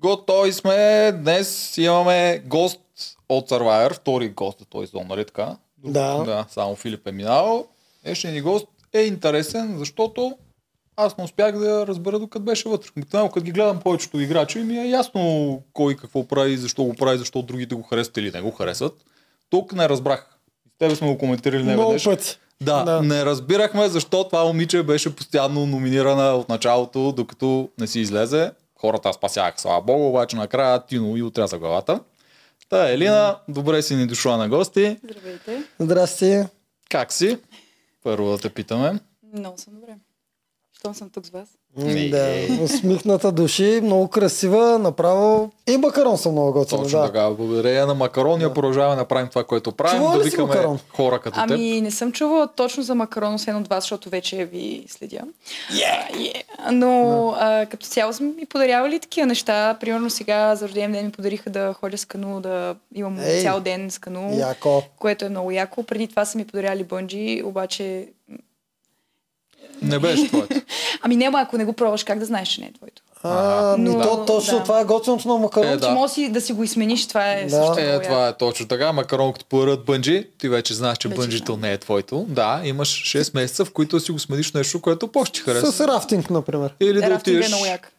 Готови сме. Днес имаме гост от Survivor, втори гост от този сезон, нали така? Да. Да, само Филип е минал. Днешният ни гост е интересен, защото аз не успях да разбера докъде беше вътре. Обикновено, като ги гледам повечето играчи, ми е ясно кой какво прави, защо го прави, защо другите го харесват или не го харесват. Тук не разбрах. С тебе сме го коментирали не Много. Да, Да. не разбирахме защо това момиче беше постоянно номинирана от началото, докато не си излезе. Хората спасяха, слава богу, обаче накрая Тино и отряза главата. Та, Елина, добре си ни дошла на гости. Здравейте. Здрасти. Как си? Първо да те питаме. Много съм добре. Щом съм тук с вас. М. Да, усмихната души, много красива, направо. И макарон са много готини, Точно да. така. Благодаря на Макарония. Продължаваме да правим това, което правим. Чувала да ли си викаме макарон? хора като теб. Ами не съм чувала точно за макарон, освен от вас, защото вече ви следя. Yeah. Yeah. Но а, като цяло сме ми подарявали такива неща. Примерно сега за рожден ден ми подариха да ходя с кану, да имам Ей. цял ден с кану, Яко. което е много яко. Преди това са ми подаряли бънджи, обаче... Не беше твоето. Ами не, ама ако не го пробваш, как да знаеш, че не е твоето? А, ми Но, то, точно да. това е готиното на макарон. Е, Е, да. Може си да си го измениш, това е Да. също Е, това е точно така. Макарон, като подарят бънджи, ти вече знаеш, че Вече бънджито знам. не е твоето. Да, имаш 6 месеца, в които си го смениш нещо, което по ти харесва. С рафтинг, например. Или да е отидеш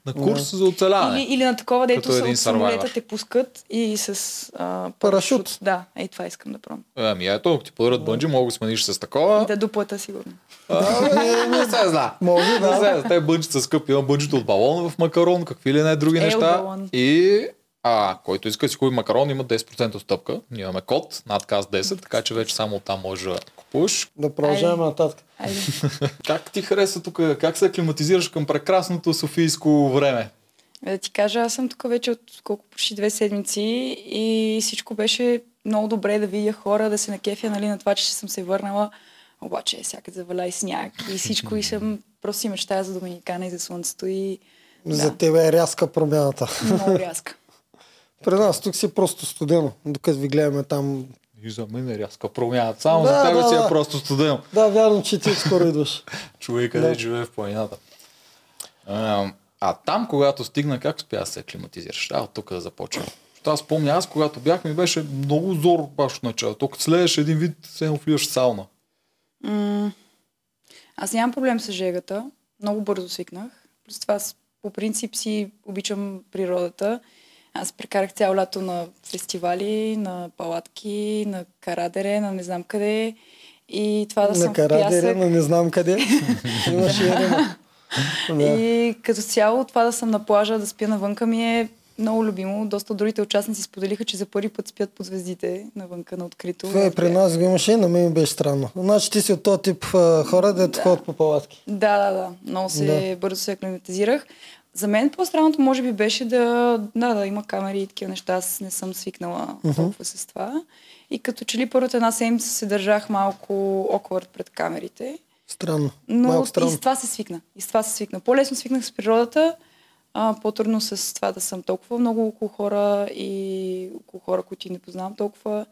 на курс за оцеляване. Или, или на такова, дето са един от самолета те пускат и с а, Парашут. Да, ей това искам да пробвам. Ами ето, ако ти подарят бънджи, мога да го смениш с такова. И да дуплата сигурно. А, не, не се знае. Може, Не да. се знае. Те бънджите са скъпи. Има бънджито от балон в макарон, какви ли не други Е, неща. балон. И а, който иска да си купи макарон, има 10% отстъпка. Ние имаме код, над каз 10, така че вече само оттам можеш да купуваш. Да продължаваме нататък. Айде. Как ти хареса тук? Как се аклиматизираш към прекрасното софийско време? Е, Да ти кажа, аз съм тук вече от колко почти две седмици и всичко беше много добре да видя хора, да се накефя нали, на това, че съм се върнала. Обаче всякъде заваля и сняг и всичко и съм просто си мечтая за Доминикана и за слънцето и За да, тебе е рязка промяната. много рязка. При нас тук си просто студено, докато ви гледаме там. И за мен е рязка промяна. Само Да, за тебе да, си е да. просто студено. Да, вярно, че ти скоро идваш. Човек къде Да. живее в планината. А, а там, когато стигна, как успя да се аклиматизираш? А, от тук да започвам. Защото аз помня, аз когато бях ми беше много зор баш от началото. Като слееш един вид, се едно влизаш в сауна. М, Аз нямам проблем с жегата. Много бързо свикнах. Плюс това по принцип си обичам природата. Аз прекарах цяло лято на фестивали, на палатки, на Карадере, на не знам къде. И това да съм На в Карадере, пясък. на не знам къде. Имаше. Да. И като цяло това да съм на плажа, да спя навънка ми е много любимо. Доста от другите участници споделиха, че за първи път спят под звездите навънка на открито. Това е при нас го имаше и на мен ми беше странно. Значи ти си от този тип хора, дето ходят по палатки. Да, да, да. Много се, да. бързо се аклиматизирах. За мен по-странното може би беше да, да, да има камери и такива неща. Аз не съм свикнала uh-huh. толкова с това. И като че ли първата една седмица се държах малко awkward пред камерите. Странно. Но Малко и странно. с това се свикна. И с това се свикна. По-лесно свикнах с природата, а, по-трудно с това да съм толкова много около хора и около хора, които не познавам толкова.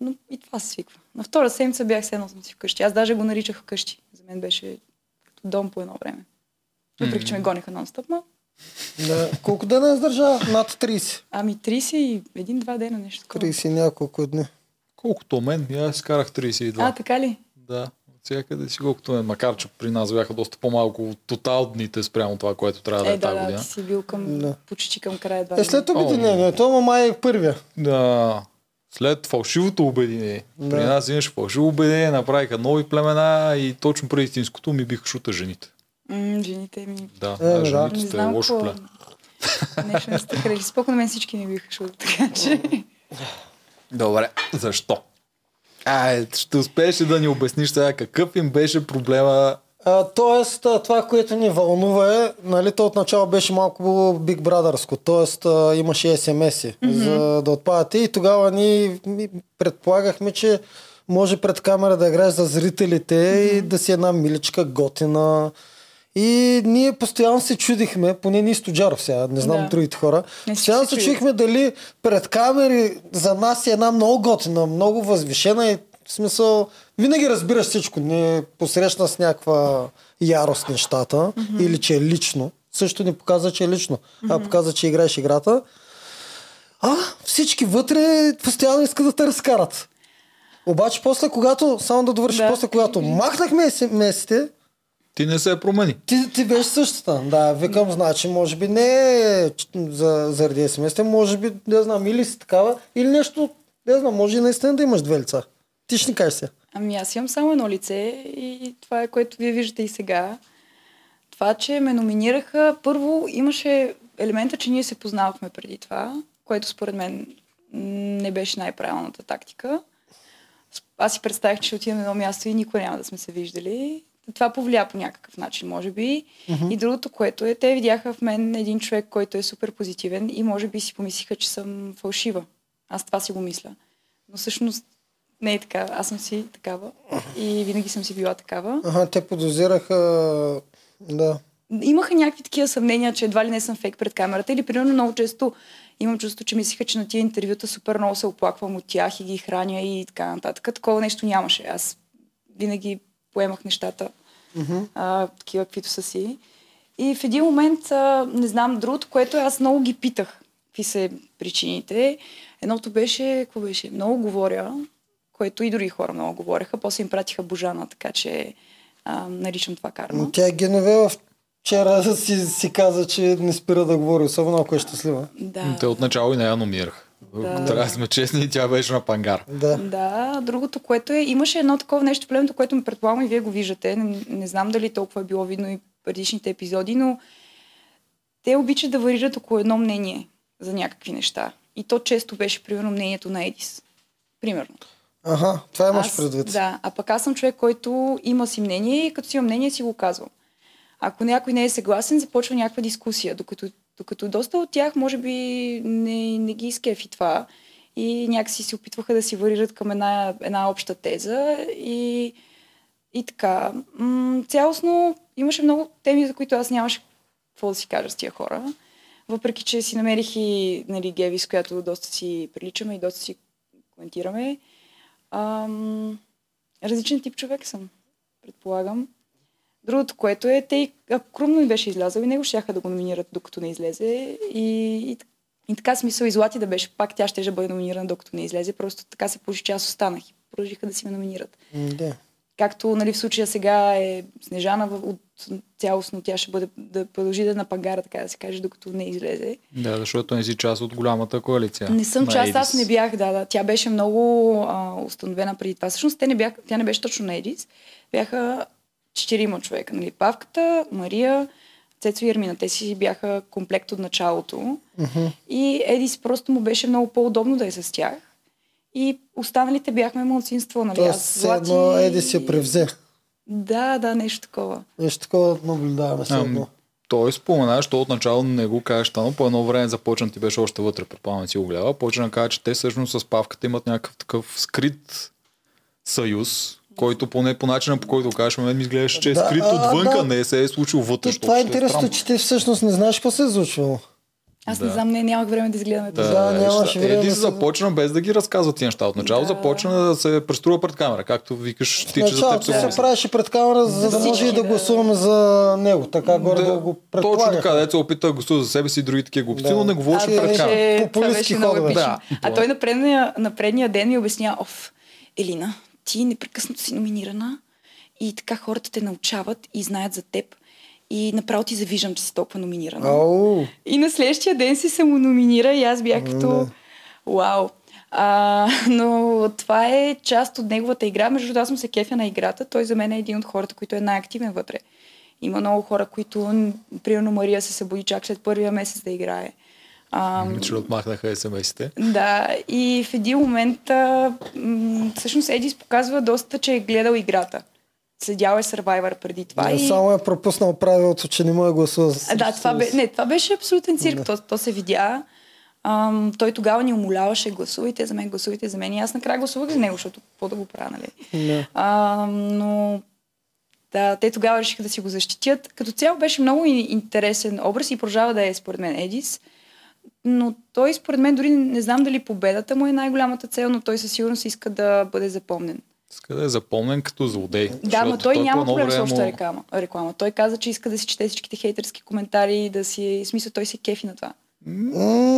Но и това се свиква. На втора седмица бях едно съм си вкъщи. Аз даже го наричах вкъщи. За мен беше като дом по едно време. Въпреки, че ме гониха нон-стоп, но Да. Колко дена издържа? Над 30. ами 30 и един-два дена нещо такова. 30 и няколко дни. Колкото мен, аз карах 32. А, така ли? Да, всякъде си колкото мен. Макар, че при нас бяха доста по-малко от тотал дните спрямо това, което трябва да е, Е, да, тази да, година. ти си бил към, Да. почти към края два Е, след обединението, ама май е първия. Да. След фалшивото обединение. Да. При нас имаше фалшиво обединение, направиха нови племена и точно преди истинското ми биха шута жените. М, жените ми Да, Е, да. жените Не сте знам лошо племе. Нещо не сте харесали. Споко на мен всички ми биха шут, така че... Добре, защо? Ай, ще успееш ли да ни обясниш сега какъв им беше проблема? А, тоест, а, това, което ни вълнува е, нали, то отначало беше малко Big Brothersко, тоест а, имаше SMS-и за да отпадате и тогава ни предполагахме, че може пред камера да играеш за зрителите и да си една миличка готина. И ние постоянно се чудихме, поне ние Стоджаров сега, не знам Да. другите хора, Не, постоянно се чудихме дали пред камери за нас е една много готина, много възвишена и в смисъл, винаги разбираш всичко, не посрещна с някаква ярост нещата mm-hmm. или че е лично. също ни показа, че е лично, а показа, че играеш играта. А всички вътре постоянно искат да те разкарат. Обаче после, когато, само да довърши, Да. после, когато махнахме смс-ите, Ти не се промени. ти, ти беше същата. Да, викам, значи, може би не е за, заради смс може би, не знам, или си такава, или нещо, не знам, може и наистина да имаш две лица. Ти ще ни кажеш се. Ами аз имам само едно лице и това е което вие виждате и сега. Това, че ме номинираха, първо имаше елемента, че ние се познавахме преди това, което според мен не беше най-правилната тактика. Аз си представях, че ще отидем на едно място и никога няма да сме се виждали. Това повлия по някакъв начин, може би. И другото, което е, те видяха в мен един човек, който е супер позитивен и може би си помислиха, че съм фалшива. Аз това си го мисля. Но всъщност не е така. Аз съм си такава и винаги съм си била такава. Ага, те подозираха, да. Имаха някакви такива съмнения, че едва ли не съм фейк пред камерата или примерно много често имам чувство, че мислиха, че на тия интервюта супер много се оплаквам от тях и ги храня и така нататък. Такова нещо нямаше. Аз винаги поемах нещата а, такива, каквито са си. И в един момент, а, не знам, другото, което аз много ги питах какви са причините. Едното беше, какво беше? Много говоря, което и други хора много говореха. После им пратиха Божана, така че а, наричам това карма. Но тя е Геновева вчера си, си каза, че не спира да говори, особено ако е щастлива. Да. Те отначало и не я номинирах. Да. Трябва да сме честни, тя беше на пангар. Да. Да, другото, което е, имаше едно такова нещо, племето, което ме предполагам и вие го виждате. Не, не знам дали толкова е било видно и предишните епизоди, но те обичат да варират около едно мнение за някакви неща. И то често беше, примерно, мнението на Едис. Примерно. Ага, това имаш Аз- предвид. Да, а пък аз съм човек, който има си мнение и като си има мнение си го казвам. Ако някой не е съгласен, започва някаква дискусия, докато, докато доста от тях може би не, не ги изкефи това и някакси се опитваха да си варират към една, една обща теза и, и така. М- цялостно имаше много теми, за които аз нямаше какво да си кажа с тия хора. Въпреки, че си намерих и нали, Геви, с която доста си приличаме и доста си коментираме. Ам, различен тип човек съм, предполагам. Другото, което е, те, ако Крумно ми беше излязъл и него щяха да го номинират, докато не излезе. И, и, и така смисъл и Злати да беше пак, тя ще бъде номинирана, докато не излезе. Просто така се получи, че аз останах и продължиха да си ме номинират. Да. Както нали, в случая сега е Снежана от цялостно, тя ще бъде да продължи да е на пангара, така да се каже, докато не излезе. Да, защото не си част от голямата коалиция. Не съм част, аз не бях, да, да. Тя беше много а, установена преди това. Всъщност те не бяха, тя не беше точно на Едис. Бяха четирима човека, нали? Павката, Мария, Цецо и Ермина. Те си бяха комплект от началото. И Едис просто му беше много по-удобно да е с тях. И останалите бяхме младсинство, нали? Тоест, Аз, Злати... едно Еди си я превзе. Да, да, нещо такова. Нещо такова наблюдаваме едно. той спомена, защото отначало не го кажеш, но по едно време започна, ти беше още вътре, предполагам, си го гледал, почна да кажа, че те всъщност с Павката имат някакъв такъв скрит съюз, който поне по начина по който го кажеш, мен ми изглеждаше, че е Да, скрит отвънка, да. не се е случил вътре. Това е ще интересно, странно. че ти всъщност не знаеш какво се е случвало. Аз Да. не знам, не, нямах време да изгледам Да. Да, виж, нямаше време Еди да се- започна без да ги разказва тия неща. Отначало Да. започна да се преструва пред камера, както викаш ти, че за теб се се говори. правеше пред камера, за да За може и да да. гласуваме за него. Така горе да, го Точно предполагах. така, деца опита да гласува за себе си и други такива глупци, Да. но не говореше А, пред беше- камера. много ходове. Да. А той на предния, на предния ден ми обясня, оф, Елина, ти непрекъснато си номинирана и така хората те научават и знаят за теб. И направо ти завиждам, че си толкова номинирана. Ау, И на следващия ден си се му номинира и аз бях като вау. А, но това е част от неговата игра. Между другото, аз съм се кефя на играта. Той за мен е един от хората, които е най-активен вътре. Има много хора, които, примерно Мария се събуди чак след първия месец да играе. Че отмахнаха смс-ите. да, и в един момент а, м, всъщност Едис показва доста, че е гледал играта. Следял е Survivor преди това. да, и... само е пропуснал правилото, че не може да гласува за да, това, бе, не, това беше абсолютен цирк. Да. То, то се видя. Ам, той тогава ни умоляваше, гласувайте за мен, гласувайте за мен. И аз накрая гласувах за него, защото какво да го правя, нали? Ам, но да, те тогава решиха да си го защитят. Като цяло беше много интересен образ и продължава да е според мен Едис. Но той според мен дори не знам дали победата му е най-голямата цел, но той със сигурност иска да бъде запомнен. Иска да е запомнен като злодей. Да, но той по няма проблем с му- реклама, реклама. Той каза, че иска да си чете всичките хейтерски коментари да си... В смисъл, той си кефи на това.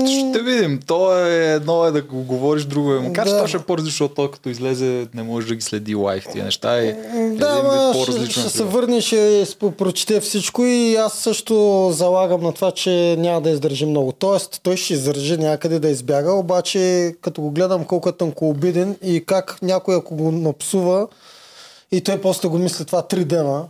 Ще видим. То е едно е да го говориш, друго е. Макар че Да. то ще е по-различно, защото той като излезе не може да ги следи лайф тия неща. И Да, ма, ще, ще е се върне, ще прочете всичко и аз също залагам на това, че няма да издържи много. Тоест, той ще издържи някъде да избяга, обаче като го гледам колко е тънкообиден и как някой ако го напсува и той после го мисли това три дена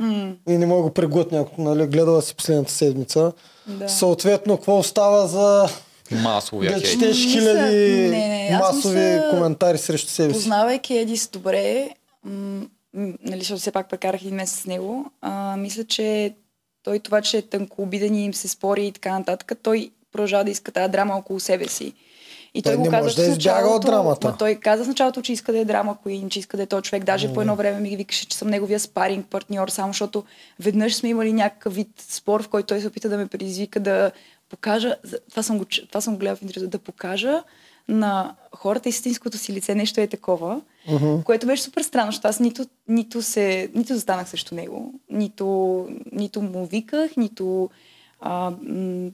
и не мога да го преглътне, ако нали, гледала си последната седмица. Да. Съответно, какво остава за Масовия да четеш Мисля- хиляди не, не, масови мисля- коментари срещу себе си? Познавайки Едис добре, м- нали, защото все пак прекарах един месец с него, а, мисля, че той това, че е тънкообиден и им се спори и така нататък, той продължава да иска тази драма около себе си. И той, Той го не каза може да избяга от драмата. ма той каза в началото, че иска да е драма Queen, че иска да е този човек. Даже по едно време ми викаше, че съм неговия спаринг партньор, само защото веднъж сме имали някакъв вид спор, в който той се опита да ме предизвика да покажа, това съм го, това съм го гледал в интервю, да покажа на хората истинското си лице, нещо е такова, което беше супер странно, защото аз нито, нито, се, нито застанах срещу него, нито, нито му виках, нито, а, м,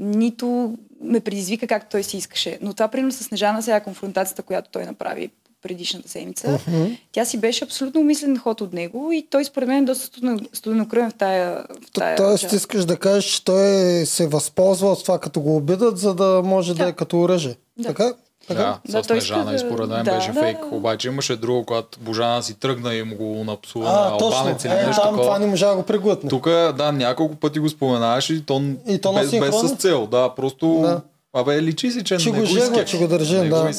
нито ме предизвика както той си искаше. Но това, примерно с Снежана, сега конфронтацията, която той направи предишната седмица, тя си беше абсолютно умислен ход от него и той според мен е доста студено- студенокръвен в тая, в тая Тоест, част. искаш да кажеш, че той се възползва от това, като го обидат, за да може да, Да. е като оръжие. Да. Така? Така? Да, Да, с Снежана и според мен да, беше да, фейк. да. Обаче имаше друго, когато Божана си тръгна и му го напсува на А, точно. албанец или Е, нещо там това не можа да го преглътне. Тук, да, няколко пъти го споменаваш и то, И то на без, без с цел. Да, просто... Да. Абе, личи си, че, Че не го го иска. че го държи, не да.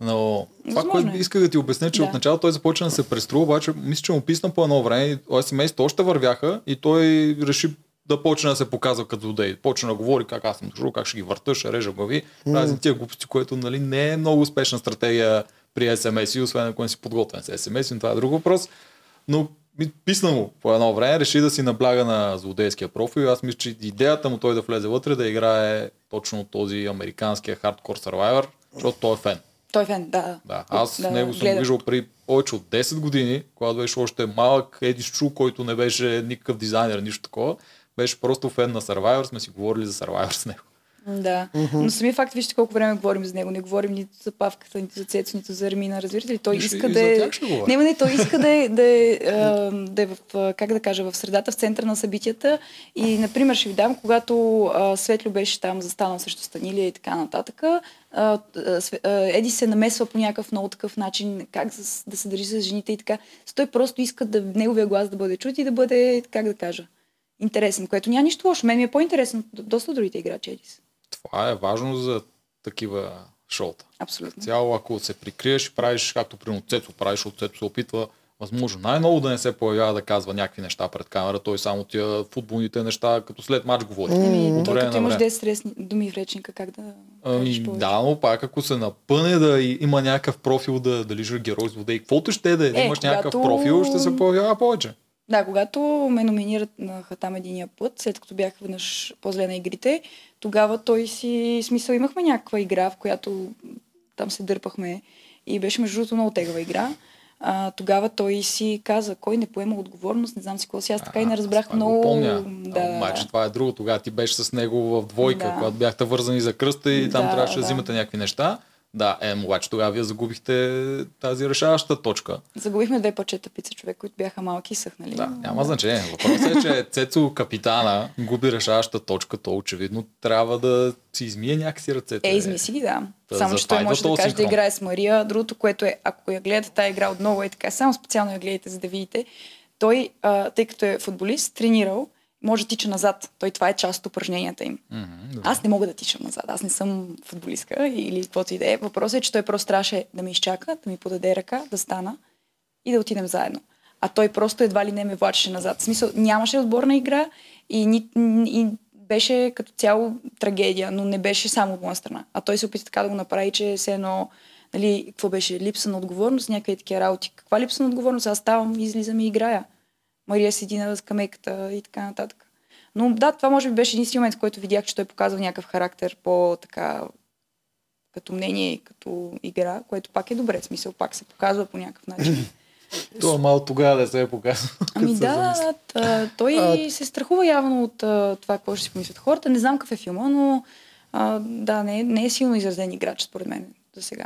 Но това, което е. иска да ти обясня, че Да. от начало той започна да се преструва, обаче мисля, че му писна по едно време семейство още вървяха и той реши да почне да се показва като злодей. Почна да говори как аз съм дошъл, как ще ги върта, ще режа глави. Прави тия глупости, което нали, не е много успешна стратегия при СМС, освен ако не си подготвен с СМС, но това е друг въпрос. Но ми- писна му по едно време, реши да си набляга на злодейския профил. и Аз мисля, че идеята му той да влезе вътре, да играе точно този американския хардкор survivor, защото той е фен. Той е фен, да. Да, аз да, него съм виждал при повече от 10 години, когато беше още малък Едис Чу, който не беше никакъв дизайнер, нищо такова. Беше просто фен на Survivor, сме си говорили за Survivor с него. Да. Но самия факт, вижте колко време говорим за него. Не говорим нито за Павката, нито за Цецо, нито за Армина. Разбирате ли? Той иска да е... Не, той иска да е, да е, да е в, как да кажа, в средата, в центъра на събитията. И, например, ще ви дам, когато а, Светлю беше там застанал срещу Станилия и така нататък, а, а, Еди се намесва по някакъв много такъв начин, как да се държи с жените и така. Той просто иска да, неговия глас да бъде чут и да бъде, как да кажа, интересен, което няма нищо лошо. Мен ми е по-интересен от доста от другите играчи Едис. Това е важно за такива шоута. Абсолютно. Цяло, ако се прикриеш и правиш, както при Цецо правиш, защото Цецо се опитва възможно най-много да не се появява да казва някакви неща пред камера, той само тия футболните неща, като след матч говори. Еми, От той като имаш време. 10 стресни думи в речника, как да Ами, да, но пак ако се напъне да има някакъв профил да дали же герой злодей, каквото ще да е, да Е, имаш някакъв когато- профил, ще се появява повече. Да, когато ме номинират на Хатам единия път, след като бях веднъж по-зле на игрите, тогава той си, смисъл, имахме някаква игра, в която там се дърпахме и беше между другото много тегава игра. А, тогава той си каза, кой не поема отговорност, не знам си какво си. Аз така и не А, разбрах аз много. Помня. Да, Обаче това е друго. Тогава ти беше с него в двойка, Да. когато бяхте вързани за кръста и там Да, трябваше да да. взимате някакви неща. Да, е, обаче тогава вие загубихте тази решаваща точка. Загубихме две пачета пица човек, които бяха малки и съхнали. Да, няма значение. Въпросът е, че Цецо капитана губи решаваща точка, то очевидно трябва да си измие някакси ръцете. Е, измисли ги, да. Та само, че той може да каже да играе с Мария. Другото, което е, ако я гледате тази игра отново е така, само специално я гледайте, за да видите, той, а, тъй като е футболист, тренирал, може да тича назад. Той това е част от упражненията им. Да. Аз не мога да тичам назад. Аз не съм футболистка или каквото и да е. Въпросът е, че той просто трябваше да ме изчака, да ми подаде ръка, да стана и да отидем заедно. А той просто едва ли не ме влачеше назад. В смисъл, нямаше отборна игра и, ни, и беше като цяло трагедия, но не беше само от моя страна. А той се опита така да го направи, че все едно, нали, какво беше, липса на отговорност, някакви такива работи. Каква липса на отговорност? Аз ставам, излизам и играя. Мария седи на скамейката и така нататък. Но да, това може би беше единствения момент, в който видях, че той показва някакъв характер по-така като мнение и като игра, което пак е добре, в смисъл пак се показва по някакъв начин. Това малко тогава да се е показва. Ами да, та, той А- се страхува явно от а, това, какво ще си помислят хората. Не знам какъв е филма, но а, да, не, е- не е силно изразен играч, според мен, за сега.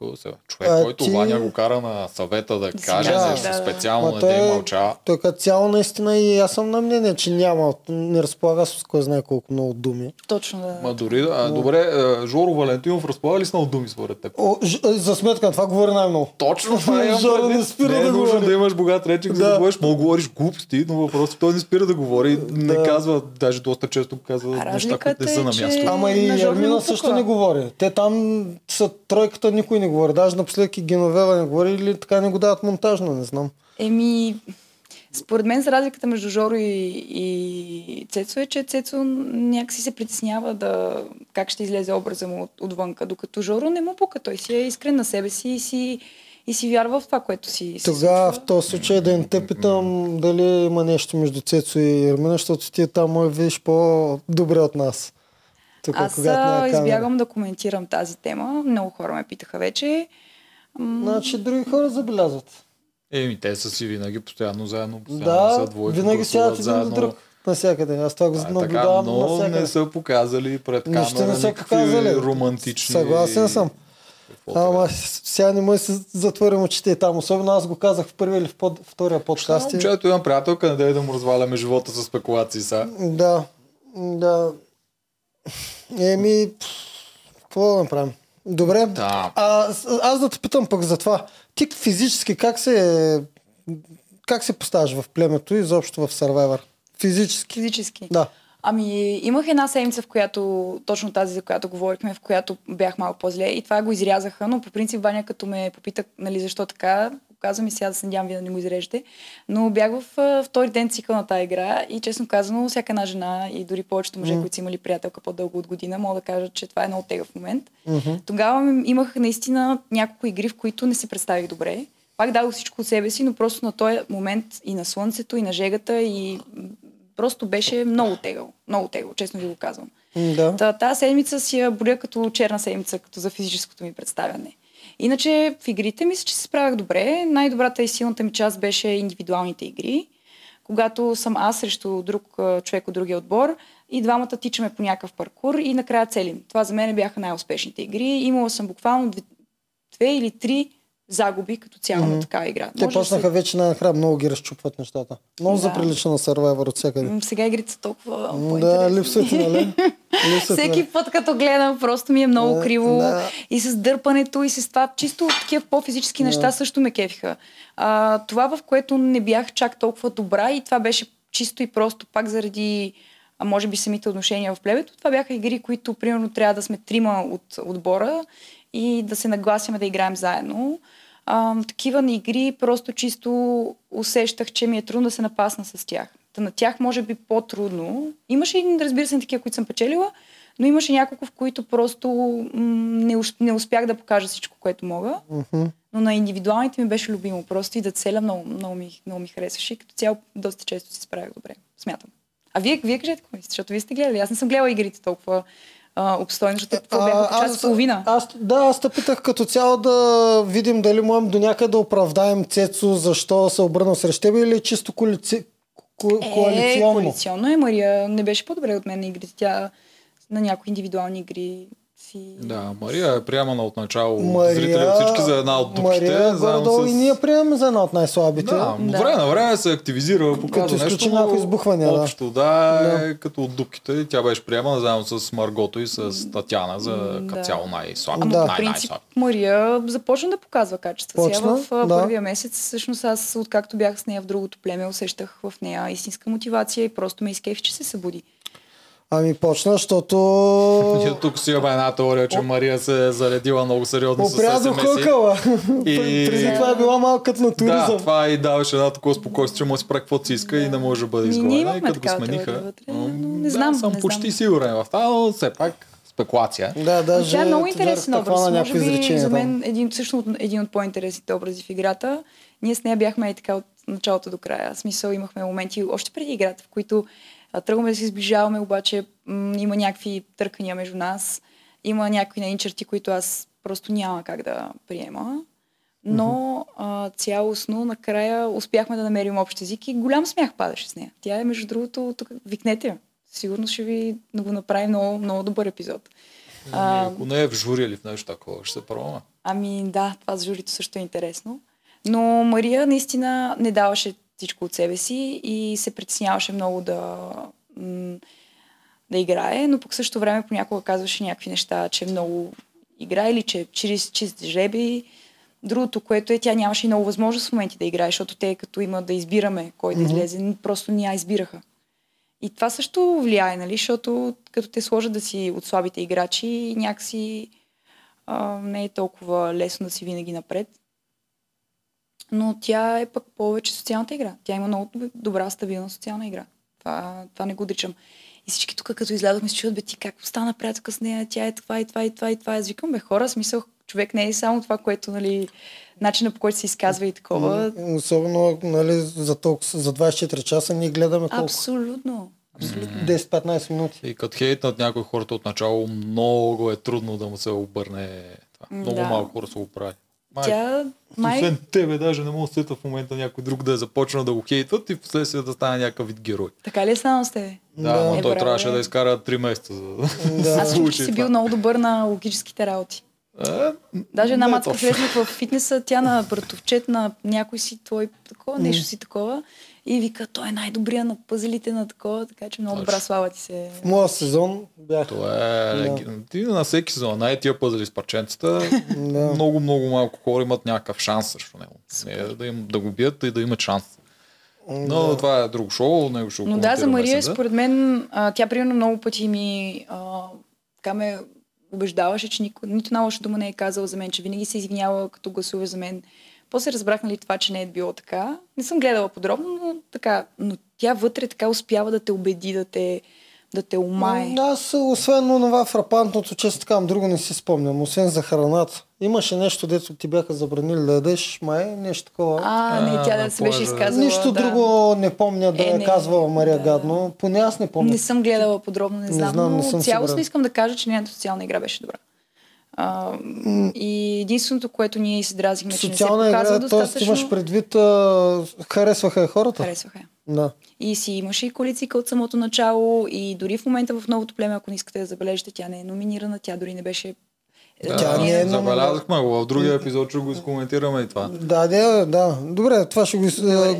Страхува се. Човек, А, който ти- Ваня го кара на съвета да Да каже каже, нещо да, да. специално, не да е- им мълча. Той като цяло наистина и аз съм на мнение, че няма, не разполага с кой знае колко много думи. Точно да. Ма дори, а, добре, а, Жоро Валентинов разполага ли с много думи според теб? О, ж, за сметка на това говори най-много. Точно това е. Жоро не спира не е да нужно говори. да имаш богат речик, за Да. да говориш. Мога да говориш глупости, но въпросът е, той не спира да говори. Не Да. казва, даже доста често казва А неща, които не са е, на място. Ама и не Ермина също не говори. Те там са тройката, никой не говори. Даже напоследък и Геновева не говори или така не го дават монтажно, не знам. Еми, според мен за разликата между Жоро и, и Цецо е, че Цецо някакси се притеснява да как ще излезе образа му от, отвънка, докато Жоро не му пука. Той си е искрен на себе си и си, и си вярва в това, което си Тогава в този случай да не те питам дали има нещо между Цецо и Ермина, защото ти там може видиш по-добре от нас. Тук, Аз камера. избягвам да коментирам тази тема. Много хора ме питаха вече. Значи други хора забелязват. Еми, те са си винаги постоянно заедно, постоянно Да, са двойка, винаги сядат един до друг. Навсякъде. Аз това го А, така, наблюдавам но навсякъде. не са показали пред Нищо камера не са показали. романтични... Съгласен съм. Ама е. с- сега не може да се затворим очите там. Особено аз го казах в първия или в под, втория подкаст. Момчето имам приятелка, не дай да му разваляме живота с спекулации са. Да, да. Еми, какво да направим? Добре. Да. А, аз да те питам пък за това. Ти физически как се, как се поставяш в племето и изобщо в Survivor? Физически. Физически. Да. Ами, имах една седмица, в която, точно тази, за която говорихме, в която бях малко по-зле и това го изрязаха, но по принцип Ваня, като ме попита, нали, защо така, казвам и сега да се надявам вие да не го изрежете, но бях в а, втори ден цикъл на тази игра и честно казано, всяка една жена и дори повечето мъже, които са имали приятелка по-дълго от година, мога да кажа, че това е много тегъв момент. Тогава м- имах наистина няколко игри, в които не се представих добре. Пак дадох всичко от себе си, но просто на този момент и на слънцето, и на жегата, и просто беше много тегъл. Много тегъл, честно ви го казвам. Да. Та, тази седмица си я боря като черна седмица, като за физическото ми представяне. Иначе в игрите мисля, че се справях добре. Най-добрата и силната ми част беше индивидуалните игри. Когато съм аз срещу друг човек от другия отбор и двамата тичаме по някакъв паркур и накрая целим. Това за мен бяха най-успешните игри. Имала съм буквално две или три загуби като цяло на такава игра. Те Може да почнаха се- вече на храм, много ги разчупват нещата. Много Да. заприлича на Survivor от всякъде. Сега игрите са толкова. Да, липсва ти, нали? Всеки нали? път, като гледам, просто ми е много Да, криво. да. И с дърпането, и с това. Чисто такива по-физически неща също ме кефиха. А, това, в което не бях чак толкова добра и това беше чисто и просто пак заради а може би самите отношения в плебето. Това бяха игри, които примерно трябва да сме трима от отбора и да се нагласяме да играем заедно. А, такива игри просто чисто усещах, че ми е трудно да се напасна с тях. Та на тях може би по-трудно. Имаше и, разбира се, такива, които съм печелила, но имаше няколко, в които просто м- не, ус- не успях да покажа всичко, което мога. Мгм. Но на индивидуалните ми беше любимо. Просто и да целя много, много, ми, много ми харесваше. И като цяло доста често си справях добре. Смятам. А вие, вие кажете какво мислите, защото вие сте гледали. Аз не съм гледала игрите толкова а, обстойно, защото какво бяха по час и половина. Аз, да, аз те питах като цяло да видим дали можем до някъде да оправдаем Цецо, защо се обърна срещу теб или чисто коалици... ко... Е, коалиционно. коалиционно е, Мария. Не беше по-добре от мен на игрите. Тя на някои индивидуални игри си... Да, Мария е приемана от начало Мария, зрители всички за една от дупките. Мария, горе-долу и ние приемаме за една от най-слабите. Да, Да. време на време се активизира, показва нещо. изключи някои избухвания, да. Общо, да, е като от дупките. Тя беше приемана заедно с Маргото и с Татяна за като да. цяло най-слаб. Ама Да. Най- принцип. Мария започна да показва качества. Сега Почна, в да. първия месец, всъщност аз, откакто бях с нея в другото племе, усещах в нея истинска мотивация и просто ме изкефи, че се събуди. Ами почна, защото... Тук си имаме една теория, че Мария се е заредила много сериозно с СМС. хъкала. И- Преди това е била малко като на Да, туризъм. това и даваше една такова спокойствие, че може да си прави каквото си иска и не може да бъде изгонена. И като го смениха. вътре, но не да, знам, съм не почти знам. сигурен в това, но все пак спекулация. Да, даже... Тя е много интересен образ. Може би за мен един, всъщност един от по-интересните образи в играта. Ние с нея бяхме и така от началото до края. В смисъл имахме моменти още преди играта, в които тръгваме да се изближаваме, обаче м- има някакви търкания между нас. Има някои нейни черти, които аз просто няма как да приема. Но а, цялостно накрая успяхме да намерим общ език и голям смях падаше с нея. Тя е, между другото, тук викнете. Сигурно ще ви да го направи много, много добър епизод. А, ако не е в жури или в нещо такова, ще се пробваме. Ами да, това с журито също е интересно. Но Мария наистина не даваше всичко от себе си и се притесняваше много да, да играе, но пък също време понякога казваше някакви неща, че много играе или че чист, чист жреби. Другото, което е, тя нямаше и много възможност в моменти да играе, защото те като има да избираме кой да излезе, mm-hmm. просто ни я избираха. И това също влияе, нали, защото като те сложат да си от слабите играчи, някакси а, не е толкова лесно да си винаги напред. Но тя е пък повече социалната игра. Тя има много добра, стабилна социална игра. Това, това не го отричам. И всички тук, като излязохме, се чудят, бе, ти как стана приятелка с нея, тя е това и това и това и това. Аз викам, бе, хора, смисъл, човек не е само това, което, нали, начина по който се изказва и такова. Особено, нали, за, толкова, за 24 часа ние гледаме колко. Абсолютно. Абсолютно. 10-15 минути. И като хейтнат някои хората от начало, много е трудно да му се обърне това. Много да. малко хора се го прави. Май, Тя, май... Освен тебе, даже не мога да сета в момента някой друг да е започнал да го хейтват и в последствие да стане някакъв вид герой. Така ли е станало с тебе? Да, да. но е, той браво, трябваше е. да изкара 3 месеца. За да. Аз че си бил много добър на логическите работи. А, е, Даже една мацка влезнах в фитнеса, тя на братовчет на някой си твой такова, нещо си такова. И вика, той е най-добрия на пъзелите на такова, така че много добра слава ти се. В моя сезон бях. Това е... Да. Ти на всеки сезон, най тия пъзели с парченцата, да. много, много малко хора имат някакъв шанс срещу него. Не, да, им, да го бият и да имат шанс. Но да. това е друго шоу, него ще Но да, за Мария, според мен, а, тя примерно много пъти ми а, така ме убеждаваше, че никой, нито една лоша дума не е казала за мен, че винаги се извинява като гласува за мен. После разбрах, нали, това, че не е било така. Не съм гледала подробно, но така. Но тя вътре така успява да те убеди, да те, да те умае. Аз, освен това фрапантното, често така, друго не си спомням, освен за храната. Имаше нещо, дето ти бяха забранили да ядеш, май, нещо такова. А, не, тя да се беше изказала. Нищо да. друго не помня да е, е казвала Мария да. Гадно. Поне аз не помня. Не съм гледала подробно, не знам, не знам не съм цялостно сигурен. искам да кажа, че нейната социална игра беше добра. А, и единственото, което ние се дразихме, че Социална не се показва игра, достатъчно... имаш предвид, а, харесваха хората? Харесваха Да. И си имаше и коалицика от самото начало и дори в момента в новото племе, ако не искате да забележите, тя не е номинирана, тя дори не беше да, тя не е забелязахме го. В другия епизод ще го изкоментираме и това. Да, да, да. Добре, това ще го,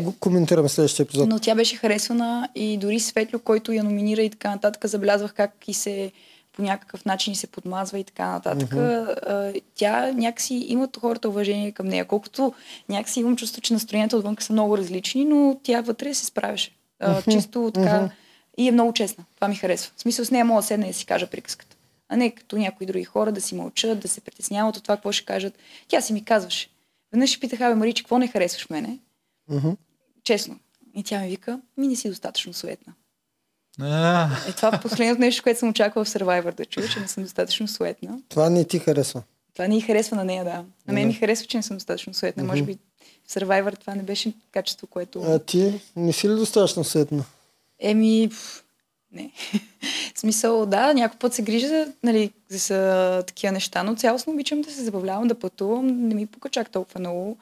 го коментираме в следващия епизод. Но тя беше харесвана и дори Светло, който я номинира и така нататък, забелязвах как и се по някакъв начин се подмазва и така нататък. Mm-hmm. Тя някакси имат хората уважение към нея. Колкото някакси имам чувство, че настроенията отвън са много различни, но тя вътре се справяше. Mm-hmm. Чисто така. Mm-hmm. И е много честна. Това ми харесва. В смисъл с нея мога да седна и да си кажа приказката. А не като някои други хора да си мълчат, да се притесняват от това, какво ще кажат. Тя си ми казваше. Веднъж ще питах, абе, Маричи, какво не харесваш мене? Mm-hmm. Честно. И тя ми вика, ми не си достатъчно суетна. Е, това е последното нещо, което съм очаквала в Survivor да чуя, че не съм достатъчно суетна. Това не ти харесва. Това не и харесва на нея, да. На мен ми харесва, че не съм достатъчно суетна. Mm-hmm. Може би в Survivor това не беше качество, което... А ти не си ли достатъчно суетна? Еми, пф, не. в смисъл, да, някой път се грижа нали, за такива неща, но цялостно обичам да се забавлявам, да пътувам, не ми пука чак толкова много.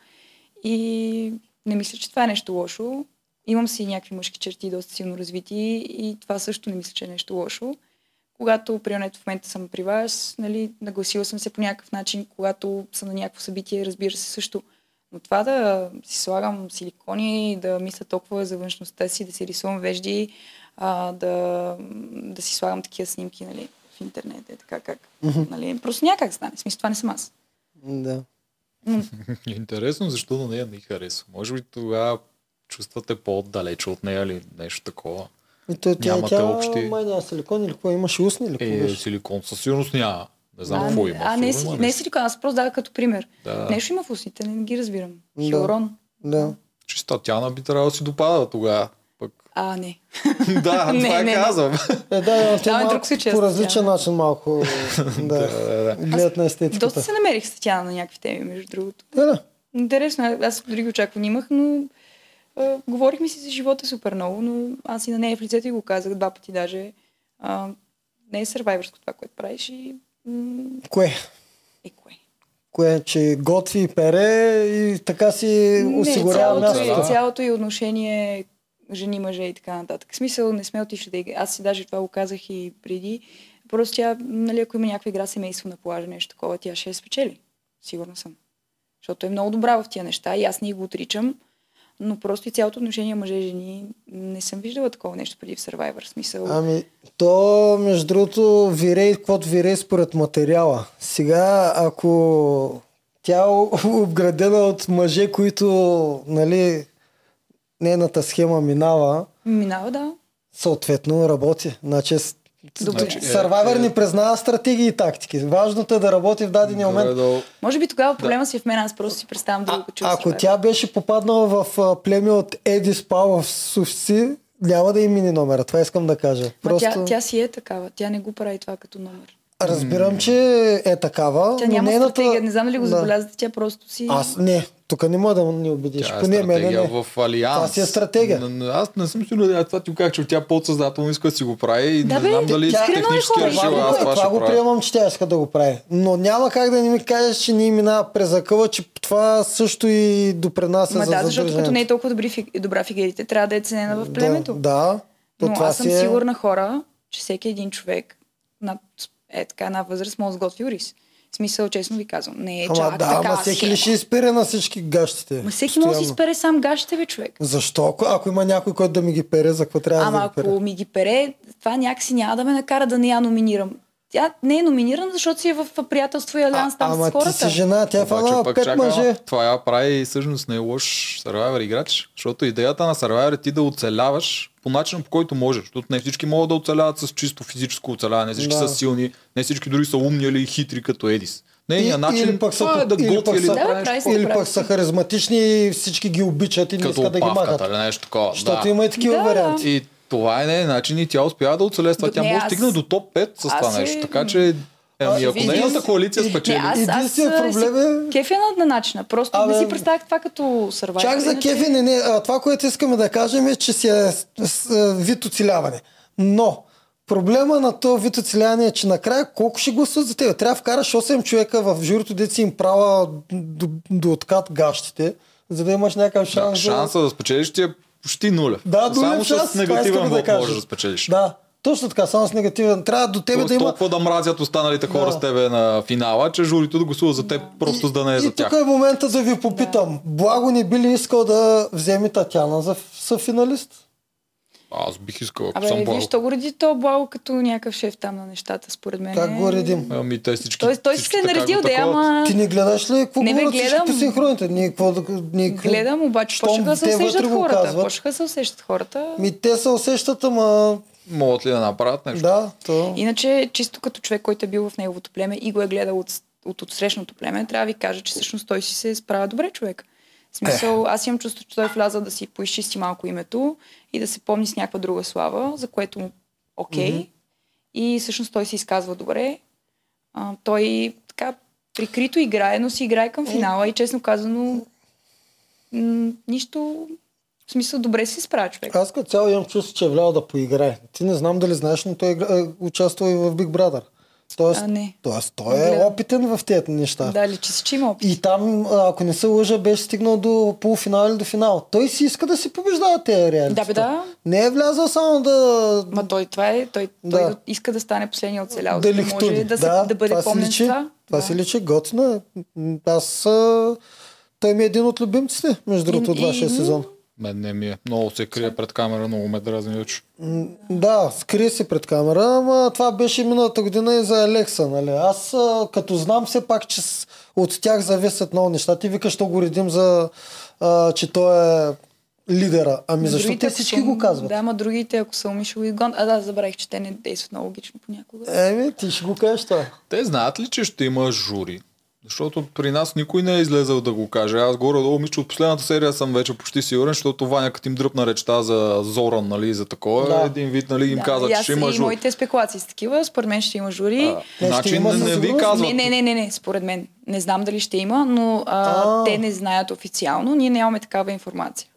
И не мисля, че това е нещо лошо. Имам си някакви мъжки черти, доста силно развити и това също не мисля, че е нещо лошо. Когато, примерно, в момента съм при вас, нали, нагласила съм се по някакъв начин, когато съм на някакво събитие, разбира се също. Но това да си слагам силикони, да мисля толкова за външността си, да си рисувам вежди, а, да, да си слагам такива снимки нали, в интернет, е така как. Mm-hmm. Нали, просто някак стане. В смисъл, това не съм аз. Да. Интересно, защо на нея не харесва. Може би тогава чувствате по-далеч от нея или нещо такова. И то, тя, Нямате тя, общи... май няма силикон или какво? Имаш устни или какво Е, силикон със сигурност няма. Не знам какво има. А, не, е, не силикон, аз просто дадах като пример. Да. Нещо има в устните, не ги разбирам. Да. Хилорон. Да. Чиста Тяна би трябвало да си допада тогава. Пък. А, не. да, не, това не, казвам. Е, да, но да, друг случай, по различен начин малко да, да, да. гледат на естетиката. Доста се намерих с Тяна на някакви теми, между другото. Да, да. Интересно, аз други очаквания имах, но а, говорихме си за живота супер много, но аз и на нея в лицето и го казах два пъти даже. А, не е сървайвърско това, което правиш и М, Кое? Е, кое? Кое, че готви и пере и така си осигурява цялото, място. и, цялото и отношение жени, мъже и така нататък. В смисъл не сме отишли да. Аз си даже това го казах и преди. Просто тя, нали, ако има някаква игра семейство на плажа, нещо такова, тя ще я спечели. Сигурна съм. Защото е много добра в тия неща и аз не го отричам. Но просто и цялото отношение мъже и жени не съм виждала такова нещо преди в Survivor. Смисъл. Ами, то, между другото, вирей, каквото вирей според материала. Сега, ако тя е обградена от мъже, които, нали, нейната схема минава, Минава, да. съответно работи. Значи, Добре. Значи, е, Survivor е- не признава стратегии и тактики. Важното е да работи в дадения момент. Горе-долу. Може би тогава проблема си е в мен, аз просто си представям друго чувство. ако тя беше попаднала в а, племе от Еди Спал в Суфси, няма да им мини номера. Това искам да кажа. Ма Просто тя, тя си е такава. Тя не го прави това като номер. разбирам, че е такава. Тя няма нейната... стратегия. Не знам дали го Да. забелязате. Тя просто си... Аз не, тук не мога да ни убедиш. Тя е мене не. в Алианс. Това си е стратегия. Н- Аз не съм сигурен, аз това ти го казах, че тя подсъзнателно иска да си го прави и Да, не бе, знам дали тя- технически е Това, решила, го, аз това, това го приемам, че тя иска да го прави. Но няма как да не ми кажеш, че ни минава през акъла, че това също и допринася Ма за да, защото като не е толкова добри, добра в игрите, трябва да е ценена в племето. Да, да. Но аз съм е... сигурна хора, че всеки един човек над е така една възраст може да сготви рис. В смисъл, честно ви казвам. Не е Ама чак да, така ама всеки схема. ли ще изпере на всички гащите? Ма всеки може да си изпере сам гащите, бе, човек. Защо? Ако, ако има някой, който да ми ги пере, за какво трябва Ама да ги пере? ако ми ги пере, това някакси няма да ме накара да не я номинирам. Тя не е номинирана, защото си е в приятелство и алианс там ама с хората. ти си жена, тя е фанала пет чакай, мъже. Това я прави всъщност не е лош Survivor играч, защото идеята на Survivor е ти да оцеляваш по начина по който можеш, защото не всички могат да оцеляват с чисто физическо оцеляване, не всички Да. са силни, не всички дори са умни или хитри като Едис. Нейният И- начин или пък са, е да или готви пък са, да или пък са харизматични и всички ги обичат и не като искат да ги махат. или нещо такова. Защото да. има и такива Да, варианти. И това е не начин и тя успява да оцелее това. Тя не, може да аз- стигне до топ 5 с това аз е- нещо. Така че, ами, ако виждам- нейната коалиция спечели, Не, аз, Единственият проблем е- си кефя на, на начина. Просто Абе, не си представях това като Survivor. Чак за кефи, не, не, а, това, което искаме да кажем е, че си е с, с, а, вид оцеляване. Но проблема на този вид оцеляване е, че накрая колко ще гласуват за теб? Трябва да вкараш 8 човека в журито, де си им права до, до откат гащите, за да имаш някакъв да, шанс. за- шанса да спечелиш ти е почти нулев. Да, Само нулев шанс, с негативен да вод кажем. можеш да спечелиш. Да, точно така, само с негативен. Трябва до тебе Тоест, да има... толкова да мразят останалите хора Да. с тебе на финала, че журито да гласува за теб, просто за да не е и за тях. тук е момента да ви попитам. Благо не би ли искал да вземе Татяна за съфиналист? Аз бих искал, ако Абе, съм благо. то го реди то благо като някакъв шеф там на нещата, според мен. Как го редим? Ами те всички. Той, той си всички се е наредил да ама... Ти не гледаш ли какво Не, бе, гледам. по синхроните? Ние какво. Ние, Гледам, обаче почнаха да се усещат хората. Почнаха да се усещат хората. Ми те се усещат, ама... Могат ли да направят нещо? Да, то... Иначе, чисто като човек, който е бил в неговото племе и го е гледал от, от отсрещното племе, трябва да ви кажа, че всъщност той си се справя добре човек. В смисъл, аз имам чувство, че той е влязал да си поизчисти малко името и да се помни с някаква друга слава, за което му окей. Okay. И всъщност той се изказва добре. А, той така прикрито играе, но си играе към финала и честно казано м- нищо в смисъл добре си справя човек. Аз като цяло имам чувство, че е влял да поиграе. Ти не знам дали знаеш, но той е, е участвал и в Big Brother. Тоест, А, не. тоест той е гледам. опитен в тези неща. Да, личи се, че има опит. И там, ако не се лъжа, беше стигнал до полуфинал или до финал. Той си иска да си побеждава тези реалити. Да, бе, да. Не е влязъл само да... Ма той това е, той, Да. той иска да стане последния оцелял, да да може да, се, да, бъде това си помнен личи, това. Това да. си личи готино. е. Аз... А... Той ми е един от любимците, между другото, от вашия и- сезон. Мен не ми е. Много се крие пред камера, много ме дразни вече. Да, скри се пред камера, ама това беше миналата година и за Алекса, нали? Аз като знам все пак, че от тях зависят много неща. Ти викаш, що го редим за, а, че той е лидера. Ами защо другите, те всички са- го казват? Да, ама другите, ако са уми, ще го изгонят. А да, забравих, че те не действат много логично понякога. Еми, ти ще го кажеш това. Те знаят ли, че ще има жури? Защото при нас никой не е излезъл да го каже. Аз горе-долу мисля, от последната серия съм вече почти сигурен, защото Ваня като им дръпна речта за Зоран, нали, за такова, Да. един вид, нали, им да, каза, и че ще има и жури. моите спекулации са такива. Според мен ще има жури. А, значи има не, не ви казват. Не, не, не, не, не, според мен. Не знам дали ще има, но а, А. те не знаят официално. Ние нямаме такава информация.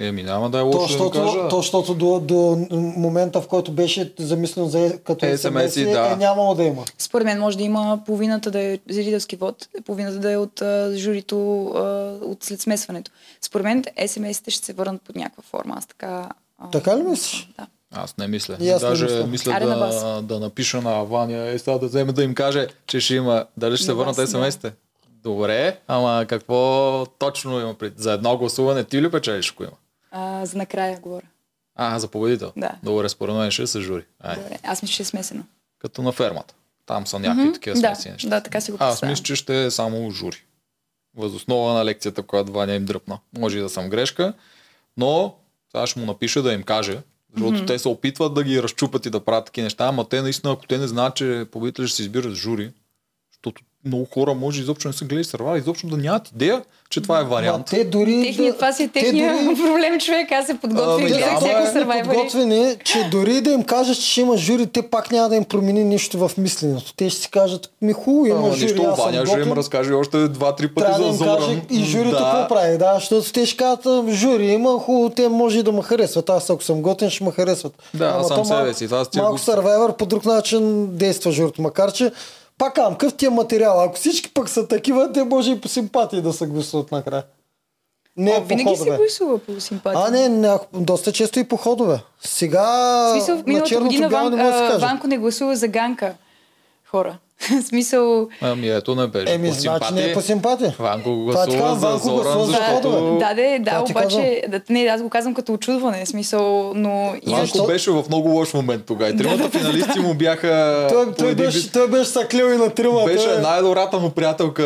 Еми, няма да е То, лошо да им защото, кажа. то, защото до, до момента, в който беше замислен за като Е, SMS, SMS-и, да. е нямало да има. Според мен може да има половината да е зрителски вод, половината да е от а, журито а, от след смесването. Според мен СМС-ите ще се върнат под някаква форма. Аз така... А, Така ли мислиш? Да. Аз не мисля. И аз не Даже мисля. мисля, Аре на да, да напиша на Ваня, е сега да вземе да им каже, че ще има, дали ще се На върнат да. смс-те. Добре, ама какво точно има пред... За едно гласуване ти ли печелиш, ако има? А, за накрая говоря. А, за победител. Да. Добре, според мен ще се жури. Ай, Добре. Аз мисля, че е смесено. като на фермата. Там са някакви такива да, смесени неща. да, така си го Аз представям. мисля, че ще е само жури. Възоснова на лекцията, която Ваня им дръпна. Може и да съм грешка, но сега ще му напиша да им каже, защото mm-hmm. те се опитват да ги разчупат и да правят такива неща, ама те наистина, ако те не знаят, че победители ще се избират с жури, много хора може изобщо не са гледали сървали, изобщо да нямат идея, че това е вариант. те дори... Техния, да- това си е те техния дори- проблем, човек. Аз се Ами подготвих, да, гледах ама всяко е сървайвъри. подготвени, че дори да им кажеш, че ще има жури, те пак няма да им промени нищо в мисленето. Те ще си кажат, ми хубаво има Ама жури, нищо, аз Ваня ще им разкаже още два-три пъти Трябва да за им Зоран. каже и журито да. какво прави, да, защото те ще кажат, «А, жури има, хубаво, те може и да ме харесват. Аз ако съм готин, ще ме харесват. Да, аз съм то себе малко- си, Малко глупости. Survivor по друг начин действа журито, макар че пак казвам, къв ти е материал. Ако всички пък са такива, те може и по симпатии да се гласуват накрая. Не О, по винаги ходове. гласува по симпатия. А, не, не, доста често и по ходове. Сега В смисъл, на миналата година Ван, не се а. Ванко не гласува за Ганка. Хора. В смисъл... Ами ето не беше. Еми, по значи не е по симпатия. Ванко Това гласува казвам, за Ванко Зоран, гласува за защото... Да, да, да, Това обаче... Да, не, аз го казвам като очудване, в смисъл, но... Защо? Ванко беше в много лош момент тогава. И тримата финалисти му бяха... Той, той, един беше, той беше съклил и на тримата. Беше най-добрата му приятелка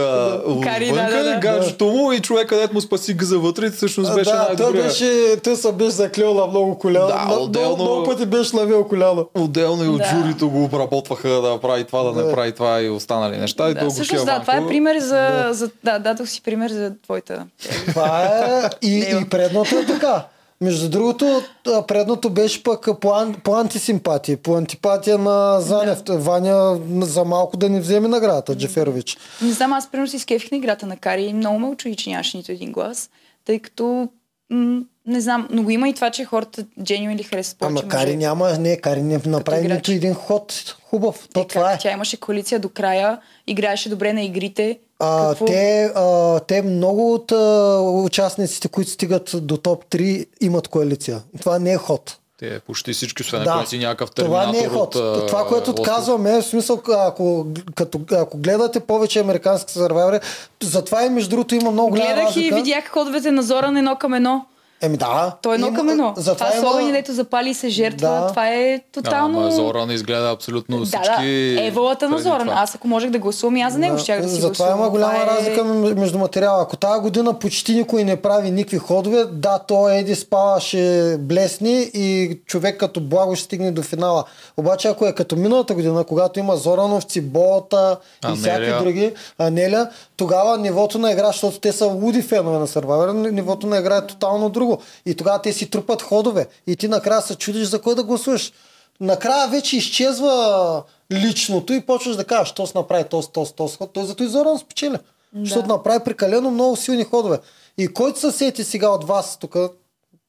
Кари, да, отвънка, да, да. гаджето му и човек, където му спаси гъза вътре, всъщност беше да, той най-добрия. беше, той се беше заклил на много коляна. Да, отделно- много, пъти беше лавил коляна. Отделно и от Да. журито го обработваха да прави това, да, Да. не прави това и останали неща. И да, то го всъщност, да, това е пример за... за да, дадох си пример за твоята. Това е и, и предното е така. Между другото, предното беше пък по, ан, по антисимпатия, по антипатия на Занев. Ваня за малко да не вземе наградата, Джеферович. Не знам, аз примерно си скефих на играта на Кари и много ме очуди, че нямаше нито един глас, тъй като м- не знам, но го има и това, че хората дженю или харесват повече Ама Кари няма, не, Кари не направи нито един ход хубав. То Е, това как? е. Тя имаше коалиция до края, играеше добре на игрите. А, Какво? те, а, те много от а, участниците, които стигат до топ 3, имат коалиция. Това не е ход. Те почти всички, освен Да, ако си някакъв това терминатор не е ход. от, това, което остров. казваме, е в смисъл, ако, като, ако гледате повече американски сървайвери, затова и между другото има много голяма Гледах разлика. и видях ходовете на Зоран едно към едно. Еми да. Той е едно към едно. Затова това има... особено, дето запали и се жертва. Да. Това е Да, тотално... ама Зоран изгледа абсолютно да, всички... да, е волята на Зоран. това. Аз ако можех да гласувам, и аз за него щях да си Затова има голяма Това е- разлика между материала. Ако тази година почти никой не прави никакви ходове, да, то Еди Спала ще блесне и човек като благо ще стигне до финала. Обаче ако е като миналата година, когато има Зорановци, Бота и Анелия. всяки други, Анеля, тогава нивото на игра, защото те са луди фенове на Survivor, нивото на игра е тотално друго. И тогава те си трупат ходове. И ти накрая се чудиш за кой да гласуваш. Накрая вече изчезва личното и почваш да кажеш, то направи този, този, този ход. Той зато и Зоран спечели. Да. Защото направи прекалено много силни ходове. И който се сети сега от вас, тук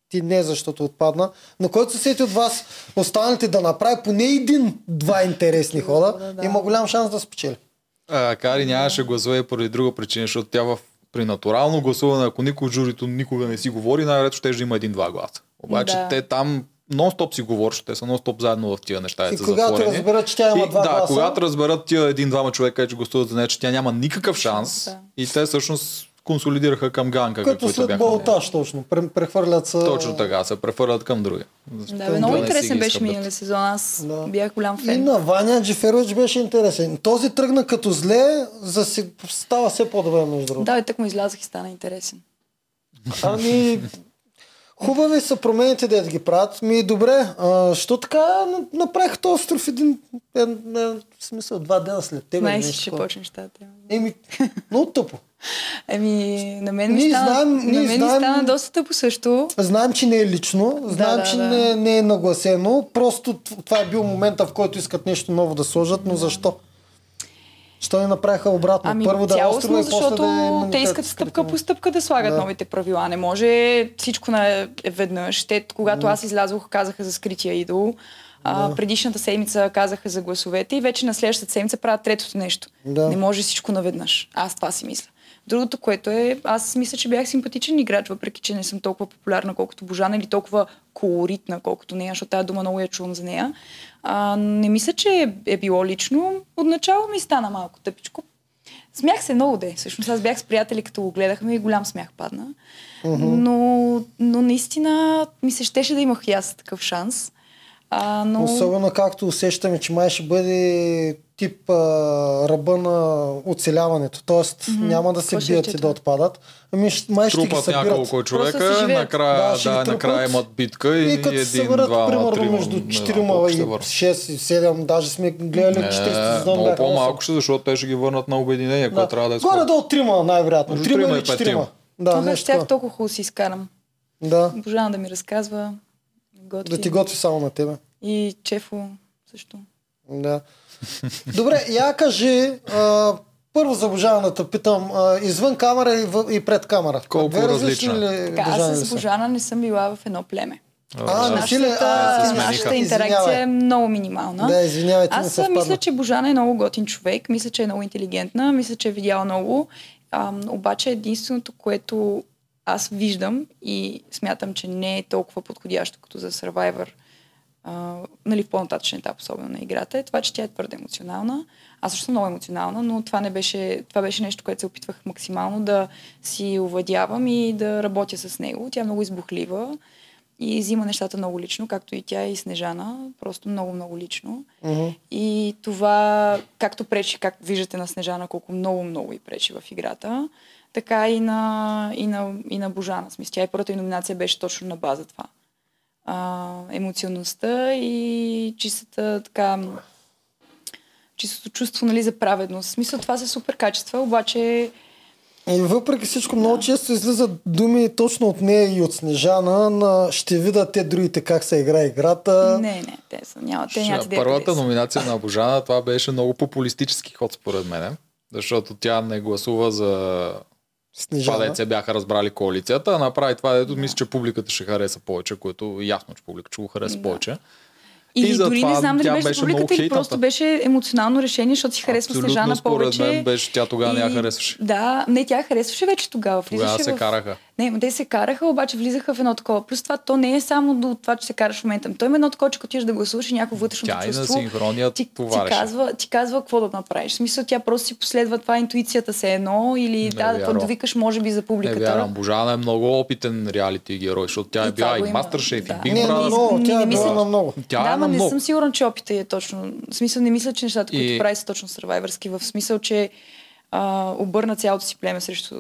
ти не защото отпадна, но който се сети от вас, останалите да направи поне един-два интересни хода, Да, да. има голям шанс да спечели. А, Кари нямаше гласове поради друга причина, защото тя в, при натурално гласуване, ако никой от журито никога не си говори, най-вероятно ще да има един-два гласа. Обаче Да. те там нон-стоп си говорят, те са нон-стоп заедно в тия неща. И са когато затворени. разберат, че тя има И, два да, гласа- когато разберат тия един-двама човека, че гласуват за нея, че тя няма никакъв шанс Да. и те всъщност консолидираха към Ганка, Като след бяха. болтаж точно. Пре- Прехвърлят се. Точно така, се префърлят към други. Да, бе, много интересен беше миналия сезон. Аз Да. бях голям И фен. на Ваня Джеферович беше интересен. Този тръгна като зле, за си... става все по-добре между другото. Да, и так му излязах и стана интересен. Ами, хубави са промените, да ги правят. Ми добре, а, що така на- направиха този остров един, е, е, в смисъл, два дена след тебе. Май си ще почнеш тази тема. Еми, много тъпо. Еми, на мен ми стана, знаем- на мен знаем- стана доста тъпо също. Знаем, че не е лично, знаем, да, че да. Не, не е нагласено. Просто това е бил момента, в който искат нещо ново да сложат, но защо? Що не направиха обратно? Ами Първо да е цялостно, остро и после защото да е те искат стъпка по стъпка да слагат Да. новите правила. Не може всичко на е веднъж. Те, когато аз излязох, казаха за скрития идол. А, предишната седмица казаха за гласовете и вече на следващата седмица правят третото нещо. Да. Не може всичко наведнъж. Аз това си мисля. Другото, което е, аз мисля, че бях симпатичен играч, въпреки че не съм толкова популярна, колкото Божана или толкова колоритна, колкото нея, защото тази дума много я чувам за нея. А, не мисля, че е било лично. Отначало ми стана малко тъпичко. Смях се много де. Всъщност аз бях с приятели, като го гледахме и голям смях падна. Но, но наистина ми се щеше да имах и аз такъв шанс. А, но... Особено както усещаме, че май ще бъде тип а, ръба на оцеляването. Тоест няма да се Какво ще бият и да отпадат. Ами ще- май ще ги Трупат събират. няколко човека, се накрая, Да, ще ги да, накрая имат битка и, И като се един, съберат, двама, примерно, трима, между не знам 4 колко и ще върнат. 6 и 7, даже сме гледали Не, 40 сезон. много по-малко ще, защото те ще ги върнат на обединение, Да. което трябва да е скоро. Горе-долу трима, най-вероятно. Между Трима трима или и петима. четирима. Да, тях такова. толкова хубаво си изкарам. Да, Божана да ми разказва. Готви. да ти готви само на тебе. И Чефо също. Да. Добре, я кажи, а, първо за Божана да питам, а, извън камера и, в, и пред камера. Колко Две различни различна? ли Така, аз с са? Божана не съм била в едно племе. А, да. не си ли? А, нашата интеракция Извинявай. е много минимална. Да, извинявайте, Аз мисля, че Божана е много готин човек, мисля, че е много интелигентна, мисля, че е видяла много. Ам, обаче единственото, което аз виждам и смятам, че не е толкова подходящо като за Survivor, а, нали, в по-нататъчен етап, особено на играта, е това, че тя е твърде емоционална. Аз също съм много емоционална, но това, не беше, това беше нещо, което се опитвах максимално да си овладявам и да работя с него. Тя е много избухлива и взима нещата много лично, както и тя и Снежана, просто много-много лично. Мгм. И това, както пречи, как виждате на Снежана, колко много-много и пречи в играта, така и на, и на, и на Божана. Смисъл, тя и първата й номинация беше точно на база това. А, емоционалността и чистата така чистото чувство нали, за праведност. В смисъл, това са супер качества, обаче И въпреки всичко, много често излизат думи точно от нея и от Снежана на ще видят те другите как се играе играта. не, не, те, са, няма, те идея Първата номинация на Божана, това беше много популистически ход според мен, защото тя не гласува за това, Снежана. дете бяха разбрали коалицията, а направи това, дето мисля, че публиката ще хареса повече, което ясно, че публиката ще го хареса Да. повече. Или И дори не знам дали беше, беше публиката или просто беше емоционално решение, защото си харесва Абсолютно, Снежана според повече. мен беше, тя тогава не я И- харесваше. Да, не, тя харесваше вече тогава. Тогава Влизаше се в... караха. Не, ма те се караха, обаче влизаха в едно такова. Плюс това, то не е само до това, че се караш в момента. То има едно такова, че като отидеш да гласуваш и някакво вътрешно Тя и на чувство. синхрония ти, ти, казва, ти казва какво да направиш. В смисъл, тя просто си последва това интуицията се едно или да, да вярвам. подвикаш, може би, за Не публиката. вярвам, Божана е много опитен реалити герой, защото тя е И била го и има. Мастершеф, и Да. Big Не, Brother. Не, тя не е била мисля. на много. Тя да, е ама не съм сигурна, че опита е точно. В смисъл, не мисля, че нещата, които И- прави са точно сървайвърски. В смисъл, че а, обърна цялото си племе срещу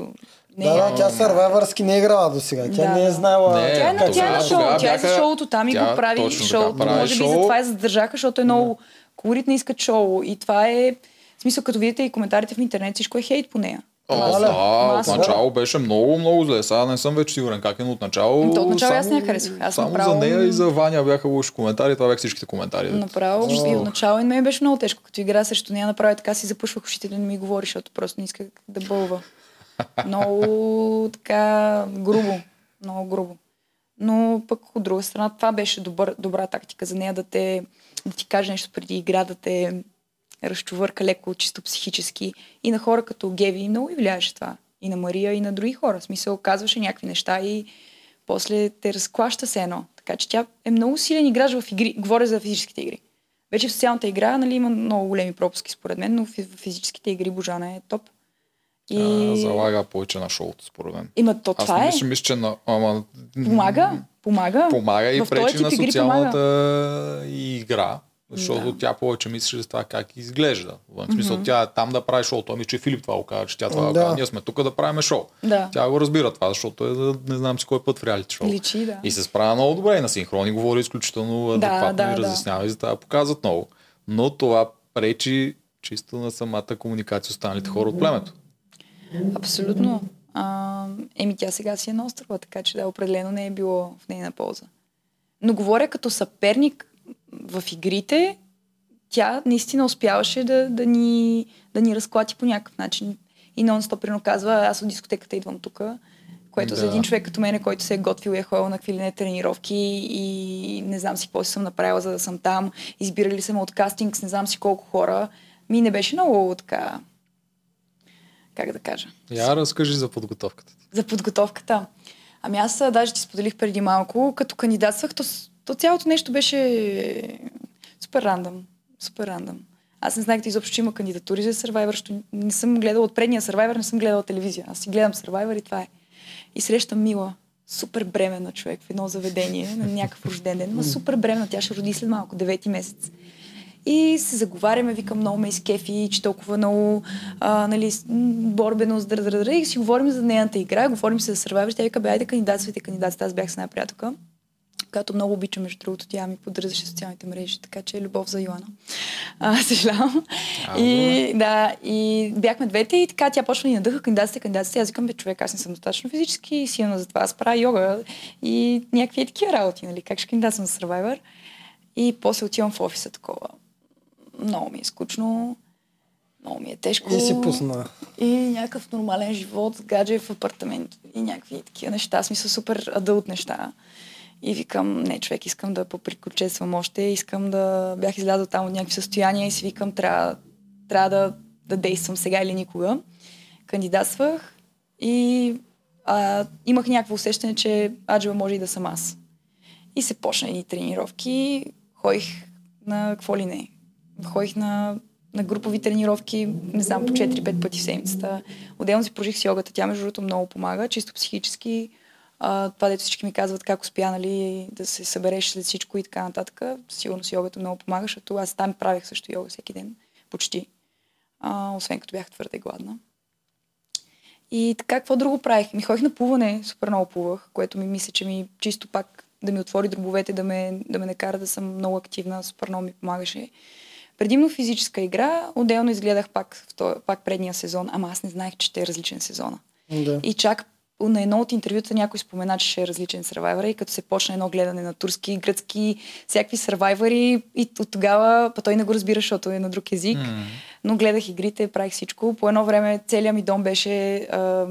Да, нея. да, тя сървайвърски не е играла до сега. Тя Да, не е да. знаела. Не, Тя е, на, как тя е на шоу, тя е за шоуто там и тя го прави точно така шоу. прави Може би затова я задържаха, защото е много колоритна, искат шоу. И това е, в смисъл, като видите и коментарите в интернет, всичко е хейт по нея. О, да, от начало беше много, много зле. Сега не съм вече сигурен как е, но от начало... То от начало аз не я само- харесвах. Аз само направо- за нея и за Ваня бяха лоши коментари. Това бяха всичките коментари. Направо О. и отначало и на мен беше много тежко. Като игра срещу нея, направи така си запушвах ушите да не ми говори, защото просто не исках да бълва. Много така грубо. Много грубо. Но пък от друга страна това беше добър, добра тактика за нея да, те, да ти каже нещо преди игра, да те разчувърка леко, чисто психически. И на хора като Геви много и влияеше това. И на Мария, и на други хора. В смисъл, казваше някакви неща и после те разклаща се едно. Така че тя е много силен играч в игри. Говоря за физическите игри. Вече в социалната игра нали, има много големи пропуски според мен, но в физическите игри Божана е топ. И... Залага повече на шоуто, според мен. Има то Аз това не е. мисля, мисля, че на... Ама... Помага. Помага. Помага и В пречи на социалната игра. Защото Да. тя повече мислеше за това как изглежда. В смисъл, тя е там да прави шоу. Той ми, че Филип това го че тя това Да. казва. Ние сме тук да правим шоу. Да. Тя го разбира това, защото е не знам си кой път в реалити шоу. Личи, да. И се справя много добре и на синхрони, говори изключително адекватно да, и да. разяснява и за това показват много. Но това пречи чисто на самата комуникация с останалите хора от племето. Абсолютно. А, еми тя сега си е на острова, така че да, определено не е било в нейна полза. Но говоря като съперник в игрите, тя наистина успяваше да, да, ни, да ни разклати по някакъв начин. И нон-стоп примерно казва, аз от дискотеката идвам тук, което за Да. един човек като мене, който се е готвил и е ходил на какви ли не тренировки и не знам си какво си съм направила, за да съм там. Избирали съм от кастинг с не знам си колко хора. Ми не беше много така, как да кажа, Я разкажи за подготовката. за подготовката. Ами аз даже ти споделих преди малко, като кандидатствах, то, то цялото нещо беше супер рандъм. Супер рандъм. Аз не знаех изобщо, че има кандидатури за Survivor, защото не съм гледала от предния Survivor, не съм гледала телевизия. Аз си гледам Survivor и това е. И срещам Мила, супер бременна човек в едно заведение на някакъв рожден ден. Ма супер бременна, тя ще роди след малко, девети месец. И се заговаряме, викам, много ме изкефи, че толкова много а, нали, борбеност, дър, дър, дър, и си говорим за нейната игра, говорим се за Survivor. Тя вика, бе, айде кандидатствайте, кандидатствайте. Аз бях с една приятелка, която много обича, между другото, тя ми поддържаше социалните мрежи, така че любов за Йоана. Съжалявам. И, да, и бяхме двете и така тя почва ни надъха кандидатствате, кандидатствате. Аз викам, бе, човек, аз не съм достатъчно физически силна за това. Аз правя йога и някакви такива работи, нали? Как ще кандидатствам за Survivor? И после отивам в офиса такова. Много ми е скучно. Много ми е тежко. И си пусна. И някакъв нормален живот, гадже в апартамент и някакви такива неща. Смисъл супер адълт неща. И викам, не, човек, искам да поприключествам още, искам да бях излязъл там от някакви състояния и си викам, трябва, трябва да, да действам сега или никога. Кандидатствах и а, имах някакво усещане, че Аджева може и да съм аз. И се почна едни тренировки, ходих на какво ли не. Ходих на, на групови тренировки, не знам, по 4-5 пъти в седмицата. Отделно си прожих с йогата. Тя, между другото, много помага, чисто психически. А, това, дето всички ми казват как успя, нали, да се събереш след всичко и така нататък. Сигурно с йогата много помага, защото аз там правих също йога всеки ден. Почти. А, освен като бях твърде гладна. И така, какво друго правих? Ми ходих на плуване, супер много плувах, което ми мисля, че ми чисто пак да ми отвори дробовете, да ме, да ме накара да съм много активна, супер много ми помагаше. Предимно физическа игра, отделно изгледах пак, пак предния сезон, ама аз не знаех, че ще е различен сезона. Да. И чак на едно от интервюта някой спомена, че ще е различен сървайвър и като се почна едно гледане на турски, гръцки, всякакви сървайвъри и от тогава, па той не го разбира, защото е на друг език, М. но гледах игрите, правих всичко. По едно време целият ми дом беше а,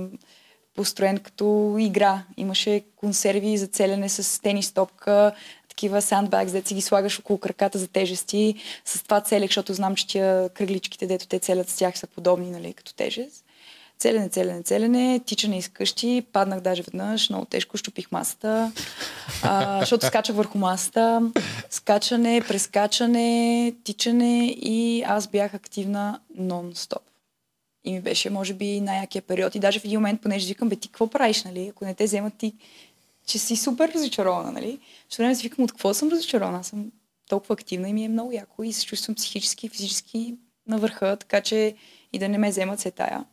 построен като игра. Имаше консерви за целене с тенис топка, такива сандбагс, дето си ги слагаш около краката за тежести. С това целех, защото знам, че тия кръгличките, дето те целят с тях са подобни, нали, като тежест. Целене, целене, целене, тичане из къщи, паднах даже веднъж, много тежко, щупих масата, а, защото скачах върху масата, скачане, прескачане, тичане и аз бях активна нон-стоп. И ми беше, може би, най-якия период. И даже в един момент, понеже викам, бе, ти какво правиш, нали? Ако не те вземат ти, че си супер разочарована, нали? Ще време си викам, от какво съм разочарована? Аз съм толкова активна и ми е много яко и се чувствам психически и физически на върха, така че и да не ме вземат се тая.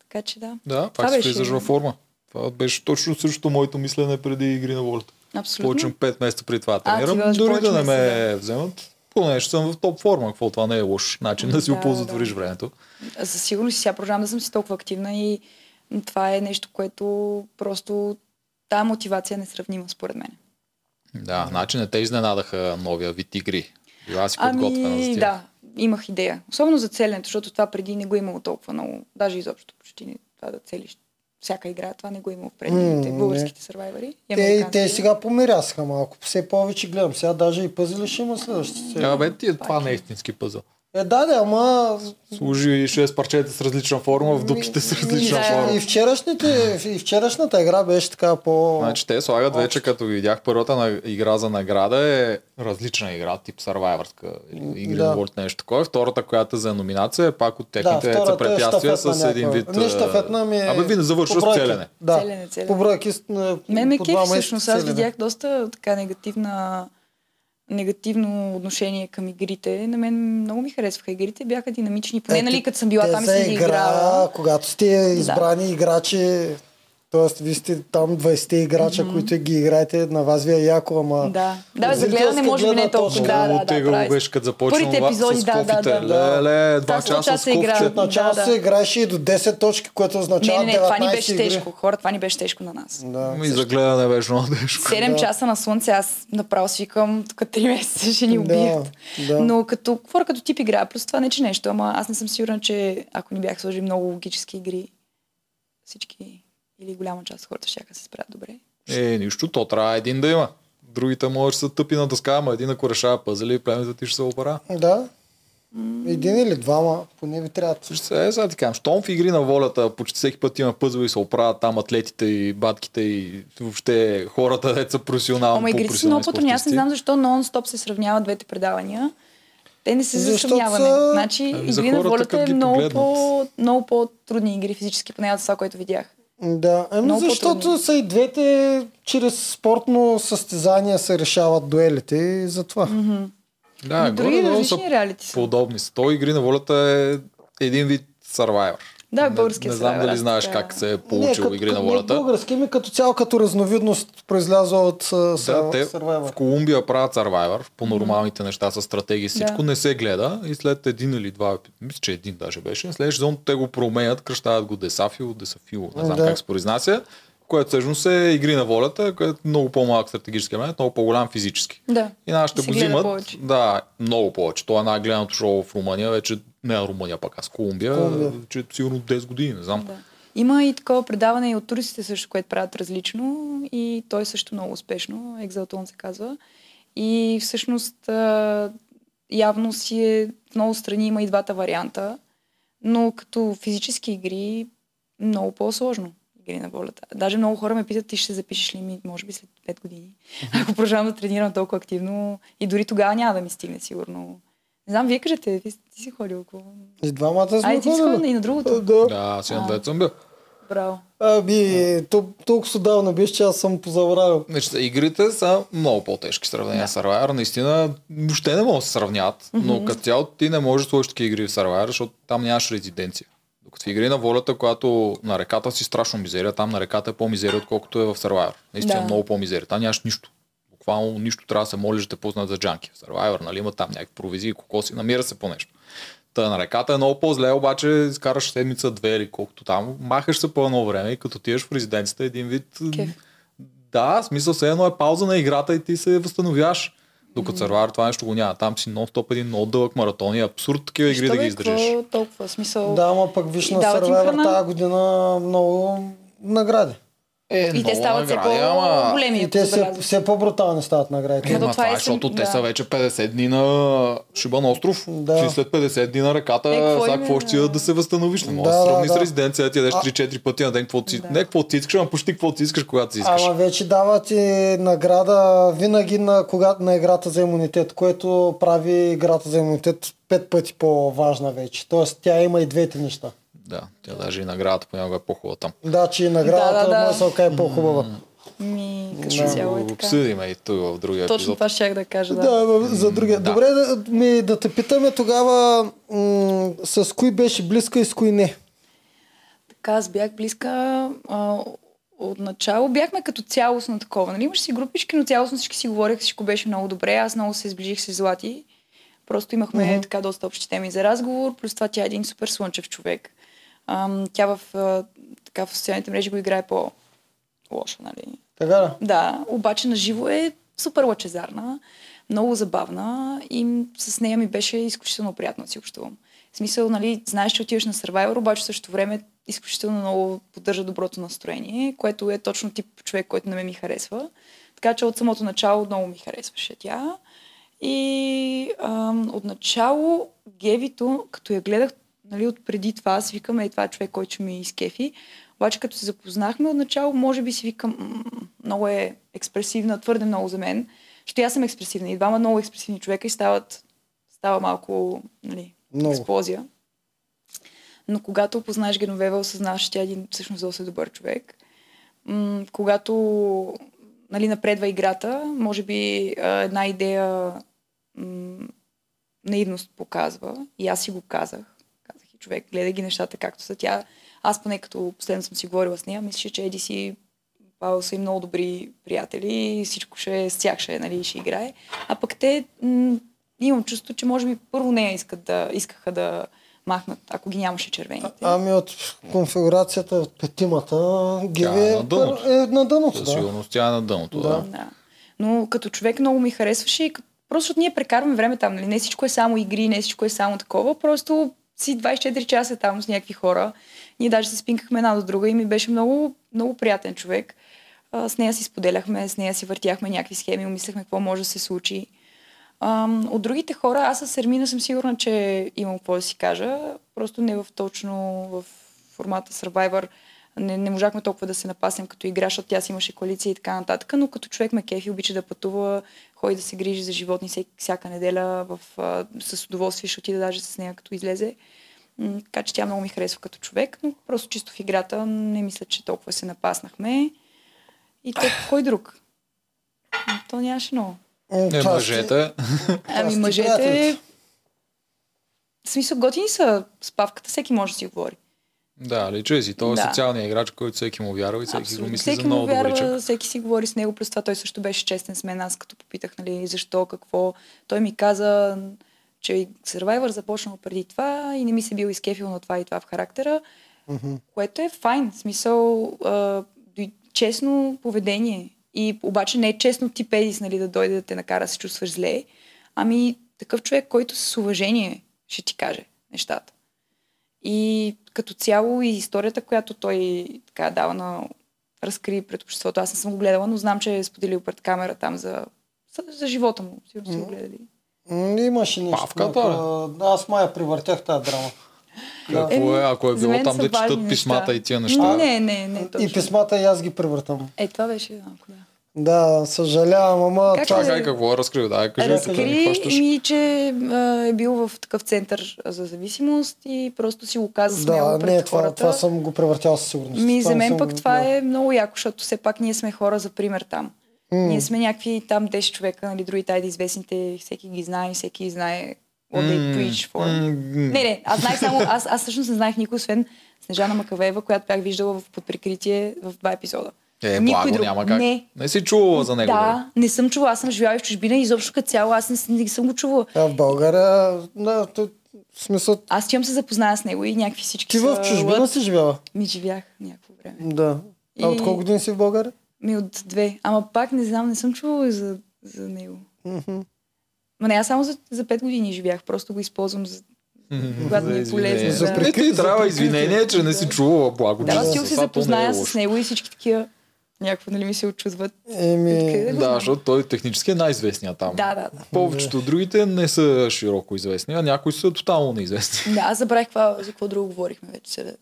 Така че да. Да, пак си влизаш във форма. Това беше точно същото моето мислене преди игри на волята. Абсолютно. Почвам 5 месеца преди това А, тренирам, имаш дори да не ме месеца, вземат. Поне ще съм в топ форма, какво това не е лош начин да си Да, оползотвориш да. времето. Със сигурност сега продължавам да съм си толкова активна и това е нещо, което просто тази мотивация е несравнима според мен. Да, значи не те изненадаха новия вид игри. Била си подготвена за Ами, тях. да, имах идея. Особено за целенето, защото това преди не го е имало толкова много. Даже изобщо почти не това да целиш всяка игра. Това не го е имало в предните М, българските сървайвари. Те, те сега помирясаха малко. Все повече гледам. Сега даже и пъзели ще има следващата А, серия. бе, ти, това не е истински пъзъл. Е, да, да, ама... Служи 6 парчета с различна форма, в дупките с различна Да. форма. И, вчерашните, и вчерашната игра беше така по... Значи те слагат вече, като видях първата на игра за награда е различна игра, тип Survivorска или игри Да. волт нещо такова. Втората, която е за номинация е пак от техните втората деца е препятствия щафетна с един вид... Не, а, щафетна ми е... Абе, ви не завършва с целене. Да, Целене, целене. по бройки. Мен ме и всъщност. Аз видях доста така негативна негативно отношение към игрите. На мен много ми харесваха игрите, бяха динамични. Поне, Е, нали, като съм била там и съм ги игра, играла. когато сте избрани играчи, Тоест, вие сте там 20 играча, mm-hmm. които ги играете, на вас ви е яко, ама... Да, да, за гледане може би не е толкова. Да, да, да, тегаво се. беше, като започна Първите епизоди, с да, да, кофите. да, да. Леле, два Да, часа с кофите. От начало Да, да. се играеше и до 10 точки, което Не, означава не, не, това ни 19 беше игри. тежко. Хора, това ни беше тежко на нас. Да. Ми за гледане беше много тежко. 7 Да. часа на слънце, аз направо свикам, тук 3 месеца ще ни Да, убият. да. Но като, хора като тип игра, просто това не че нещо, ама аз не съм сигурна, че ако ни бях сложили много логически игри, всички или голяма част от хората ще се справят добре. Е, нищо, то трябва един да има. Другите може да са тъпи на дъска, ама един ако решава пъзели, племето ти ще се опара. Да. Един или двама, поне ви трябва. Също се е, сега ти кажам, щом в игри на волята почти всеки път има пъзел и се оправят там атлетите и батките и въобще хората, деца професионално Ама игрите са много по-трудни. Аз не знам защо нон-стоп се сравняват двете предавания. Те не са за Защото сравняване. са- Значи, Ами игри на волята е много, по, много по-трудни игри физически, поне от това, което видях. Да, ами Много защото са и двете чрез спортно състезание се решават дуелите и затова. Да, Но други горе-долу различни са реалити са. подобни. С то игри на волята е един вид Survivor. Да, Не- българския Не, знам Survivor, дали знаеш така- как се е Не, получил като- игри на не волята. Български ми като цяло като разновидност произлязла от Да, да, те в Survivor. Колумбия правят Survivor по нормалните неща с стратегии всичко. Да. Не се гледа и след един или два, мисля, че един даже беше, след сезон те го променят, кръщават го Десафио, Десафио, не знам Да. как се произнася, което всъщност е игри на волята, което е много по-малък стратегически елемент, много по-голям физически. Да. И нашите го взимат. повече. Да, много повече. Това е най-гледаното шоу в Румъния, вече не е Румъния пък, аз Колумбия, Колумбия. че сигурно 10 години, не знам. Да. Има и такова предаване и от туристите също, което правят различно и той е също много успешно. Екзалтон се казва. И всъщност явно си е в много страни има и двата варианта, но като физически игри много по-сложно. Игри на волята. Даже много хора ме питат, ти ще се запишеш ли ми, може би след 5 години. Ако продължавам да тренирам толкова активно и дори тогава няма да ми стигне сигурно. Не знам, вие кажете, ти, ти си ходил. Какво? И двамата сме Ай, ти си ходили. ходил и на другото. Да. Да, аз имам А. дет съм бил. Браво. Ами, то, толкова давно беше, че аз съм позабравил. Значи, игрите са много по-тежки в сравнение с Survivor. Наистина, въобще не могат да се сравняват. Но като цяло ти не можеш да сложиш такива игри в Survivor, защото там нямаш резиденция. Докато в игри на волята, която на реката си страшно мизерия, там на реката е по-мизерия, отколкото е в Survivor. Наистина Да. много по-мизерия. Там нямаш нищо. Буквално нищо трябва да се молиш да те пуснат за джанки. В Survivor, нали, има там някакви провизии, кокоси, намира се по нещо. Та на реката е много по-зле, обаче изкараш седмица, две или колкото там, махаш се по едно време и като отидеш в резиденцията един вид... Кеф. Да, смисъл все едно е пауза на играта и ти се възстановяваш. Докато Survivor това нещо го няма. Там си нон-стоп един много дълъг маратон и е абсурд такива игри да ги издържиш. какво толкова смисъл? Да, ама пък виж на храна. тази година много награди. Е, И те стават все по-големи. И те все, все по-брутални стават наградите. Е, това това е, е защото съм- те да. са вече 50 дни на Шибан остров. Да. Ти след 50 дни на реката, Е, какво сега им е, какво ще да. да се възстановиш? Не Да, можеш да да, сравни с да. резиденция, да ти ядеш А- 3-4 пъти на ден, какво ти, Да. не какво ти искаш, ама почти какво ти искаш, когато си искаш. Ама вече дават ти награда винаги на, когато, на играта за имунитет, което прави играта за имунитет пет пъти по-важна вече. Тоест тя има и двете неща. Да, тя даже и наградата понякога е по-хубава там. Да, че и наградата Да, да, да. може да се окаже по-хубава. Ми, като Да. цяло е така. обсъдим и тук в другия Точно епизод. това ще да кажа, да. Да, за другия. Да. Добре, да, ми, да те питаме тогава м- с кои беше близка и с кои не. Така, аз бях близка а, от начало. Бяхме като цялостно такова. Нали? Имаше си групички, но цялостно всички си говореха, всичко беше много добре. Аз много се сближих с Злати. Просто имахме Мгм. така доста общи теми за разговор. Плюс това тя е един супер слънчев човек. Ам, тя в, а, така, в социалните мрежи го играе по-лошо, нали? Така да? Да, обаче на живо е супер лъчезарна, много забавна и с нея ми беше изключително приятно да си общувам. В смисъл, нали, знаеш, че отиваш на Survivor, обаче в същото време изключително много поддържа доброто настроение, което е точно тип човек, който не ме ми харесва. Така че от самото начало много ми харесваше тя. И ам, отначало Гевито, като я гледах нали, от преди това, си викам, е това е човек, който ще ми изкефи. Обаче като се запознахме отначало, може би си викам, много е експресивна, твърде много за мен. Защото аз съм експресивна и двама много експресивни човека и стават, става малко нали, Много. експлозия. Но когато опознаеш Геновева, осъзнаваш, че тя е един всъщност доста добър човек. М- когато нали, напредва играта, може би една идея м- наивност показва. И аз си го казах. Човек, гледай ги нещата както са. Тя аз поне като последно съм си говорила с нея, мисля, че Еди си Павел са и много добри приятели и всичко ще е с тях ще, е, нали, ще играе. А пък те м- имам чувство, че може би първо нея искат да, искаха да махнат, ако ги нямаше червените. Ами от конфигурацията от петимата, Тя е е, на дъното. пър- е на дъното. Със Да. сигурност тя е на дъното. Да. Да. Да. Но като човек много ми харесваше и като... просто ние прекарваме време там, нали? Не всичко е само игри, не всичко е само такова, просто си 24 часа там с някакви хора. Ние даже се спинкахме една до друга и ми беше много, много приятен човек. С нея си споделяхме, с нея си въртяхме някакви схеми, умисляхме какво може да се случи. От другите хора, аз с Ермина съм сигурна, че имам какво да си кажа. Просто не в точно в формата Survivor. Не, не можахме толкова да се напаснем като игра, защото тя си имаше коалиция и така нататък, но като човек ме кефи, обича да пътува, ходи да се грижи за животни всяка неделя, в, а, с удоволствие ще отида даже с нея като излезе. М, така че тя много ми харесва като човек, но просто чисто в играта не мисля, че толкова се напаснахме. И то, кой друг? То нямаше много. Не, това мъжете. Ами мъжете... В смисъл, готини са с павката, всеки може да си говори. Да, личи си. Той е Да. социалният играч, който всеки му вярва и всеки го Абсолютно. мисли Всеки за му много вярва, добричък. всеки си говори с него, през това той също беше честен с мен. Аз като попитах, нали, защо, какво. Той ми каза, че Survivor започнал преди това и не ми се бил изкефил на това и това в характера, Мгм. което е файн. В смисъл, а, честно поведение. И обаче не е честно ти педис, нали, да дойде да те накара да се чувстваш зле, ами такъв човек, който с уважение ще ти каже нещата. И като цяло и историята, която той така дава на разкри пред обществото. Аз не съм го гледала, но знам, че е споделил пред камера там за, за, за живота му. Сигурно сте го гледали. Имаше нещо. Павката, малко. Аз мая превъртях тази драма. Какво е, ако е било там да четат писмата неща. и тия неща? Не, не, не, точно. И писмата и аз ги превъртам. Е, това беше малко, да. Да, съжалявам, ама Как това... Чакай, какво е разкрил? Да, кажи, Разкри хващаш. ми, че а, е бил в такъв център за зависимост и просто си го каза смело Да, пред не, това, хората. това съм го превъртял със сигурност. Ми, Това за мен съм пък това да. е много яко, защото все пак ние сме хора за пример там. М. Ние сме някакви там 10 човека, нали, другите айде известните, всеки ги знае, всеки знае what they М, preach for. м, Не, не, аз знаех само, аз, аз всъщност не знаех никой, освен Снежана Макавеева, която бях виждала в подприкритие в два епизода. Е, Никой благо, друг. няма как. Не. Не си чувала за него. да, не съм чувала, аз съм живяла в чужбина и изобщо като цяло аз не, не съм го чувала. А в България, да, то, в смисъл, Аз отивам се запозная с него и някакви всички ти са... в чужбина си живяла? Ми живях някакво време. Да. А от И- колко години си в България? Ми от две. Ама пак не знам, не съм чувала за, за него. Мгм. Ма не, аз само за, за 5 години живях, просто го използвам за... Когато ми е полезно. За Не ти прикрит- трябва извинение, че не си чувала благо. Да, аз стил се запозная с него и всички такива някакво, нали ми се очудват. Еми, Да, знам? защото той технически е най-известният там. Да, да, да. Повечето от другите не са широко известни, а някои са тотално неизвестни. Да, аз забравих това, за какво друго говорихме вече.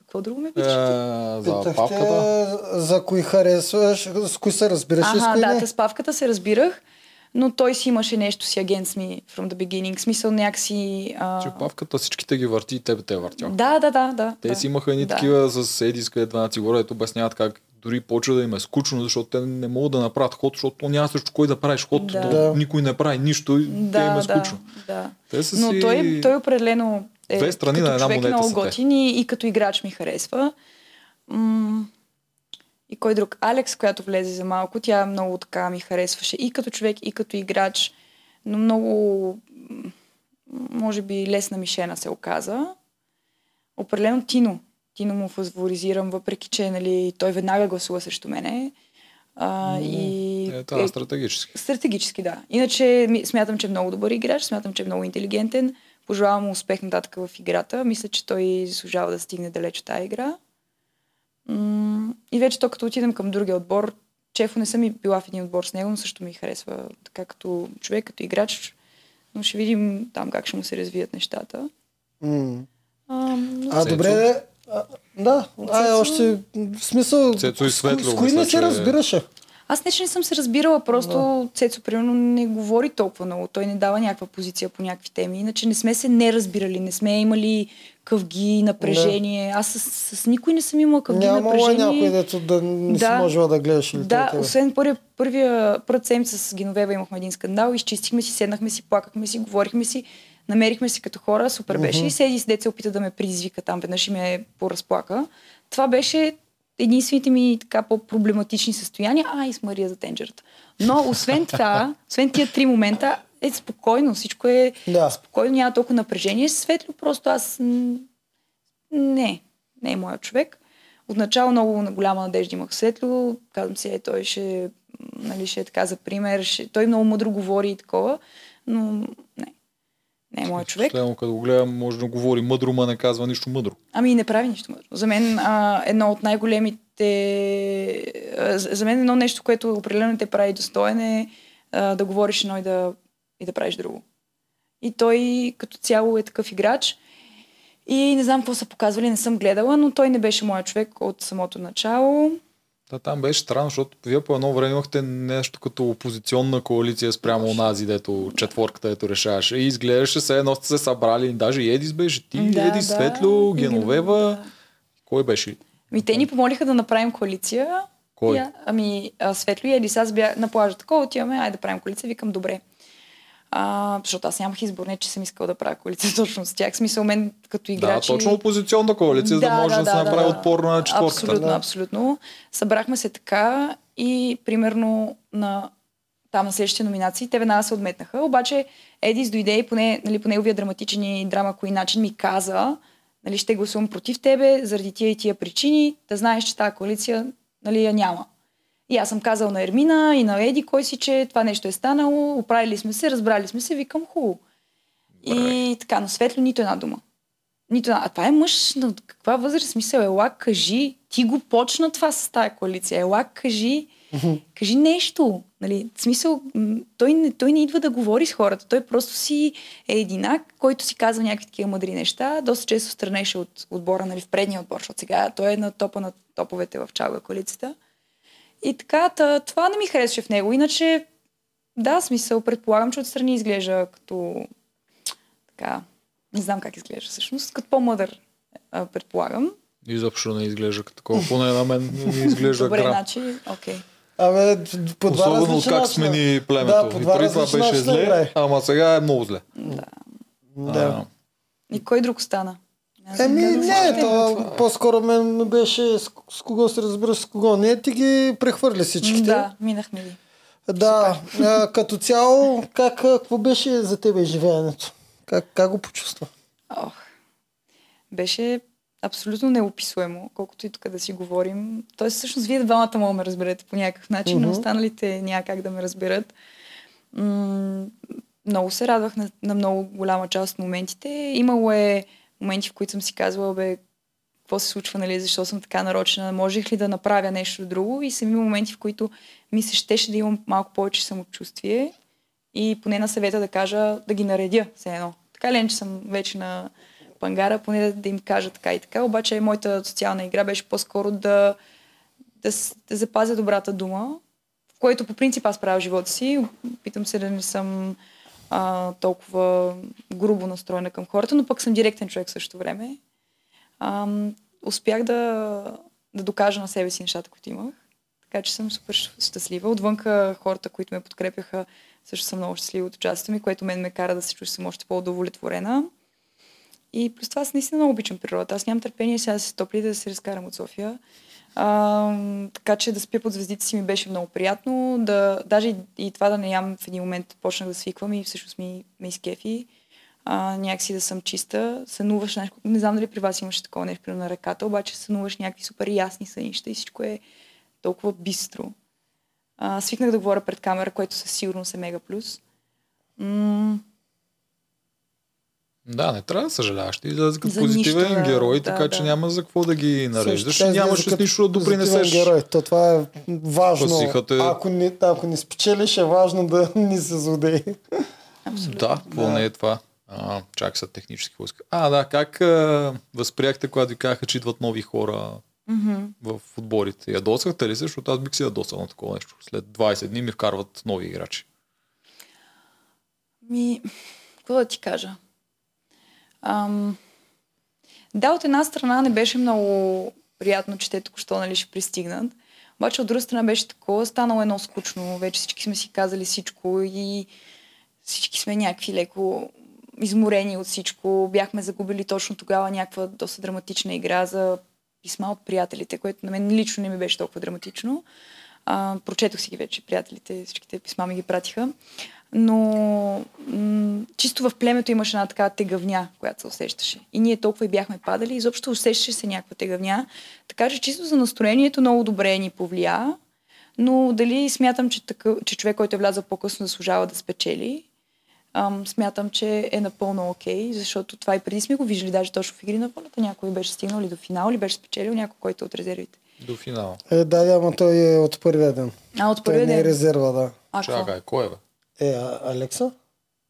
Какво друго ме Е, питаш? за питахте павката. за кои харесваш, с кои се разбираш и с да, не. с Павката се разбирах, но той си имаше нещо си against me from the beginning. В смисъл някакси... А... Че павката всичките ги върти и тебе те е въртял. Да, да, да, да. Те да. си имаха едни да. такива с Едиска едва на горе, ето обясняват как дори почва да им е скучно, защото те не могат да направят ход, защото то няма също кой да правиш ход, Да. Да. никой не прави нищо и те им Да, е да, скучно. да. Те са Но си... той, той определено е Две страни като на една човек много готин и, и като играч ми харесва. М- и кой друг? Алекс, която влезе за малко, тя много така ми харесваше и като човек, и като играч, но много, може би, лесна мишена се оказа. Определено Тино. Тино му фаворизирам, въпреки че нали, той веднага гласува срещу мене. А, и Е, това е стратегически. Стратегически, да. Иначе смятам, че е много добър играч, смятам, че е много интелигентен. Пожелавам му успех нататък в играта. Мисля, че той заслужава да стигне далеч от тази игра. М- и вече то като отидем към другия отбор, Чефо не съм и била в един отбор с него, но също ми харесва така като човек, като играч. Но ще видим там как ще му се развият нещата. М. А, но... А, добре, а, да, а, Цецо? още, в смисъл, Цецо и Светло, с кои не се разбираше? Аз не, че не съм се разбирала, просто Цецо, примерно, не говори толкова много. Той не дава някаква позиция по някакви теми. Иначе не сме се не разбирали, не сме имали къвги, напрежение. Аз с, с никой не съм имала къвги, Нямало е напрежение. някой, дето да не си Да. можела да гледаш или Да, тебе. освен първия, първия първата седмица с Геновева имахме един скандал, изчистихме си, седнахме си, плакахме си, говорихме си. Намерихме се като хора, супер беше. И седи с деца опита да ме предизвика там, веднъж и ме поразплака. Това беше единствените ми така по-проблематични състояния, а и с Мария за тенджерата. Но освен това, освен тия три момента, е спокойно, всичко е Да. спокойно, няма толкова напрежение. Светло, просто аз не, не е моят човек. Отначало много на голяма надежда имах Светло. Казвам си, е, той ще, нали, ще е така за пример. Ще... Той много мъдро говори и такова, но не. Не е моят човек. Следно, като го гледам, може да говори мъдро, ма не казва нищо мъдро. Ами не прави нищо мъдро. За мен а, едно от най-големите... а, За за мен едно нещо, което определено те прави достоен е а, да говориш едно и да, и да правиш друго. И той като цяло е такъв играч. И не знам какво са показвали, не съм гледала, но той не беше моят човек от самото начало. Да, там беше странно, защото вие по едно време имахте нещо като опозиционна коалиция спрямо онази, дето четворката, дето решаваше. И изглеждаше се едно сте се събрали, даже и Едис беше ти, Да, Едис, да. Светло, Геновева. да. Кой беше? Ми те ни помолиха да направим коалиция. Кой? А- ами, Светло и Едис, аз бях на плажа такова, отиваме, айде да правим коалиция, викам добре. А, защото аз нямах избор, не че съм искала да правя коалиция точно с тях. Смисъл, мен като играч. Да, точно опозиционна коалиция, за да, може да, се направи отпор на четворката. Абсолютно, Да. абсолютно. Събрахме се така и примерно на там на следващите номинации, те веднага се отметнаха. Обаче Едис дойде и поне, нали, по неговия драматичен и драма кои начин ми каза, нали, ще гласувам против тебе заради тия и тия причини, да знаеш, че тази коалиция нали, я няма. И аз съм казал на Ермина и на Еди, кой си, че това нещо е станало, оправили сме се, разбрали сме се, викам хубаво. И така, но светло нито една дума. Нито една. А това е мъж на каква възраст? Смисъл, ела, кажи. Ти го почна това с тая коалиция. Ела, кажи. Кажи нещо. Нали? В смисъл, той не, той не идва да говори с хората. Той просто си е единак, който си казва някакви такива мъдри неща. Доста често странеше от отбора, нали, в предния отбор, защото сега той е на топа на топовете в чалга коалицията. И така, та, това не ми харесваше в него. Иначе, да, смисъл, предполагам, че отстрани изглежда като така, не знам как изглежда всъщност, като по-мъдър, а, предполагам. Изобщо не изглежда като такова. Поне на мен не изглежда Добре, грам. значи, окей. Абе, по два Особено как начина. смени племето. Да, по и два преди това беше зле, ама сега е много зле. Да. Да. И кой друг остана? Еми, не, то по-скоро мен беше с, с кого се разбира с кого. Не, ти ги прехвърли всичките. Да, минахме ги. Да, а, като цяло, как, какво беше за тебе живеенето? Как, как го почувства? Ох. Беше абсолютно неописуемо, колкото и тук да си говорим. Тоест, всъщност, вие двамата мога да ме разберете по някакъв начин, но Мгм. останалите няма как да ме разберат. М- много се радвах на, на много голяма част от моментите. Имало е моменти, в които съм си казвала, бе, какво се случва, нали, защо съм така нарочена, можех ли да направя нещо друго и са имало моменти, в които ми се щеше да имам малко повече самочувствие и поне на съвета да кажа, да ги наредя все едно. Така ли, че съм вече на пангара, поне да, да им кажа така и така. Обаче моята социална игра беше по-скоро да, да, да запазя добрата дума, в което по принцип аз правя живота си. Питам се да не съм а, толкова грубо настроена към хората, но пък съм директен човек в същото време. Ам, успях да, да докажа на себе си нещата, които имах. Така че съм супер щастлива. Отвънка хората, които ме подкрепяха, също съм много щастлива от участието ми, което мен ме кара да се чувствам още по-удовлетворена. И плюс това аз наистина много обичам природата. Аз нямам търпение сега да се топли да се разкарам от София. А, така че да спя под звездите си ми беше много приятно. Да, даже и, и това да не ям в един момент почнах да свиквам и всъщност ми, ме изкефи. А, някакси да съм чиста. Сънуваш, нещо, не знам дали при вас имаше такова нещо на ръката, обаче сънуваш някакви супер ясни сънища и всичко е толкова бистро. А, свикнах да говоря пред камера, което със сигурност е мега плюс. М- Да, не трябва да съжаляваш. Ти излезе като За позитивен нищо, герой, да, така че да. няма за какво да ги нареждаш. Също нямаш с като нищо да допринесеш. герой. То това е важно. Пасихата е- Ако, не, ако не спечелиш, е важно да ни се злодей. абсолютно. Да, какво Да. не е това? А, чак са технически войска. А, да, как а, възприехте, когато ви казаха, че идват нови хора Мгм. в отборите? Ядосахте ли се? Защото аз бих си ядосал на такова нещо. След 20 дни ми вкарват нови играчи. Ми, какво да ти кажа? Ам, да, от една страна не беше много приятно, че те току-що нали, ще пристигнат. Обаче от друга страна беше такова, станало едно скучно. Вече всички сме си казали всичко и всички сме някакви леко изморени от всичко. Бяхме загубили точно тогава някаква доста драматична игра за писма от приятелите, което на мен лично не ми беше толкова драматично. А, прочетох си ги вече, приятелите, всичките писма ми ги пратиха. Но м- чисто в племето имаше една така тегавня, която се усещаше. И ние толкова и бяхме падали, изобщо усещаше се някаква тегавня. Така че чисто за настроението много добре ни повлия. Но дали смятам, че, такъв, че човек, който е влязъл по-късно, заслужава да спечели, ам, смятам, че е напълно окей, okay, защото това и преди сме го виждали, даже точно в игри на волята. Някой беше стигнал ли до финал, или беше спечелил някой, който е от резервите. До финал. Е, да, да, ама той е от първия ден. А, от Той първия не е ден. резерва, да. А? Чакай, кой е бе? Е, а, Алекса?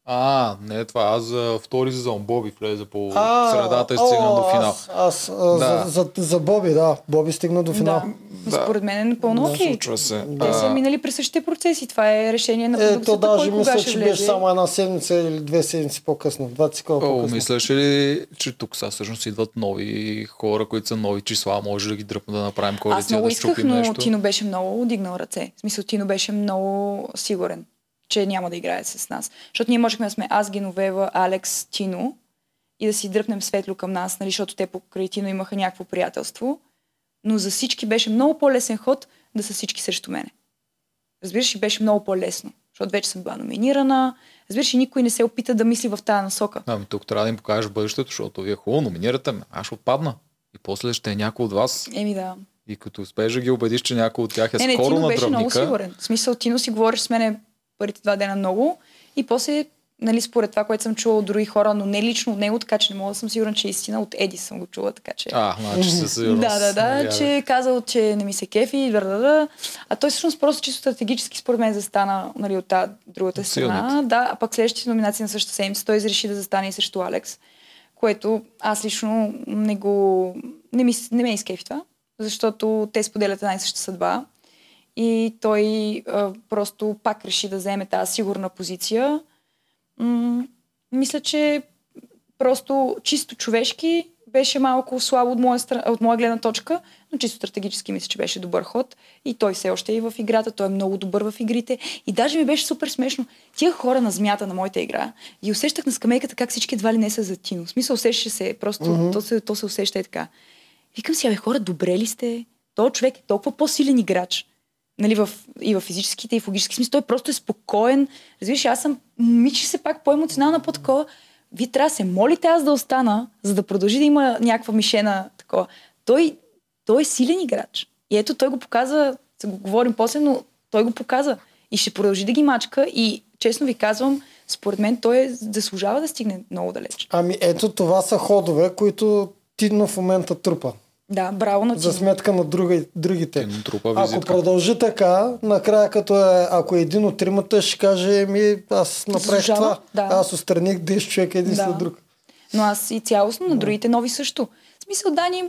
А, не е това. Аз за втори сезон Боби влезе по А, средата и о, стигна до финал. Аз, аз а, Да. за, за, за, Боби, да. Боби стигна до финал. Да. да. Според мен е напълно Да, окей. Случва се. Те са А, минали през същите процеси. Това е решение на Е, продукцията, то даже мисля, че влезе. беше само една седмица или две седмици по-късно. Два цикъла О, по-късно. мислеше ли, че тук сега всъщност идват нови хора, които са нови числа, може да ги дръпна да направим Аз коалиция, много да исках, щупим но нещо? Тино беше много дигнал ръце. В смисъл, Тино беше много сигурен, че няма да играе с нас. Защото ние можехме да сме аз, Геновева, Алекс, Тино и да си дръпнем светло към нас, нали, защото те покрай Тино имаха някакво приятелство. Но за всички беше много по-лесен ход да са всички срещу мене. Разбираш, и беше много по-лесно, защото вече съм била номинирана. Разбираш, и никой не се опита да мисли в тази насока. Ами, тук трябва да им покажеш бъдещето, защото вие хубаво номинирате ме. Аз ще отпадна. И после ще е някой от вас. Еми да. И като успееш да ги убедиш, че някой от тях е Не, не, скоро Тино на беше много дръвника, сигурен. В смисъл, Тино си говориш с мене първите два дена много и после, нали, според това, което съм чула от други хора, но не лично от него, така че не мога да съм сигурен, че е истина. От Еди съм го чула, така че... А, значи със сигурност. Да, да, да, Я, че е казал, че не ми се кефи, да, да, да. А той всъщност просто чисто стратегически според мен застана нали, от тази другата страна. Да, а пък следващите номинации на същата седмица той изреши да застане и срещу Алекс, което аз лично не го... Не, ми, не ме изкефи това, защото те споделят една и съща съдба. И той а, просто пак реши да вземе тази сигурна позиция. М- мисля, че просто чисто човешки беше малко слабо от моя, от моя гледна точка, но чисто стратегически мисля, че беше добър ход. И той все още е в играта, той е много добър в игрите. И даже ми беше супер смешно. Тия хора на змията на моята игра и усещах на скамейката как всички едва ли не са за Тино. В смисъл усещаше се, просто mm-hmm. то, се, то се усеща и така. Викам си, абе хора, добре ли сте? Той човек е толкова по-силен играч. Нали, в, и в физическите, и в логически смисъл. Той просто е спокоен. Разбираш, аз съм мичи се пак по-емоционална по такова. Вие трябва да се молите аз да остана, за да продължи да има някаква мишена такова. Той, той е силен играч. И ето той го показва, ще го говорим после, но той го показа. И ще продължи да ги мачка. И честно ви казвам, според мен той е, заслужава да стигне много далеч. Ами ето това са ходове, които Тино в момента трупа. Да, браво на За Тино. сметка на други, другите. Ако продължи така, накрая като е, ако е един от тримата, ще каже, ми аз направих Заслужава, това. да. Аз отстраних 10 човека един Да. след друг. Но аз и цялостно на другите нови също. В смисъл, Дани, м,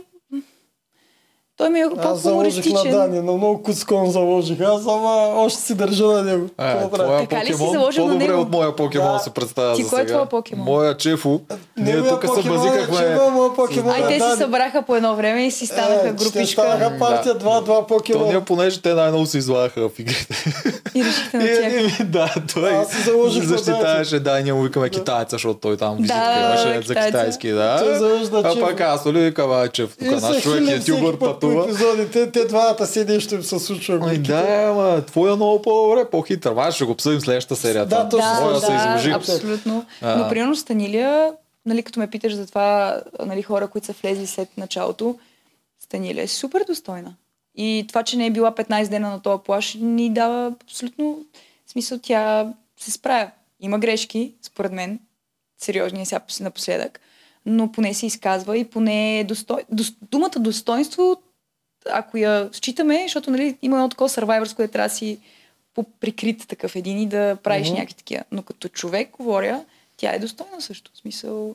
той ми е Аз заложих на. Дани, на много куцкон заложих. Аз ама още си държа на него. Е, Какво твоя Така ли си покемон, заложил на по-добре него? от моя покемон Да. се представя Ти за кой е твоя покемон? Моя Чефо. Ние тук се покемон е базикахме. Покемон Ай, е те се Дани. събраха по едно време и си станаха Е, Ще групичка. станаха партия, два, два То ние, понеже те най-много се излагаха в игрите. И решихте на тях. да, той Аз си заложих на защитаваше, да, ние му викаме китаеца, защото той там визитка имаше за китайски, да. А пак аз, нали, викам, че наш човек е пътува. епизодите. Те двамата седи и ще им се случва. Ай, глупите. да, ама твоя много по-добре, по-хитър. Ма ще го обсъдим следващата серия. Да, точно. Моя Да, се изложи. да, абсолютно. А. Но примерно Станилия, нали, като ме питаш за това, нали, хора, които са влезли след началото, Станилия е супер достойна. И това, че не е била 15 дена на този плаш, ни дава абсолютно смисъл, тя се справя. Има грешки, според мен, сериозни сега пос- напоследък, но поне се изказва и поне е достой... Дос... думата достоинство, ако я считаме, защото нали, има едно такова Survivors, което трябва да си по-прикрит такъв един и да правиш mm-hmm. някакви такива. Но като човек, говоря, тя е достойна също. В смисъл,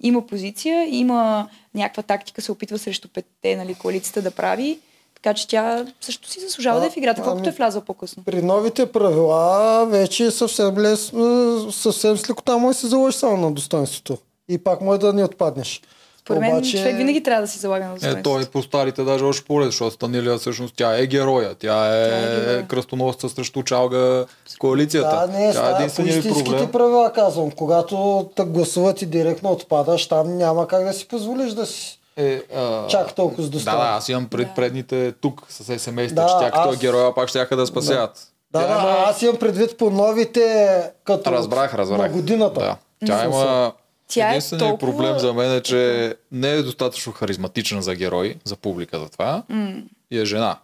има позиция, има някаква тактика, се опитва срещу петте, нали, коалицията да прави, така че тя също си заслужава А, да е в играта, колкото ами- е влязла по-късно. При новите правила вече е съвсем лесно, съвсем с лекота да се заложи само на достоинството. И пак може да не отпаднеш. Според мен Обаче- човек винаги трябва да си залага на Е, достоинството. той по старите даже още по защото Станилия всъщност тя е героя. Тя е, Тя е героя. кръстоносца срещу чалга коалицията. Да, не, тя е става, по единственият проблем. правила казвам. Когато те гласуват и директно отпадаш, там няма как да си позволиш да си Е, а... чак толкова с Да, достоин. да, аз имам пред Да. предните тук с СМС-те, Да, че тя като аз- е героя пак ще да спасят. Да, Тя да, има- аз имам предвид по новите, като Разбрах, разбрах. на годината. Да. Тя има... Тя е Единственият толкова- проблем за мен е, че не е достатъчно харизматична за герой, за публиката това. И е жена.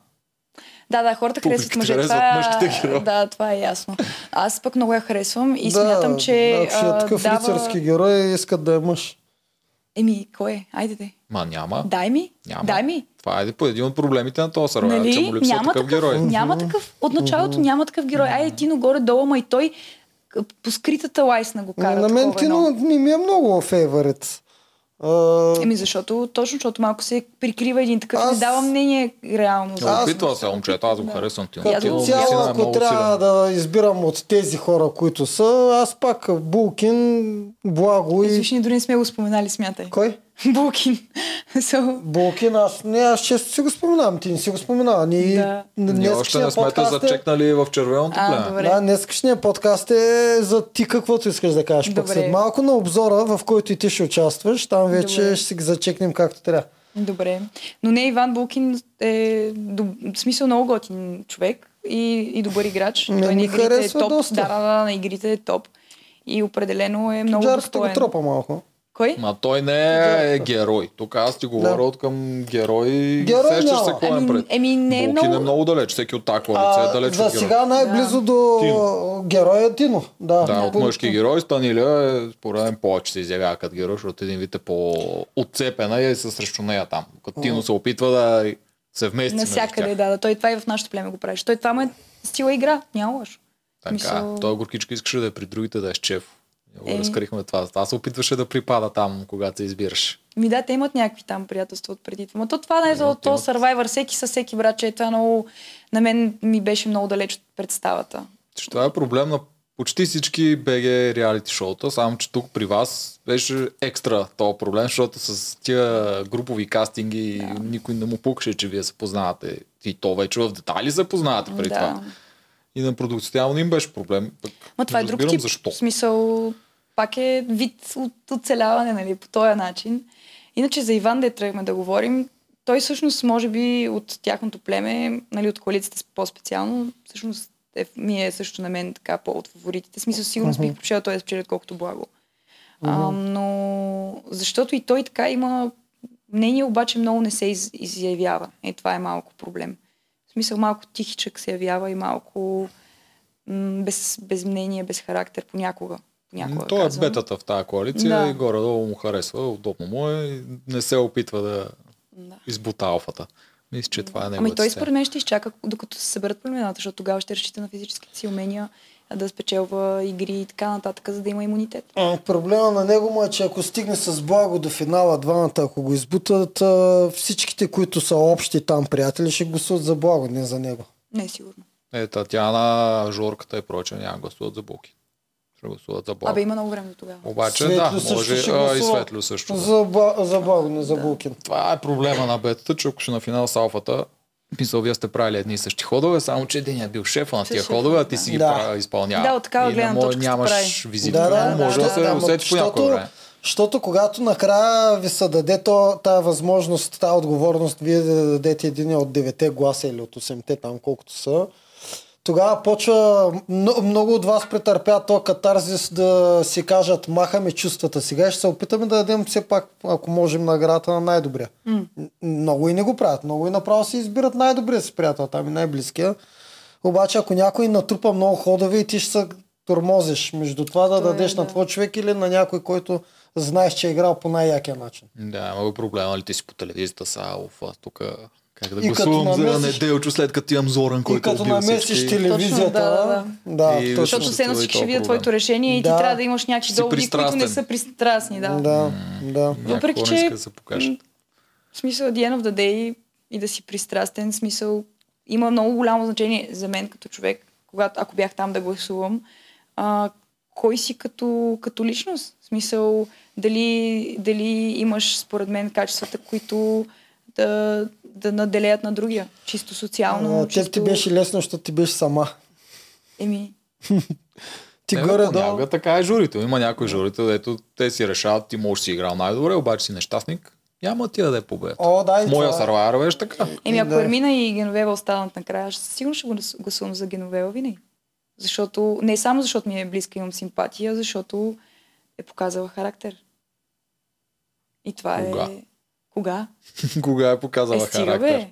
Да, да, хората харесват Публиката мъже. харесват Това, мъжките герои. Да, това е ясно. Аз пък много я харесвам и да, смятам, че ще е а, такъв дава... рицарски герой, искат да е мъж. Еми, кой е? Айде де. Ма няма. Дай ми. Няма. Дай ми. Това е по един от проблемите на този сериал, че Нали? му липсва Няма такъв такъв, герой. няма такъв. От началото няма такъв герой. Айде, Тино горе-долу, ма и той по скритата лайсна го кара. на мен едно. Тино не ми е много фейворит. А, Еми защото, точно защото малко се прикрива един такъв, Аз- не дава мнение реално. Но за- Аз- Опитва се момчето, аз го харесвам Тино. Аз Като цяло, ако трябва силен. да избирам от тези хора, които са, аз пак Булкин, Благо и... Ние дори не сме го споменали, смятай. Кой? Булкин. so, Булкин, аз не, аз често си го споменавам, ти не си го споменава. Ние, Да. Ние още не сме те зачекнали в червеното племе. Да, днескашният подкаст е за ти каквото искаш да кажеш. Пък след малко на обзора, в който и ти ще участваш, там вече Добре. ще си ги зачекнем както трябва. Добре. Но не, Иван Булкин е доб- в смисъл много готин човек и, и добър играч. Мен Той на ми игрите е топ. доста. Да, да, да, на игрите е топ. И определено е много Джарката го достоен. тропа малко. Кой? Ма той не е герой. Тук аз ти говоря Да. от към герой. Герой Сещаш няма. се кой е Ами, пред. еми, не е Булкин много... е много далеч. Всеки от тази коалиция е далеч за от герой. сега най-близо до Тино. героя Тино. Да, Да, от мъжки герой Станиля е според мен повече се изявява като герой, защото един вид е по-отцепена и е със срещу нея там. Като Тино се опитва да се вмести тях. да, да. Той това и в нашото племе го правиш. Той това му е стила игра. Няма лошо. Така, Мисъл- той горкичка искаше да е при другите да е с чеф. Го Е. разкрихме това. Това се опитваше да припада там, когато избираш. Ми да, те имат някакви там приятелства от преди това. Но то това не е за то имат. Survivor, всеки със всеки братче. Това много, на мен ми беше много далеч от представата. Че това е проблем на почти всички БГ реалити шоута, само че тук при вас беше екстра този проблем, защото с тия групови кастинги да. никой не му пукаше, че вие се познавате. И то вече в детайли се познавате преди да. това. И на продукцията явно им беше проблем. Пък Ма това е друг тип. Защо? Смисъл, пак е вид от оцеляване, нали, по този начин. Иначе за Иван, де тръгваме да говорим, той всъщност, може би, от тяхното племе, нали, от коалицията по-специално, всъщност е, ми е също на мен така по от фаворитите. Смисъл, сигурно бих предпочела той да спечели, отколкото благо. А, но защото и той така има мнение, обаче много не се из, изявява. Е, това е малко проблем. В смисъл, малко тихичък се явява и малко м- без, без мнение, без характер понякога. Понякога Той е бетата в тази коалиция Да. и горе-долу му харесва, удобно му е и не се опитва да Да. избута алфата. Мисля, че това е Ами неговата той система. според мен ще изчака, докато се съберат племената, защото тогава ще разчита на физическите си умения да спечелва игри и така нататък, за да има имунитет. А, Проблема на него му е, че ако стигне с благо до финала двамата, ако го избутат, а, всичките, които са общи там приятели, ще гласуват за благо, не за него. Не сигурно. Е, Татяна, Жорката и прочее няма гласуват за Булки. Ще гласуват за Благо. Абе, има много време до тогава. Обаче Светло да, също може ще а, и. Светло също. Да. За, за благо, не за Булкин. Това е проблема на бетата, че ако ще на финал с алфата, мисъл, вие сте правили едни и същи ходове, само че един е бил шефа на тия ходове, а ти да. си ги Да. да. изпълнява. Да, от такава гледна точка нямаш визитка. Да, да, може да, да, се да, усети по някое защото- време. Защото когато накрая ви се даде то, тази възможност, тази отговорност, вие да дадете един от девете гласа или от 8-те там колкото са, тогава почва много, от вас претърпят то катарзис да си кажат махаме чувствата. Сега ще се опитаме да дадем все пак, ако можем, наградата на най-добрия. М. Много и не го правят. Много и направо си избират най-добрия си приятел, там и най-близкия. Обаче ако някой натрупа много ходове и ти ще се тормозиш между това да То е, дадеш на да. твой човек или на някой, който знаеш, че е играл по най-якия начин. Да, много проблема ли ти си по телевизията са, ауф, аз тук как да И като гласувам за намесиш- неделчо, след като имам Зоран, И който като убил намесиш всички. телевизията, Точно, да, да, И точно. Защото все едно е всички ще видят проблем. твоето решение и Да. ти трябва да имаш някакви доводи, които не са пристрастни. Да. Да, да. Въпреки, че- да се покажат. В смисъл, at the end of the day и да си пристрастен, в смисъл, има много голямо значение за мен като човек, когато, ако бях там да гласувам, а, кой си като, като личност. В смисъл, дали, дали имаш, според мен, качествата, които да, да наделеят на другия. Чисто социално. А, чисто... Ти беше лесно, защото ти беше сама. Еми, Ти Не, горе долу. понякога така е журито. Има някои журито, дето те си решават, ти можеш да си играл най-добре, обаче си нещастник. Няма ти да даде победа. О, да, и Моя това е. сървайър беше така. Еми, ако Да. Ермина и Геновева останат накрая, ще сигурно ще глас- гласувам за Геновева винаги. Защото, не само защото ми е близка, имам симпатия, защото е показала характер. И това Кога? е... Кога? Кога е Е, показала стига, характер? бе.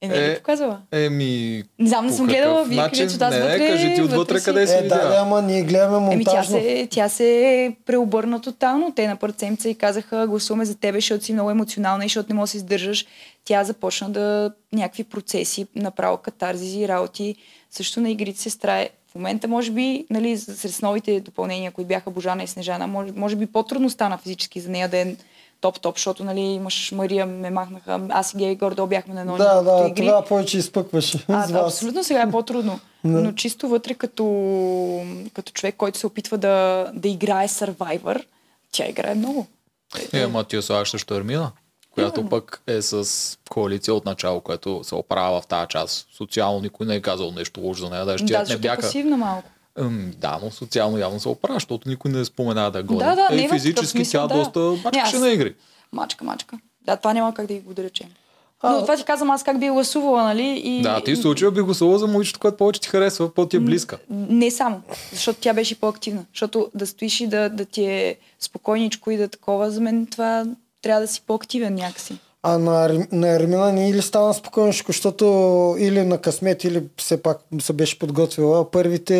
Е, не е Е, показала? Еми, Не знам, не съм гледала, вие начин? кажете, аз Не, вътре... кажи ти отвътре си- къде си Е, да, да, ама ние гледаме Еми, тя монтажно. се, тя се преобърна тотално. Те на пърцемца и казаха, гласуваме за тебе, защото си много емоционална и защото не можеш да се издържаш. Тя започна да някакви процеси, направо катарзизи и работи. Също на игрите се страе. В момента, може би, нали, сред новите допълнения, които бяха Божана и Снежана, може, може би по-трудно стана физически за нея да е топ-топ, защото нали, имаш Мария, ме махнаха, аз и Гей гордо бяхме на едно Да, да, игри. тогава повече изпъкваше. А, с да, абсолютно сега е по-трудно. Да. Но чисто вътре като, като човек, който се опитва да, да играе Survivor, тя играе много. Е, ама ти слагаш също Ермина, която Именно. пък е с коалиция от начало, което се оправя в тази част. Социално никой не е казал нещо лошо за нея. Даже Да, не е бяха. пасивна малко. Да, но социално явно се оправя, защото никой не спомена да гони. Да, да, е, физически смисъл, тя да. доста мачкаше аз- на игри. Мачка, мачка. Да, това няма как да ги го да речем. А, Но това ти казвам аз как би гласувала, нали? И... Да, ти в случая би гласувала за момичето, което повече ти харесва, по-ти е близка. Не само, защото тя беше по-активна. Защото да стоиш и да, да ти е спокойничко и да такова, за мен това трябва да си по-активен някакси. А на, на Ермина не или стана спокойничко, защото или на късмет, или все пак се беше подготвила. Първите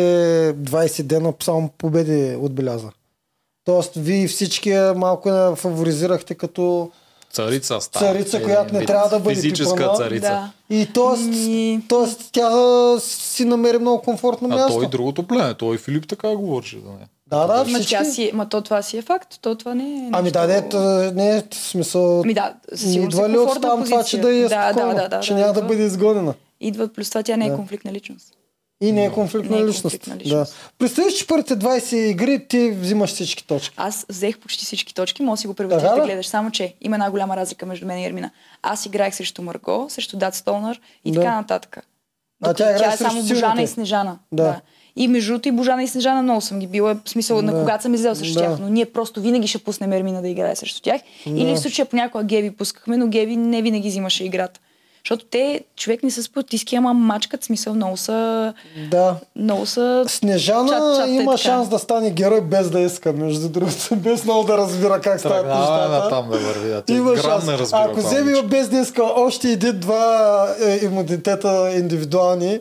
20 дена само победи отбеляза. Тоест, вие всички малко я фаворизирахте като Царица става. царица, Един която не вид трябва да бъде Физическа пипана. царица. Да. и тоест, И- тоест тя си намери много комфортно А място. той и другото племе, той и Филип така говореше за нея. Да, да, Ма, тя си, ма то това си е факт. То това не е Ами нещо- да, не, не е в смисъл. Ами да, със не сигурност идва е ли от там това, че да е Да, спокойно, да, да, че да, няма да идва. бъде изгонена. Идва, плюс това тя не е Да. конфликт на личност. И не е конфликт е на личност. на Да. личност. Представиш, че първите 20 игри ти взимаш всички точки. Аз взех почти всички точки, може да си го Така да ли? гледаш. Само, че има една голяма разлика между мен и Ермина. Аз играех срещу Марго, срещу Дат Столнар и Да. така нататък. А тя тя е само Божана и Снежана. Да. Да. И между другото и Божана и Снежана много съм ги била. В смисъл на Да. когато съм излезла срещу Да. тях. Но ние просто винаги ще пуснем Ермина да играе срещу тях. Да. Или в случая понякога Геви пускахме, но Геви не винаги взимаше играта. Защото те, човек не са спортистки, ама мачкат смисъл, много са, Да. много са Снежана Чат, чат, има така. шанс да стане герой без да иска, между другото. Без много да разбира как стават Тръгнава нещата. на там да върви. Да. Има шанс. не разбира. Ако вземе момиче. без да иска още един-два е, имунитета индивидуални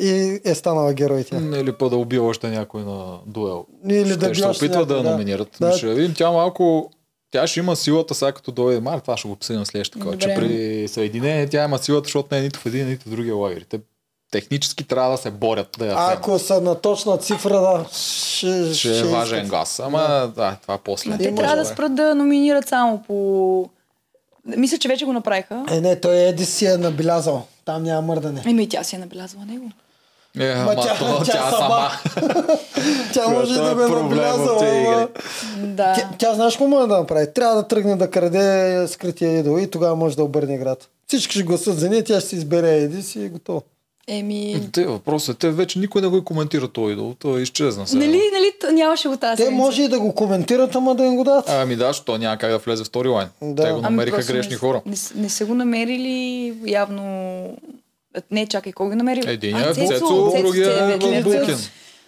и е станала герой тя. Или па да убие още някой на дуел. Или да Те би ще се още опитват да я някой, да. номинират. Да. Да. Ще видим, тя малко... Тя ще има силата сега като дойде Мар, това ще го обсъдим следващата, че Добре. при съединение тя има силата, защото не е нито в един, нито в другия лагер. Те технически трябва да се борят да я вземат. Ако са на точна цифра, да, ще, Ще е важен глас. Ама да, това после. Ма те трябва да бе. спрат да номинират само по... Мисля, че вече го направиха. Е, не, той Еди си е набелязал. Там няма мърдане. Еми, тя си е набелязала него. Е, ама Ма тя- то, тя тя, сама. сама. Тя може да е е от набелязала. ама-. Да. Тя, тя знаеш какво може да направи? Трябва да тръгне да краде скрития идол и тогава може да обърне играта. Всички ще гласат за нея, тя ще си избере Еди си и е готово. Еми... Те въпросът е, те вече никой не го коментира този идол. Той изчезна сега. Нали, нали, нямаше го тази Те седмица. може и да го коментират, ама да им го дадат. Ами да, защото няма как да влезе в сторилайн. Да. Те го Ами намериха просто грешни не, хора. Не, не са го намерили явно... Не, чакай, кой го намерил? Един е в Цецо, другия е в Цецо. Булкин.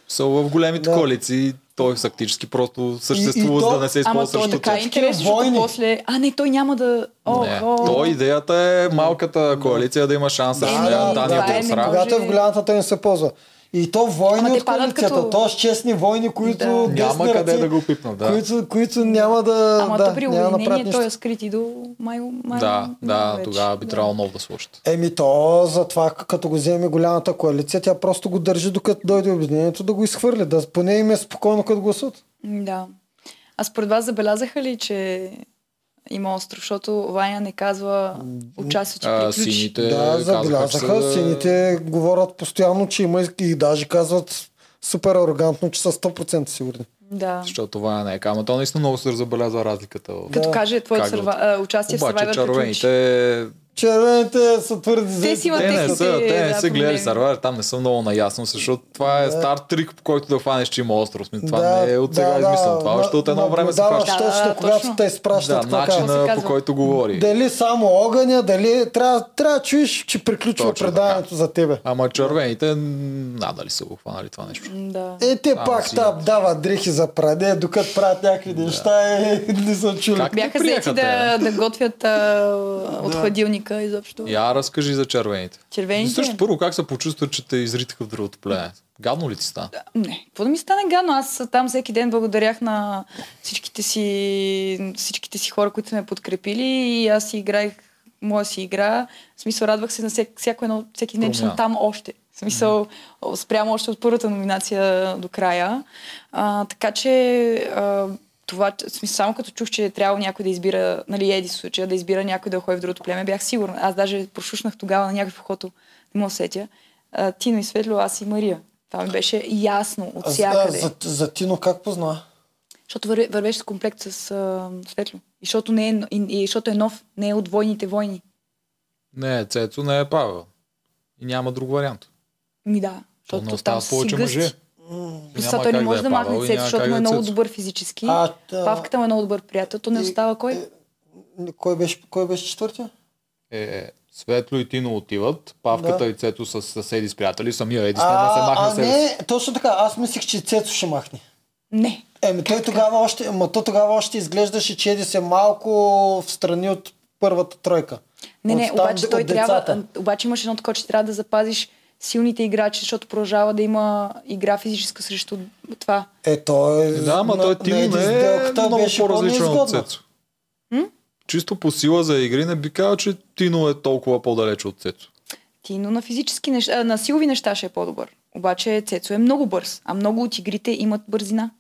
Са в големите Да. коалиции. Той фактически просто И- съществува, и за то- да не се Ама използва то срещу така е интересно, защото после... А, не, той няма да... О, Не, о, то идеята е малката коалиция да има шанс Еми, с нея. това Дания е, да не осра. може. Когато е в голямата, той не се ползва. И то войни Ама от коалицията. като- То с честни войни, които Да. Няма къде ръце, да го пипнат, да. които, които няма да, Ама да, то при да обединение той е скрит и до май, май, Да, май да, вече. тогава би Да. трябвало нов да сложат. Еми то, затова като го вземе голямата коалиция, тя просто го държи докато дойде обединението да го изхвърли. Да поне им е спокойно като гласуват. Да. А според вас забелязаха ли, че има остров, защото Ваня не казва А, приключи. сините да, че забелязаха. са- Сините говорят постоянно, че има и даже казват супер арогантно, че са 100% сигурни. Да. Защото това не е Ама то наистина много се забелязва разликата. в- Като Да. каже твоето да- сърва... участие в Обаче Survivor приключи. Червените са твърди Те заети. си имат Те не са, те не да, са гледали. Survivor, там не съм много наясно, защото това е стар трик, по който да хванеш, че има остров. Това Да, не е от сега да, измислено. да. Това още от едно време се хваща. Да, точно да, когато те изпращат Да, начина по който говори. Дали само огъня, дали трябва, трябва да чуеш, че приключва Точно предаването за тебе. Ама червените надали са го хванали това нещо. Да. Е, те пак там дават дрехи за пране, докато правят някакви неща и не са чули. Бяха заети да, те? да готвят а, от хладилника изобщо. Я разкажи за червените. Червените? Също първо как се почувства, че те изритаха в другото племе? Гадно ли ти стана? Не, какво да ми стане гадно? Аз там всеки ден благодарях на всичките си, всичките си хора, които са ме подкрепили и аз си играех моя си игра. В смисъл, радвах се на всек, всяко едно, всеки ден, че съм там още. В смисъл, спрямо още от първата номинация до края. А, така че а, това, само като чух, че трябва някой да избира, нали, Еди случая, да избира някой да ходи в другото племе, бях сигурна. Аз даже прошушнах тогава на някакво хото, не мога сетя. А, Тино и Светло, аз и Мария. Това ми беше ясно от всякъде. за, за Тино как позна? Защото върве, вървеше с комплект с а, Светло. И защото, не е, и, и защото е нов, не е от войните войни. Не, Цецо не е правил. И няма друг вариант. Ми да. То не Защото са си повече гъсти. мъже. Няма това той не може е да падал махне Цецо, няма защото му е много добър физически. А, да. Павката му е много добър приятел. То не остава кой? е, Кой беше, кой беше четвъртия? Е, Светло и Тино отиват, Павката Да. и Цето с съседи с приятели, самия Еди с не да се А, махне а себе не, точно така. Аз мислих, че Цецо ще махне. Не. Еми, той тогава още, ма то тогава още изглеждаше, че Еди се малко в страни от първата тройка. Не, не, обаче той трябва. Обаче имаш едно такова, че трябва да запазиш силните играчи, защото продължава да има игра физическа срещу това. Е, той Да, ама той Еди не е много беше по-различен от. Цецо. Чисто по сила за игри не би казал, че Тино е толкова по-далече от Цецо. Тино на физически неща, на силови неща ще е по-добър. Обаче Цецо е много бърз, а много от игрите имат бързина.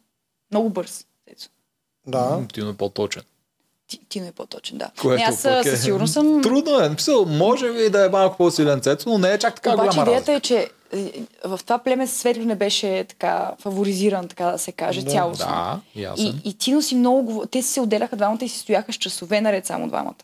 Много бърз. Цецо. Да. Тино е по-точен. Ти, Тино е по-точен, да. Което не, аз пък е... със сигурност съм... Трудно е. Мисъл, може би да е малко по-силен Цецо, но не е чак така Обаче голяма идеята разлика. е, че е, в това племе Светло не беше така фаворизиран, така да се каже, Да. цялостно. Да, ясен. И, и Тино си много... Те си се отделяха двамата и си стояха с часове наред само двамата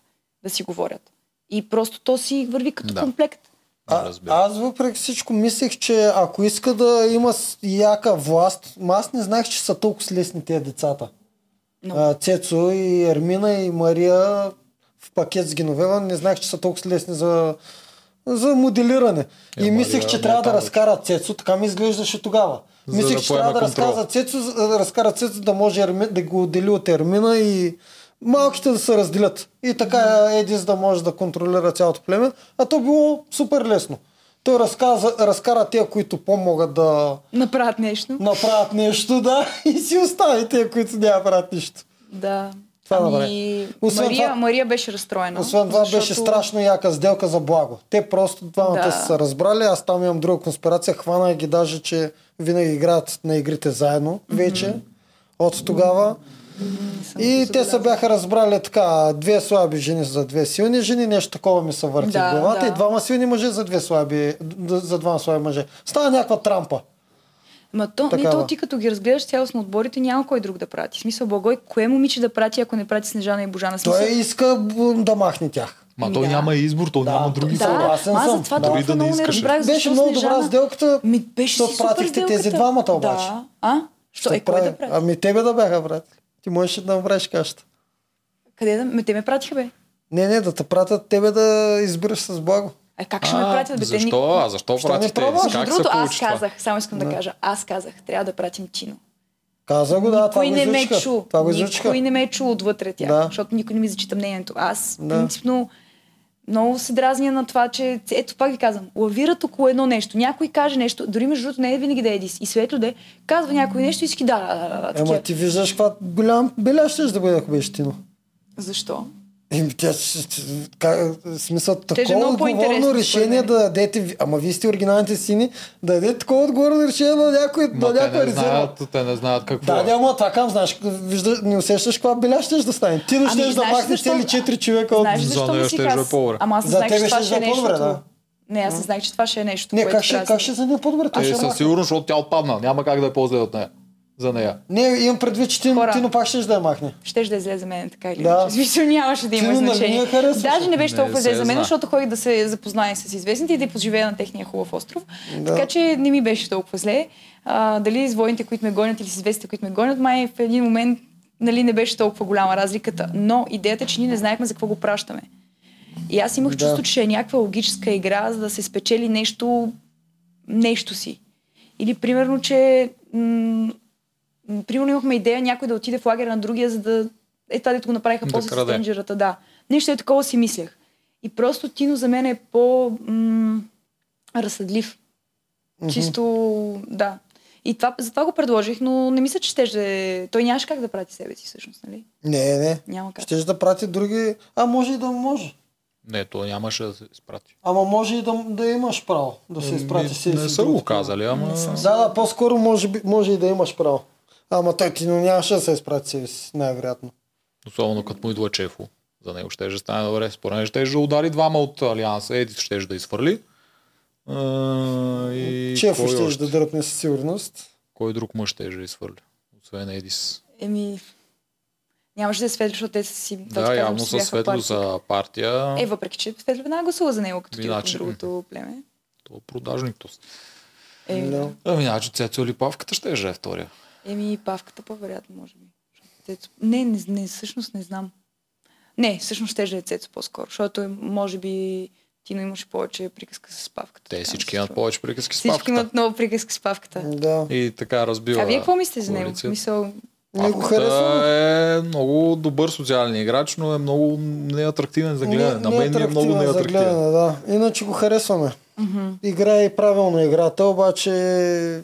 да си говорят. И просто то си върви като Да. комплект. А, аз въпреки всичко мислех, че ако иска да има яка власт, аз не знаех, че са толкова лесни тези децата. А, Цецо и Ермина и Мария в пакет с Геновева не знаех, че са толкова лесни за, за моделиране. Е, и мислех, че трябва да разкарат Цецо, така ми изглеждаше тогава. За мислех, да че трябва да разказа Цецо, да разкара Цецо, да може Ерми, да го отдели от Ермина и малките да се разделят. И така Едис да може да контролира цялото племе. А то било супер лесно. Той разказа, разкара те, които по-могат да направят нещо. направят нещо, да, и си остави те, които няма правят нищо. Да. Това ами, направи. Освен Мария, това- Мария беше разстроена. Освен това защото... беше страшно яка сделка за благо. Те просто двамата Да. са се разбрали, аз там имам друга конспирация, хвана ги даже, че винаги играят на игрите заедно вече от тогава. Съм И те се бяха разбрали така, две слаби жени за две силни жени, нещо такова ми се върти Да, в главата да. и двама силни мъже за две слаби, за двама слаби мъже. Става някаква трампа. Ма то, не, то ти като ги разгледаш цялостно отборите, няма кой друг да прати. В смисъл, Благой, кое момиче да прати, ако не прати Снежана и Божана? Смисъл, Той иска да махне тях. Ма Ми той да. няма избор, той Да, няма други да, хора. аз за това Да. толкова Дори да не много не разбрах, Беше много Снежана... добра сделката, Ми, беше защото пратихте тези сделката. двамата обаче. Да. А? Що, е, Ще кой прави- да прати? Ами тебе да бяха пратили. Ти можеш да направиш кашата. Къде да... Ме, те ме пратиха, бе. Не, не, да те пратят тебе да избираш с благо. А как ще ме пратят, бе? Защо? А защо Защо не пратите? пробваш? Как се другото, аз това? казах, само искам да кажа, аз казах, трябва да пратим Тино. Каза го, да, това Никой го не ме чу. Това го изучиха. Никой не ме е чул отвътре тях, Да. защото никой не ми зачита мнението. Аз, Да. принципно, много се дразня на това, че, ето пак ви казвам, лавират около едно нещо. Някой каже нещо, дори между другото не е винаги да е Едис. И Светло де казва някой нещо и си да. Ема ти виждаш каква голям беля ще да бъде, ако беше Тино. Защо? Еми, тя, как, смисъл, такова отговорно решение да дадете, ама вие сте оригиналните сини, да дадете такова отговорно решение на някой, на Ма някоя не резерва. знаят, те не знаят какво Да, е. да, ама това кам, знаеш, вижда, не усещаш каква беля ще да стане. Ти да Ами, ще да знаеш махне защо- цели четири човека от... Знаеш За защо нея мислих е аз? по-добре. Ама аз не За знаех, че това ще е да е по-добре, нещото. да. Не, аз не знаех, че това ще е нещо, Не, което как ще, как ще се не по-добре? Е, със сигурност, защото тя отпадна. Няма как да е по-зле от нея. За нея. Не, имам предвид, че Тино, Хора. Тино пак ще да я махне. Щеш да излезе за мен така или Да. Смисъл нямаше да има Ти, нали, значение. харесваш? Даже не беше Не толкова зле за мен, защото ходих да се запознае с известните и да поживея на техния хубав остров. Да. Така че не ми беше толкова зле. А, дали с войните, които ме гонят или с известите, които ме гонят, май в един момент нали, не беше толкова голяма разликата. Но идеята е, че ние не знаехме за какво го пращаме. И аз имах Да. чувство, че е някаква логическа игра, за да се спечели нещо, нещо си. Или примерно, че м- примерно имахме идея някой да отиде в лагера на другия, за да... Е, това дето го направиха Да после с краде. стенджерата, да. Нещо е такова си мислех. И просто Тино за мен е по м- разсъдлив. Чисто, да. И това, затова го предложих, но не мисля, че ще да Той нямаше как да прати себе си, всъщност, нали? Не, не. Няма как. Ще да прати други... А може и да може. Не, то нямаше да се изпрати. Ама може и да, да имаш право да се изпрати Ми, себе Не си са го казали, ама... Не Да, да, по-скоро може, може и да имаш право. Ама той ти нямаше да се изпрати себе си, най-вероятно. Особено като му идва Чефо. За него ще да стане добре. Според мен ще да удари двама от Алианса. Едис ще да изхвърли. И Чефо ще още? да дръпне със сигурност. кой друг мъж ще да изхвърли? Освен Едис. Еми, нямаше да е светло, защото те са си... Да, казвам, явно са светло партия. за партия. Е, въпреки, че Светло веднага гласува за него, като Иначе- в другото племе. То е продажник то. Е, Да. да. Ами, значи Цецо или Павката ще е втория. Еми, павката по-вероятно, може би. Цецо- Не, не, не, всъщност не знам. Не, всъщност ще е Цецо по-скоро, защото е, може би Тино имаше повече приказка с павката. Те всички имат повече приказки с Всички Павката. имат много приказки с павката. Да. И така разбива А вие какво мислите за него? Мисъл, Не го Павката харесвам. е много добър социален играч, но е много неатрактивен за гледане. На мен е много атрактивен за неатрактивен. гледане, да. Иначе го харесваме. Играе и правилно играта, обаче...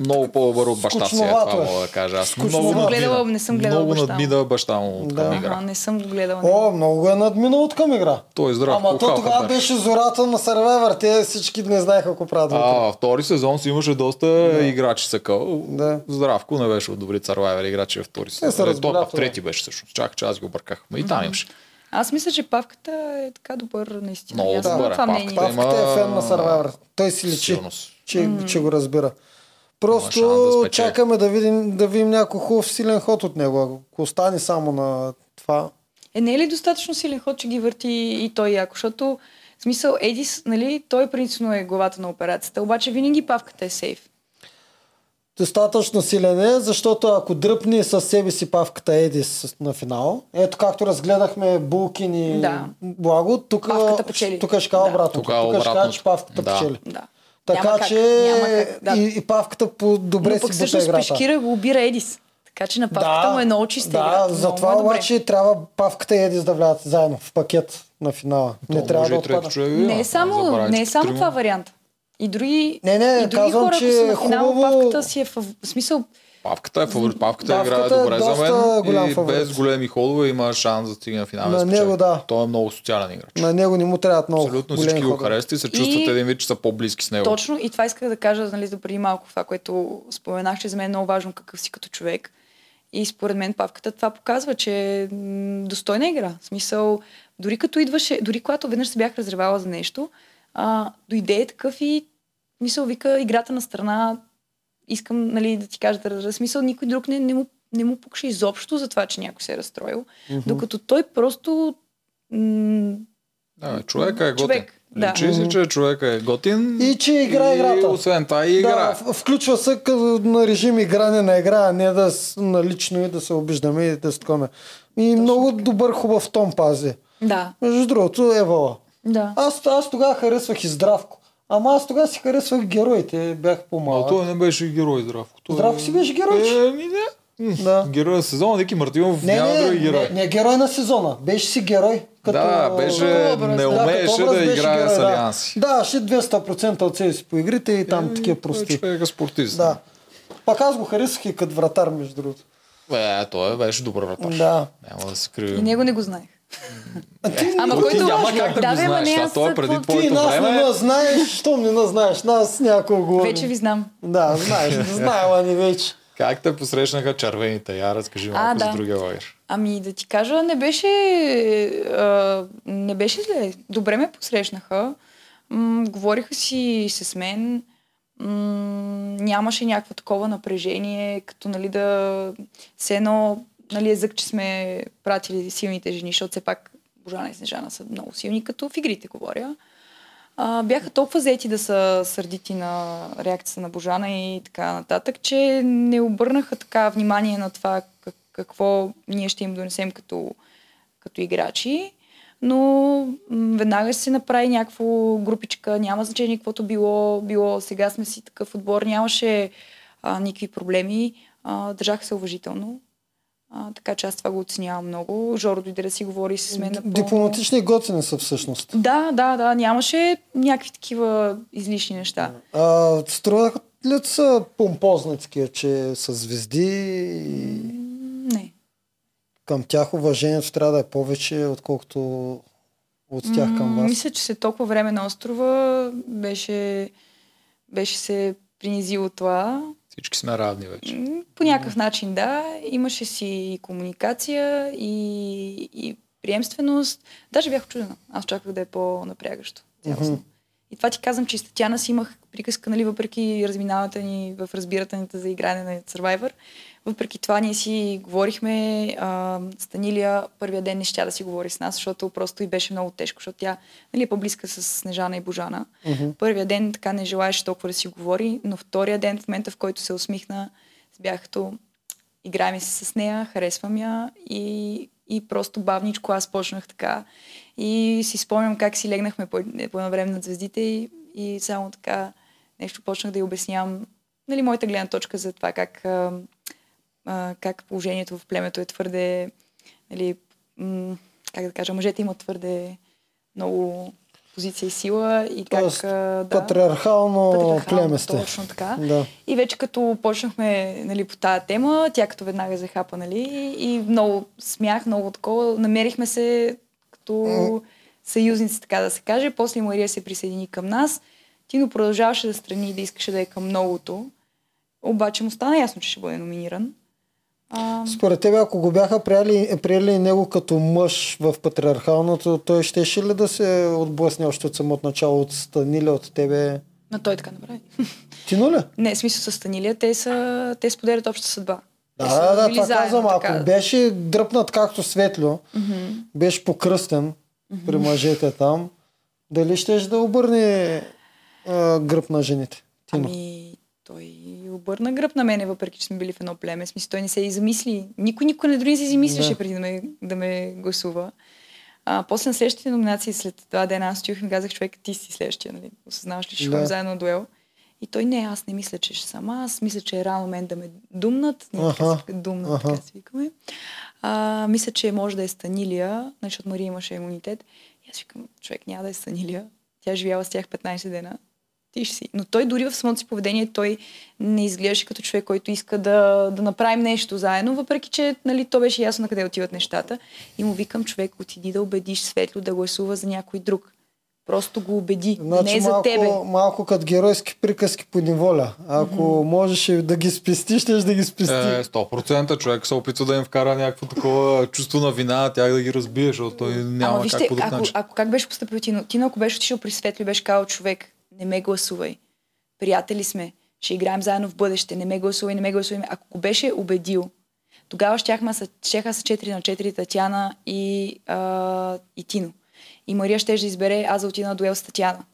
Много по-добър от баща си, е, това е. мога да кажа. Аз много Не съм гледала- не съм гледала Много баща му. надмина баща му от Да. към игра. не съм го гледала. О, много го е надминал от към игра. Той е здрав. Ама то кухал тогава хапер. беше зората на Survivor. Те всички не знаеха какво правят. А, втори сезон си имаше доста играчи са къл. Да. Здравко не беше от добри Survivor играчи във втори сезон. се разбра той, а в трети беше всъщност. Чак, че аз ги обърках. Ма и там имаше. Аз мисля, че павката е така добър, наистина. Много добър е. това Павката е- Павката има- е фен на Survivor. Той си личи, че, че го разбира. Просто да чакаме да видим, да видим някой хубав силен ход от него. Ако остане само на това. Е, не е ли достатъчно силен ход, че ги върти и той яко? Защото, в смисъл, Едис, нали, той принципно е главата на операцията, обаче винаги павката е сейф. Достатъчно силен е, защото ако дръпне със себе си павката Едис на финал, ето както разгледахме Булкин и Да. Благо, тук, тук ще кажа Да. обратно. Тук е ще кажа, че павката Да. печели. Да. Така Няма как, че няма как, да. и, и павката по добре Но си пък бута всъщност играта. Пешкира го обира Едис. Така че на павката му е много чиста да, играта. затова е добре. обаче трябва павката и Едис да влязат заедно в пакет на финала. не То трябва може да и трето отпада. човек да Не е само, не е само това вариант. И други, Не, не, и други казвам, хора, че са е на финал, хубаво- павката си е в, в смисъл, Павката е фаворит. Павката Павката играе е добре за голям мен. И фаворит. без големи ходове има шанс да стигне на финал. На него да. Той е много социален играч. На него не му трябват много Абсолютно големи всички го харесват и се чувстват И- един вид, че са по-близки с него. Точно и това исках да кажа, нали, да преди малко това, което споменах, че за мен е много важно какъв си като човек. И според мен павката това показва, че е достойна игра. В смисъл, дори като идваше, дори когато веднъж се бях разревала за нещо, а, дойде такъв и мисъл вика играта на страна, искам нали, да ти кажа да разбера. Смисъл, никой друг не, не, му, не му пукше изобщо за това, че някой се е разстроил. Докато той просто м- Да, човека е готин. Човек, да. Личи си, че човека е готин. И че играе и играта. освен това и игра. Да, включва се на режим игране на игра, а не да на лично и да се обиждаме и да скоме. И много добър хубав тон пази. да, Между другото, Евала. Да. Аз, аз тогава харесвах и Здравко. Ама аз тогава си харесвах героите, бях по-малък. той не беше герой, Здравко. Той Здравко си беше герой? Е, ми не. Да. Герой на сезона, Ники Мартинов Не, няма не, други не, герои. не, не герой на сезона. Беше си герой. Като... Да, беше, Като образ, не да, умееше да беше играе герой, с да. Алианси. Да, ще 200% от себе си по игрите и там такива Той прости. човек е спортист. Да. Пак аз го харесах и като вратар, между другото. Е, той беше добър вратар. Да. Няма да се И крие. него не го знаех. А ти Ама не- който- няма как да, Да, го знаеш. не, това аз той е преди Ти Ти твоето нас не време. знаеш, щом не нас знаеш. Нас някой го... Вече ви знам. Да, знаеш, знаела ни вече. Как те посрещнаха червените? Я разкажи А, малко да. за другия лагер. Ами да ти кажа, не беше, а, не беше зле. Добре ме посрещнаха. М- говориха си с мен, м- нямаше някакво такова напрежение, като нали да все едно нали, езък, че сме пратили силните жени, защото все пак Божана и Снежана са много силни, като в игрите говоря. А, бяха толкова заети да са сърдити на реакцията на Божана и така нататък, че не обърнаха така внимание на това как, какво ние ще им донесем като, като играчи. Но веднага се направи някаква групичка, няма значение каквото било, било. Сега сме си такъв отбор, нямаше а, никакви проблеми. А, държаха се уважително. А, така че аз това го оценявам много. Жоро дойде да си говори с мен. напълно. Дипломатични готини са всъщност. Да, да, да. Нямаше някакви такива излишни неща. А, струваха ли са помпозни такива, че са звезди и Не. към тях уважението трябва да е повече, отколкото от тях към вас? Мисля, че след толкова време на острова беше, беше се принизило това. Всички сме равни вече. По някакъв начин, да. Имаше си и комуникация, и, и приемственост. Даже бях чудена. Аз чаках да е по-напрягащо. цялостно. Мгм. И това ти казвам, че с Татяна си имах приказка, нали, въпреки разминаването ни в разбирателните за игране на Survivor. Въпреки това ние си говорихме, а, Станилия първия ден не щя да си говори с нас, защото просто и беше много тежко, защото тя нали, е по-близка с Снежана и Божана. Мгм. Първия ден така не желаеше толкова да си говори, но втория ден, в момента в който се усмихна, бях като играем си с нея, харесвам я и, и просто бавничко аз почнах така. И си спомням как си легнахме по, по едно време над звездите и, и само така нещо почнах да й обяснявам нали, моята гледна точка за това как, а, как положението в племето е твърде, нали, м- как да кажа, мъжете имат твърде много позиция и сила и как... Тоест, да, Патриархално, патриархално, племе сте. Точно така. Да. И вече като почнахме нали, по тази тема, тя като веднага захапа, нали, и много смях, много такова. Намерихме се като съюзници, така да се каже. После Мария се присъедини към нас. Тино продължаваше да страни и да искаше да е към многото. Обаче му стана ясно, че ще бъде номиниран. А, Според тебе, ако го бяха приели, приели него като мъж в патриархалното, той щеше ли да се отблъсне още от самото начало от Станиля, от тебе? но той така направи. Тино ли? Не, смисъл с Станилия, те, са, те споделят обща съдба. Да, са да, да, това заедно, казвам. Ако така. беше дръпнат както Светло, Мгм. беше покръстен при мъжете там, дали щеш да обърне а, гръб на жените? Тино. Ами, той обърна гръб на мене, въпреки че сме били в едно племе. Смисъл, той не се и замисли. Никой, никой не дори не се замисляше Да. преди да ме, да ме гласува. А, после на следващите номинации, след два дена, аз стоях и ми казах, човек, ти си следващия, нали? Осъзнаваш ли, ще Да. ходим заедно на дуел. И той не, аз не мисля, че ще съм аз. Мисля, че е рано мен да ме думнат. Не, така се думнат, Аха. така се викаме. А, мисля, че може да е Станилия, нали, защото Мария имаше имунитет. И аз викам, човек няма да е Станилия. Тя е живяла с тях 15 дена. Ти ще си. Но той дори в самото си поведение, той не изглеждаше като човек, който иска да, да направим нещо заедно, въпреки че нали, то беше ясно на къде отиват нещата. И му викам, човек, отиди да убедиш Светло да гласува за някой друг. Просто го убеди. Значи не е за малко, тебе. малко като геройски приказки по неволя. Ако можеш да ги спести, ще да ги спести. Е, 100% човек се опитва да им вкара някакво такова чувство на вина, тях да ги разбие, защото той няма Ама как вижте, по друг ако, начин. ако как беше поступил Тино? Тино, ако беше отишъл при Светло и беше казал човек, не ме гласувай. Приятели сме, ще играем заедно в бъдеще, не ме гласувай, не ме гласувай. Ако го беше убедил, тогава щяхме, са- щяха са 4 на 4 Татяна и, а, и Тино. И Мария ще да избере аз да отида на дуел с Татяна.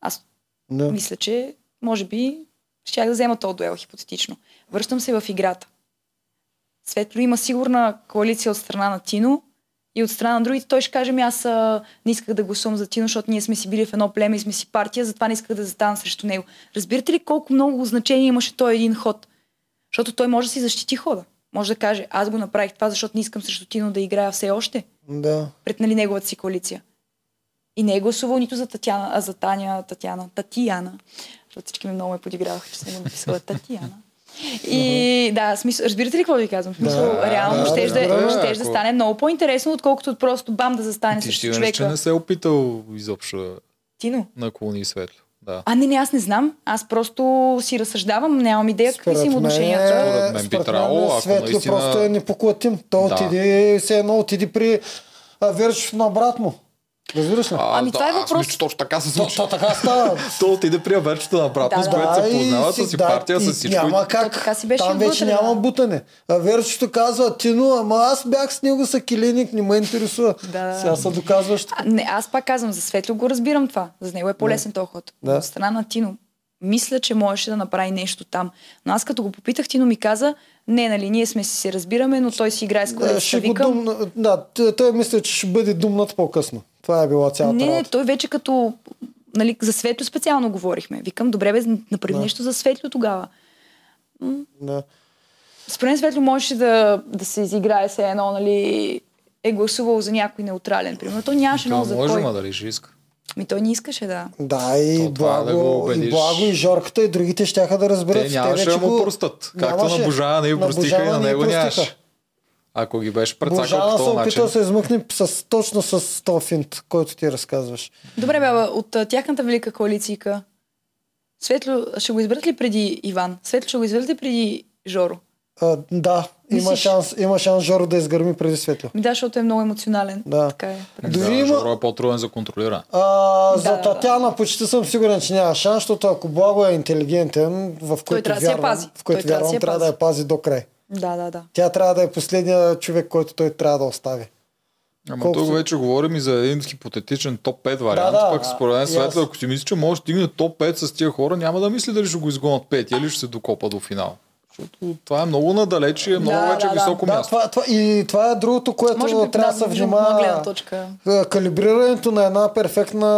Аз Да. мисля, че може би щях да взема този дуел хипотетично. Връщам се в играта. Светло има сигурна коалиция от страна на Тино и от страна на другите. Той ще каже, аз а, не исках да гласувам за Тино, защото ние сме си били в едно племе и сме си партия, затова не исках да застана срещу него. Разбирате ли колко много значение имаше той един ход? Защото той може да си защити хода. Може да каже, аз го направих това, защото не искам срещу Тино да играя все още да. пред нали, неговата си коалиция. И не е гласувал нито за Татяна, а за Таня, Татяна, Татияна. Защото всички ми много ме подиграваха, че съм го написала Татияна. И да, смисъл, разбирате ли какво ви казвам? Смисъл, Да, реално да, ще, да, разбираме, ще, да стане много по-интересно, отколкото просто бам да застане Ти срещу ще че човека. не се е опитал изобщо Тино. на клони и светло. Да. А, не, не, аз не знам. Аз просто си разсъждавам, нямам идея какви са им отношенията. Според мен би според трябвало, ако Светло наистина- просто е непоклатим. Той Да. отиде, все едно отиде при а, Вершов на брат му. Разбираш ли? А, Ами, да, това е въпрос. мисля, точно така се случи. то така става. То отиде при Аверчето направо, Да, с да. което се и познават си- си да, партия, с всичко. Няма как. То така си беше Там вече вътре, няма да. бутане. А Верчето казва, Тино, ама аз бях с него са килиник, не ме интересува. Да, да. Сега се доказваш. А, не, аз пак казвам, за Светло го разбирам това. За него е по-лесен този ход. Да. От страна на Тино, мисля, че можеше да направи нещо там. Но аз като го попитах, Тино ми каза, не, нали, ние сме си се разбираме, но той си играе с Е, колеса. ще го Викам, дум... Да, той мисля, че ще бъде думнат по-късно. Това е била цялата не, не, работа. той вече като нали, за Светло специално говорихме. Викам, добре, бе, направи Да. нещо за Светло тогава. Да. Според Светло можеше да, да се изиграе се едно, нали, е гласувал за някой неутрален, примерно. То нямаше много за може, кой. ма дали ще иска. Ми той не искаше, да. Да, и То Благо, да го и. Благо, и Жорката, и другите щяха да разберат. Те нямаше да му простат. Както Нямаше. на Божана не простиха и на не него нямаше. Ако ги беше прецакал по се този опита начин. да се измъкне с, точно с този финт, който ти разказваш. Добре, баба, от а, тяхната велика коалиция, Светло, ще го изберат ли преди Иван? Светло ще го изберат ли преди Жоро? А, да, има шанс, има шанс Жоро да изгърми преди Светло. Ми да, защото е много емоционален. Да. Така е. Дори Да, има- Жоро е по-труден за контролиране. А, Да, за да, Татяна почти съм сигурен, че няма шанс, защото ако Благо е интелигентен, в който трябва да си я пази. в който Той трябва да вярвам, я трябва да я пази до край. Да, да, да. Тя трябва да е последния човек, който той трябва да остави. Ама Колко тук са- вече говорим и за един хипотетичен топ 5 вариант. да, пък а, според мен Светла, ако си мисли, че може да стигне топ 5 с тия хора, няма да мисли дали ще го изгонят 5 или ще се докопа до финал. Защото това е много надалеч и е много Да, вече да, да. високо Да, място. това, това, и това е другото, което Може би трябва да се внимава. Е, Калибрирането на една перфектна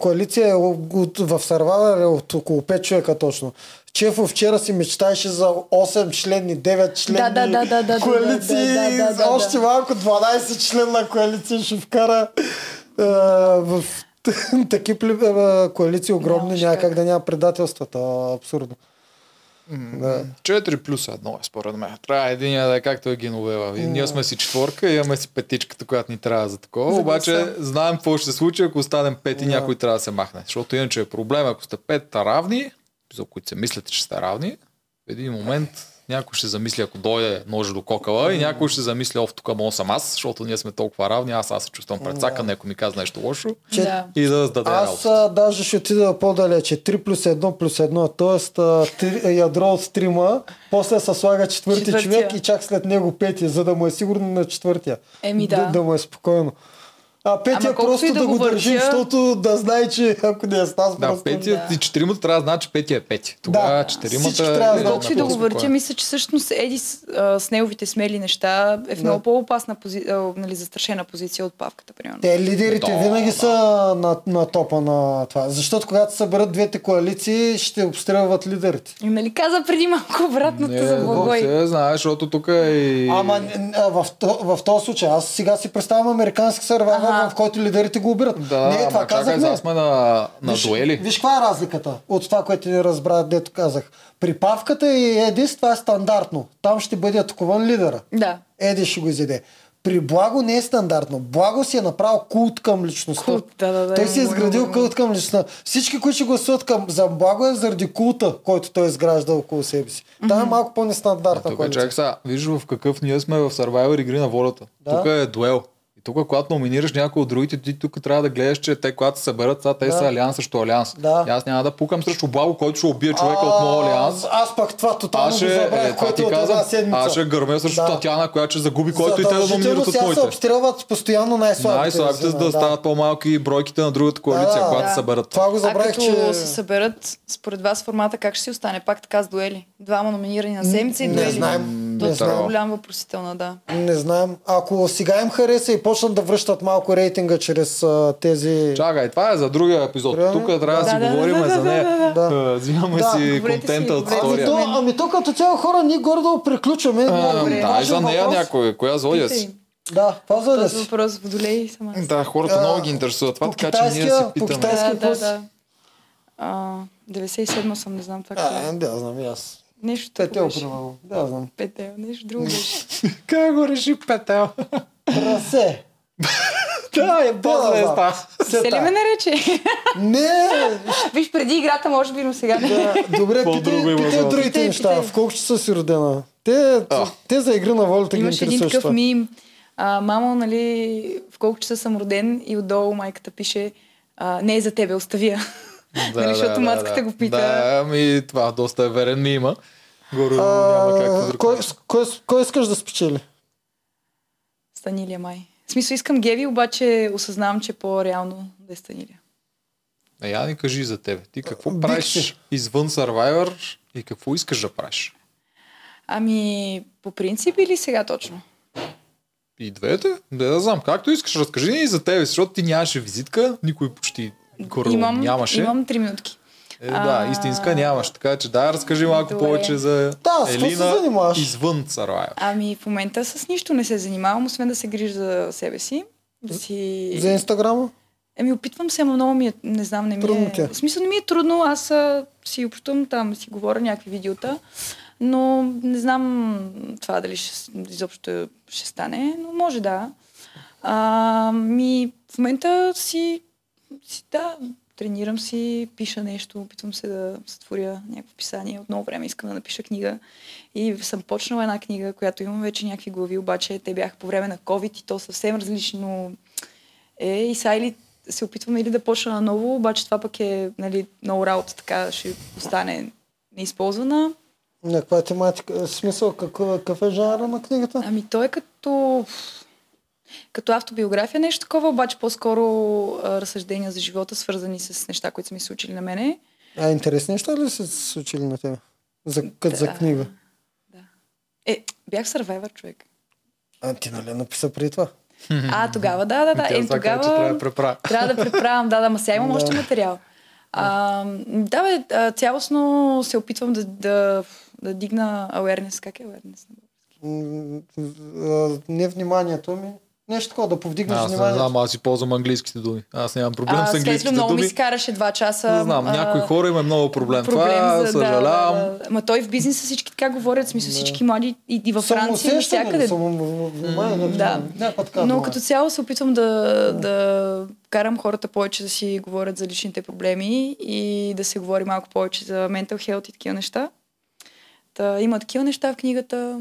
коалиция е от, в Survivor е от около 5 човека точно. Чефо вчера си мечтаеше за 8 членни, 9 членни Да, да, да, да, коалиции. да, да, да, да, още малко 12 членна коалиция ще вкара е, в такива коалиции огромни, няма как да няма предателствата. Абсурдно. Да. 4 плюс 1 е според мен. Трябва един да е както е Геновева. И ние сме си четворка, имаме си петичката, която ни трябва за такова. За Обаче гласа. знаем какво ще се случи, ако останем пет и Да. някой трябва да се махне. Защото иначе е проблем, ако сте пет равни, за които се мислите, че сте равни, в един момент някой ще замисли, ако дойде нож до кокала и някой ще замисли, оф, тук мога съм аз, защото ние сме толкова равни, аз аз се чувствам прецакан, някой ми каза нещо лошо Че- Да. и да сдаде Аз работа. а, даже ще отида по-далече. 3 плюс 1 плюс 1, т.е. ядро от стрима, после се слага четвърти Четвъртия. човек и чак след него пети, за да му е сигурно на четвъртия. Еми да. Да, да му е спокойно. А петия Ама просто да, да го го държи, защото да знае, че ако не е с нас, Да, просто... петия да. и четиримата трябва да знаят, че петия е пети. Тогава Да. четиримата трябва да е Колкото и да го въртя, мисля, че всъщност Еди с, а, с неговите смели неща е в много по-опасна позиция, нали, застрашена позиция от павката, примерно. Те лидерите Да, винаги да. са на, на топа на това. Защото когато се съберат двете коалиции, ще обстрелват лидерите. И нали каза преди малко обратното Не, за Благой? се знае, защото тук е и... Ама а, в, то- в този случай, аз сега си представям американски сървайвър, Ага. В който лидерите го обират. Да, не, това ама чакай, казахме. сега сме на, на виж, дуели. Виж каква е разликата от това, което ни разбра, дето казах. При Павката и Едис това е стандартно. Там ще бъде атакуван лидера. Да. Еди ще го изяде. При Благо не е стандартно. Благо си е направил култ към личността. Култ, да, да, да, той си е изградил култ към личността. Всички, които ще гласуват към, за Благо е заради култа, който той изгражда около себе си. Там е малко по-нестандартна Тук, сега, виж в какъв ние сме в Survivor игри на волята. Да. Тук е дуел. Тук, когато номинираш някой от другите, ти тук трябва да гледаш, че те, когато се съберат, сега те Да. са алианс срещу алианс. Да. И аз няма да пукам срещу Благо, който ще убие човека от моя алианс. Аз, пък това тотално Аз го ще, забравих, е, което ти казвам, седмица. аз ще гърмя срещу Да. Татяна, която ще загуби, който и те да номинират от сега се моите. обстрелват постоянно най-слабите. Най-слабите, за да стават по-малки бройките на другата коалиция, Да, когато да. се съберат. Това го А забравих, като че... се съберат, според вас формата как ще си остане? Пак така с дуели? Двама номинирани на седмица и не дуели? знаем, То не е знаем. голям въпросителна, да. Не знаем. Ако сега им хареса и почнат да връщат малко рейтинга чрез а, тези... Чакай, това е за другия епизод. Тук трябва да си Да, да, говорим да, да, за нея. да, да, да. Е, Взимаме Да, си говорете си, контента от си. Ами то, ами то като цяло хора, ние гордо приключваме. А, Да, и за нея въпрос. някой. Коя зодия си? Да, това за да си. въпрос водолей сама. Да, хората А, много ги интересува това, така че ние си китайския- по питаме. китайски- Да, да, да. А, 97 съм, не знам това какво А, е. да, знам и аз. Нещо Петел, примерно. Да, знам. Петел, нещо друго. Как го реши Петел? Расе. Да, е по-звезда. Се ли ме нарече? Не, Виж, преди играта, може би, но сега не. Да, добре, питай, другите Питай, неща. питай. В колко часа си родена? Те, те за игра на волята ги Имаше един интересуват. такъв мим. А, мамо, нали, в колко часа съм роден и отдолу майката пише а, не е за тебе, остави я. нали, защото мацката го пита. Да, ами това доста е верен има. Горе няма как А, да друг кой, кой, кой искаш да спечели? Станилия май. В смисъл искам Геви, обаче осъзнавам, че е по-реално да е Станилия. А я ни кажи за тебе. Ти какво Бих правиш си. извън Survivor и какво искаш да правиш? Ами, по принцип или сега точно? И двете? Да, да знам. Както искаш, разкажи ни и за тебе, защото ти нямаше визитка, никой почти горе имам, нямаше. имам три минутки. Е, да, истинска нямаш. Така че да, разкажи малко добре. повече за Да, какво се Елина занимаваш? извън Survivor. Ами, в момента с нищо не се занимавам, освен да се грижа за себе си. Да си... За Инстаграма? Еми, опитвам се, но много ми е, не знам, не ми Трудно е... ти е. В смисъл, не ми е трудно, аз а, си общувам там, си говоря някакви видеота, но не знам това дали ще, изобщо ще стане, но може да. А, ми, в момента си, си, да, тренирам си, пиша нещо, опитвам се да сътворя някакво писание. От много време искам да напиша книга. И съм почнала една книга, която имам вече някакви глави, обаче те бяха по време на COVID и то съвсем различно е. И сега или се опитвам или да почна наново, обаче това пък е нали, много работа, така ще остане неизползвана. Някаква тематика, в смисъл, какъв, какъв е жанра на книгата? Ами той е като, като автобиография, нещо такова, обаче по-скоро а, разсъждения за живота, свързани с неща, които са ми се случили на мене. А интересни неща ли са се случили на тебе? За, за Да. книга. Е, бях Survivor човек. А ти нали написа преди това? А, тогава, да, да, да. Е, тогава... трябва да преправя. Трябва да преправям, да, да, ма сега имам Да. още материал. А, да, бе, цялостно се опитвам да, да, да дигна awareness. Как е awareness? М, а, Не вниманието ми. Нещо такова, да повдигнеш Аз не вниманието. знам, аз си ползвам английските думи. Аз нямам проблем А, с английските много ми думи. скараше два часа. Не знам, а, някои хора има много проблем. проблем Това за, съжалявам. Да, да, да. Ма той в бизнеса всички така говорят, смисъл Да. всички млади и, и във Франция, навсякъде. само. Да. Но като цяло се опитвам да, да карам хората повече да си говорят за личните проблеми и да се говори малко повече за mental health и такива неща. Та, има такива неща в книгата,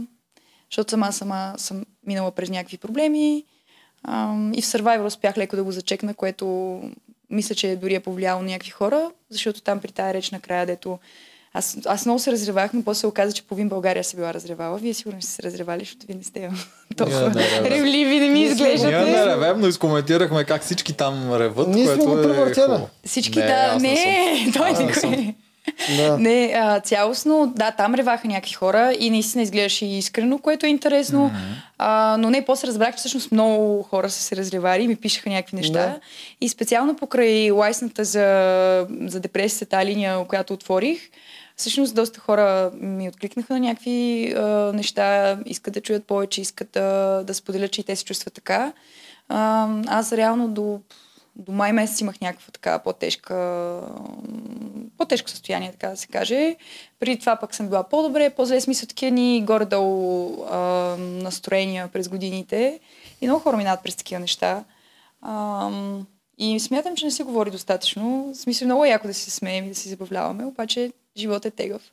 защото сама сама съм минала през някакви проблеми. Ам, и в Survivor успях леко да го зачекна, което мисля, че дори е повлияло на някакви хора, защото там при тая реч накрая, дето аз, аз много се разревах, но после се оказа, че половин България се била разревала. Вие сигурно сте се разревали, защото вие не сте толкова ревем. ревливи, не ми изглеждате. Ние не ревем, но изкоментирахме как всички там реват, Ние сме го е превъртяли. хубаво. Всички Не, да, не не, той никой. Да. Не, а, цялостно, да, там реваха някакви хора и наистина изглеждаше и искрено, което е интересно. А, но не, после разбрах, че всъщност много хора са се разревали и ми пишеха някакви неща. Да. И специално покрай лайсната за, за депресията, тази линия, която отворих, всъщност доста хора ми откликнаха на някакви а, неща, искат да чуят повече, искат да, да споделят, че и те се чувстват така. А, аз реално до, до май месец имах някаква така по-тежка по-тежко състояние, така да се каже. Преди това пък съм била по-добре, по-зле смисъл такива ни горе-долу а, настроения през годините. И много хора минават през такива неща. А, и смятам, че не се говори достатъчно. В смисъл много е яко да се смеем и да се забавляваме, обаче животът е тегъв.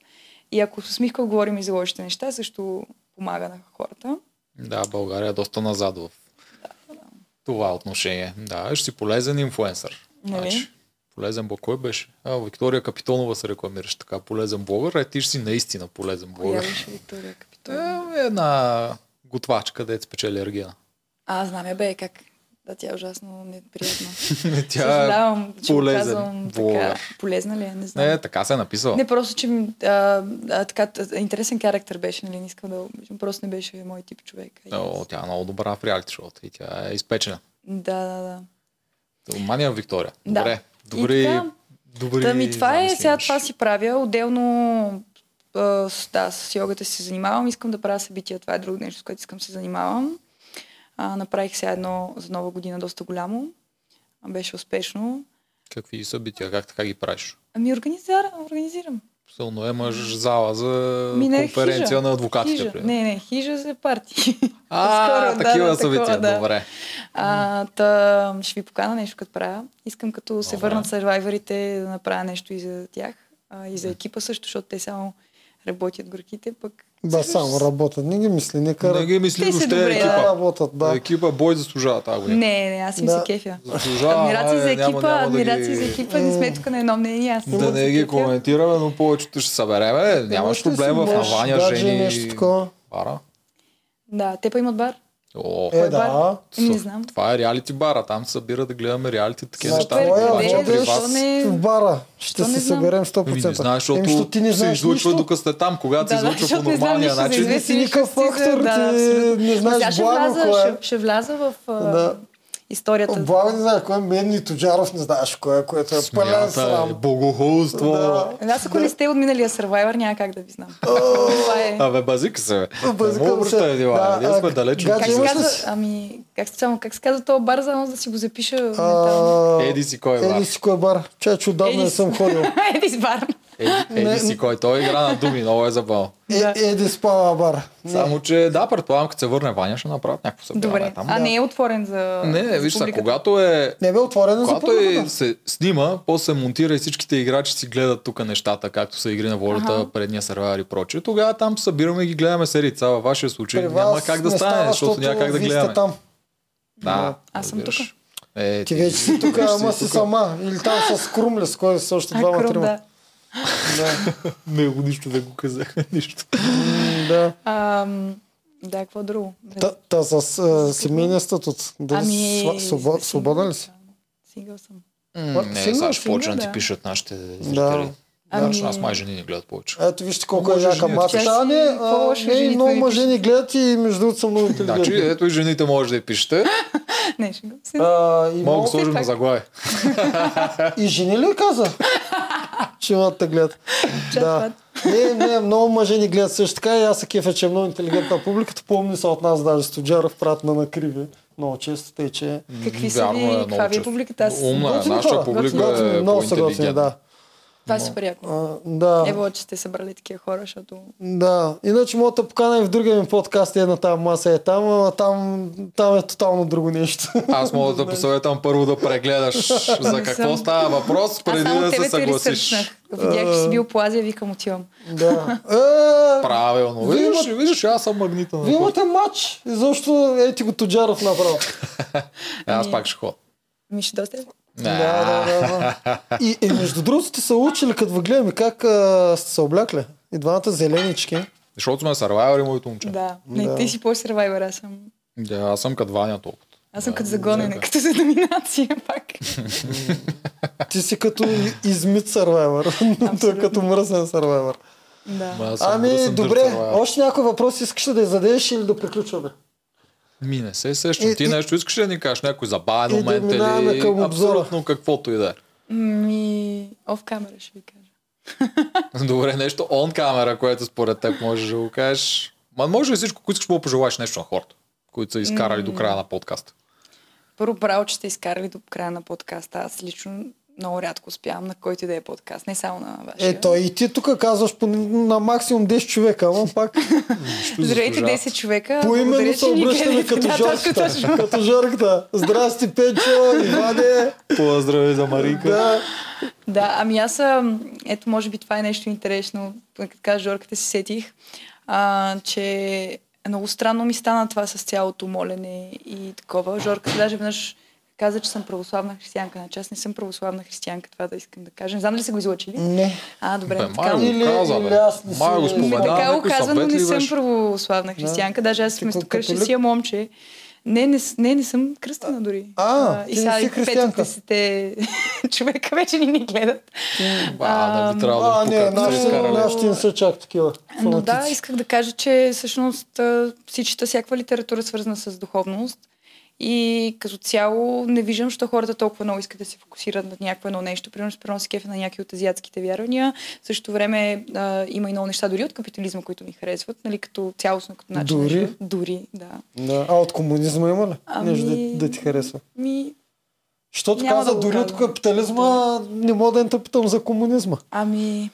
И ако с усмивка говорим и за лошите неща, също помага на хората. Да, България е доста назад в това отношение. Да, ще си полезен инфуенсър. Нали? Значи, полезен блогър. Кой беше? А, Виктория Капитонова се рекламираше така. Полезен блогър. Е, ти ще си наистина полезен Коя блогър. беше Виктория Капитон? Е, една готвачка, дет спечели Ергена. А, знам я бе, как. Да, тя е ужасно неприятна. Тя е Съжалявам, че полезен казвам така. Полезна ли е? Не знам. Не, така се е написала. Не, просто, че а, а, така, интересен характер беше, нали, не искам да. Просто не беше мой тип човек. О, тя е много добра в реалити шоуто и тя е изпечена. Да, да, да. Мания Виктория. Да. Добре. И Добри, така, добри Та ми това е, сега това си правя. Отделно да, с йогата се занимавам. Искам да правя събития. Това е друго нещо, с което искам да се занимавам. А, направих сега едно за нова година доста голямо. Беше успешно. Какви събития? Как така ги правиш? Ами организира, организирам. Силно имаш зала за Ми, не, конференция хижа. на адвокатите. Хижа. Не, не, хижа за парти. А, По-скоро, да, такива да, такова, събития. да. Добре. А, та, ще ви покана нещо, като правя. Искам като се Добре. върнат сървайварите да направя нещо и за тях, а, и за екипа също, защото те само работят горките, пък Ба, само работят. Не ги мисли, не Не карат. ги мисли въобще добре, Да, екипа. работят, да. Екипа бой заслужава тази година. не, не, аз им Да. се кефя. Заслужава, Адмирации за няма- екипа, няма да адмирации ги- за екипа, не сме тук на едно мнение. Аз Да не ги коментираме, но повечето ще събереме. Нямаш проблем в гадже, Жени нещо такова. Бара. Да, те па имат бар. О, Е, бар? да. Еми, не знам. Това е реалити бара. Там се събира да гледаме реалити, такива неща. Твоя къде? Обаче при водещ Защо вас... не- в бара. Ще не се съберем Ами 100%. не знаеш, Еми, защото защото ти не се знаеш излучва нищо. докато сте там, когато се Да, да, излучва по не нормалния начин. Ти си никакъв фактор, да, ти не знаеш Благо е. ще, ще вляза в. Историята. Благо не знаеш кой е Менни Тоджаров, не знаеш кой е, което е пълен Смята е, срам. богохулство. Да. Аз ако не сте от миналия Survivor, няма как да ви знам. Това е... Абе, базика се, бе. Базика Не му се. внимание, Да, ние сме а, далеч от казва? Ами, как се, само, как се казва този бар, заедно да си го запиша Еди си кой е бар. Еди си кой е бар. Чай, че отдавна не Едис. съм ходил. Едис бар. Еди, еди си кой. Той игра на думи, много е забавно. Е, Еди спава бар. Само, че да, предполагам, като се върне Ваня, ще направят някакво събиране Добре. там. А не е отворен за Не, за виж са, публиката? когато е Не бе отворено за Когато е, се снима, после се монтира и всичките играчи си гледат тук нещата, както са игри на волята, Аха. предния сервер и прочее. Тогава там събираме и ги гледаме серица. Във вашия случай При няма как да не стане, става, защото няма как да гледаме. там. Да, Аз съм разбираш. Е, Ти вече си тук, ама си тук. сама. Или там с Крумле, с кой са още А, двама кръв, трима. Да. Да. Него нищо да го казаха, нищо. Да. Да, какво друго? Та, та с а, семейния статут. Дали Ами, сва- свободен ли си? Сингъл съм. М, Не, сега ще почнат да ти да. пишат нашите зрители. Да. Ами- Значи, аз май жени не гледат повече. Ето вижте колко е яка жените. мацата. Тя А, си не, а, не, много да мъже ни гледат и между другото са много Значи, интелигентни. ето и жените може да я пишете. Не, ще го се. А, и, Мога да сложим на заглавие. и жени ли каза? Ще имат да гледат. Да. Не, не, много мъже ни гледат също така и аз се кефя, че е много интелигентна публиката. Помни са от нас даже Стоджаров правят на накриви. Много често, тъй че... Какви са ви? Каква ви е публиката? Аз Умна е, нашата публика е много са готини, по-интелигентна. да. Това е супер яко. А, да. Ево, че сте събрали такива хора, защото... Да, иначе мога да покана и в другия ми подкаст е на тази маса е там, ама там, там е тотално друго нещо. Аз мога да посъветвам първо да прегледаш за какво съм. става въпрос, преди да се съгласиш. Видях, че си бил по Азия, викам отивам. да. Е, Правилно. Виждаш, имат- виждаш, аз съм магнита Вие имате матч. Защо е ти го Тоджаров направо? Е, Аз Ами- пак ще ходя. Ми ще доста. Да, да, да, да. И, и между другото сте се учили, като ви гледаме, как а, сте се облякли. И двамата зеленички. Защото сме сървайвери, моето момче. Да. Не, Да. ти си по-сървайвер, аз съм... Да, аз съм като Ваня толкова. Аз съм Да, като загонене, да. като за доминация пак. Ти си като измит сървайвър. Той е като мръсен сървайвър. Да. Ами, добре. Още някой въпрос искаш ли да я зададеш или да приключваме? Ми не се сещам. И- Ти и- нещо искаш ли да ни кажеш? Някой забавен и да момент минаваме или към абсолютно каквото и да е. Ми... Оф камера ще ви кажа. Добре, нещо он камера, което според теб можеш да го кажеш. Ма може ли всичко, което искаш да пожелаеш нещо на хората, които са изкарали до края на подкаста? Първо право, че сте изкарали до края на подкаста. Аз лично много рядко успявам на който и да е подкаст, не само на вашия. Е, той и ти тук казваш по, на максимум 10 човека, ама пак Здравейте заслужава. 10 човека. поименно Благодаря, се обръщаме като точно. Като Жорката. Здрасти, Пенчо, Иване. Поздрави за Марика. Да. Да, ами аз, ам, ето може би това е нещо интересно, като кажа Жорката си сетих, а, че много странно ми стана това с цялото молене и такова. Жорката даже веднъж каза, че съм православна християнка. Значи аз не съм православна християнка, това да искам да кажа. Не знам дали са го излъчили. Не. А, добре, Бе, така. май го каза, бе. не Май го спомена. така го казва, но не ли съм православна християнка. Даже аз вместо кръща си момче. Не, не, не, не съм кръстена дори. А, и ти не сега си и. 50 човека вече ни ни гледат. А, нали трябва А, да не, че са нашите, не са чак такива. Но да, исках да кажа, че всъщност а, си чета всякаква литература, свързана с духовност. И като цяло не виждам, що хората толкова много искат да се фокусират на някакво едно нещо. Примерно, спрямо се кефа на някои от азиатските вярвания. В същото време а, има и много неща, дори от капитализма, които ми харесват, нали, като цялостно, като начин. на Дори? живот. Дори, да. Да. А от комунизма има ли? Ами- Нещо да, да ти харесва. Ми, Защото каза, да дори от капитализма не мога да интерпретам за комунизма. Ами,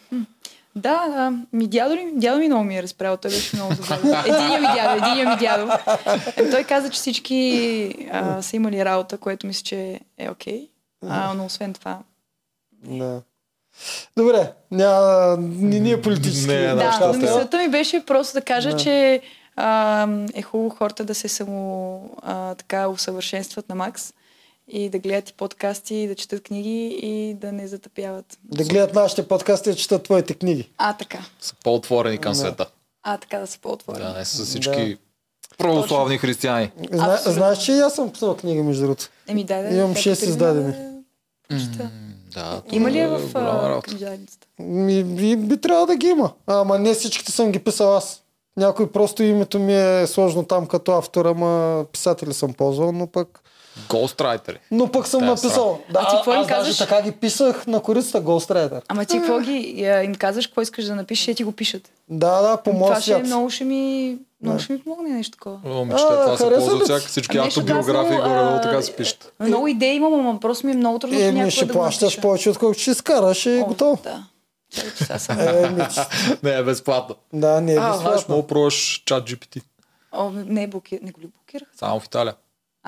да, да. Ми дядо, ли, дядо ми много ми е разправил. Той беше много забавен. Единия ми дядо, единия ми дядо. Е, той каза, че всички а, са имали работа, което мисля, че е окей. А, но освен това, Да. Добре, няма, не, не е политически. Не, Да, нещата. но мисълта ми беше просто да кажа, Да. че а, е хубаво хората да се само а, така усъвършенстват на макс и да гледат и подкасти, и да четат книги и да не затъпяват. Да гледат нашите подкасти и да четат твоите книги. А, така. Са по-отворени към Да. света. А, така да се по-отворят. Да, не са всички православни християни. Зна, знаеш, че и аз съм писал книга, между другото. Еми, дай да. Имам дай шест Катерина издадени. да. Да, Има ли е в а, книжарницата? Ми, би, би трябвало да ги има. Ама не всичките съм ги писал аз. Някой просто името ми е сложно там като автор, ама писатели съм ползвал, но пък... Ghostwriter. Но пък съм Те са. написал. Да, А ти какво им аз даже казваш? така ги писах на корицата Ghostwriter. Ама ти какво ги им казваш, какво искаш да напишеш, и ти го пишат. Да, да, по моя Това ще много ще ми, много Да. ще ми помогне нещо такова. Момичета, А, това се ползва от всяка всички автобиографии, казано, горе-долу а, така се пишат. Много идеи имам, ама просто ми е много трудно Е, ми ще да плащаш повече, отколкото ще изкараш и е О, готово. Да. Е, Не е безплатно. да, не е безплатно. мога да пробваш чат GPT. О, не, е блоки... не го ли блокирах? Само в Италия.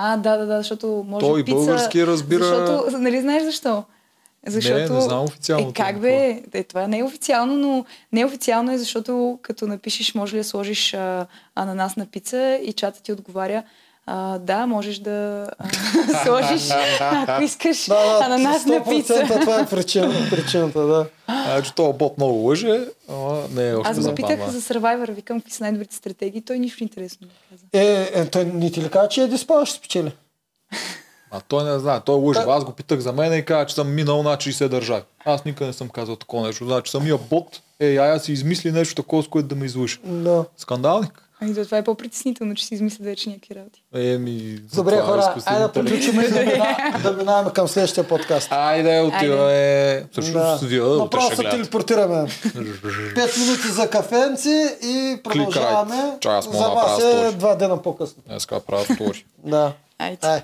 А, да, да, да, защото може Той пица... български разбира- Защото, нали знаеш защо? Защото... не знам официално Е, как бе? Е, това не е официално, но неофициално е, защото като напишеш, може ли да сложиш а, ананас на пица и чата ти отговаря, а, да, можеш да а, сложиш, ако искаш, Да, да, ананас на 100% пица. това е причина, причината, да. Значи този бот много лъже, ама не е още Аз го за питах това. за Survivor, викам какви са най-добрите стратегии, той нищо интересно не каза. Е, е, той не ти ли каза, че Еди Спал ще спечели? А той не знае, той лъже. Да. Аз го питах за мен и каза, че съм минал на 60 държави. Аз никъде не съм казал такова нещо. Значи самия бот, е, ая си измисли нещо такова, с което да ме излъже. Да. Скандалник. Ами то това е по-притеснително, че си измисля вече някакви работи. Еми, Добре, е хора, изкуствен айде да приключим и да, мина, да минаваме към следващия подкаст. Айде, отиваме. Всъщност, вие утре Направо ще се телепортираме. Пет минути за кафенци и продължаваме. Час мога за да вас е два дена по-късно. Днеска правя стори. Да. Айде. Ай.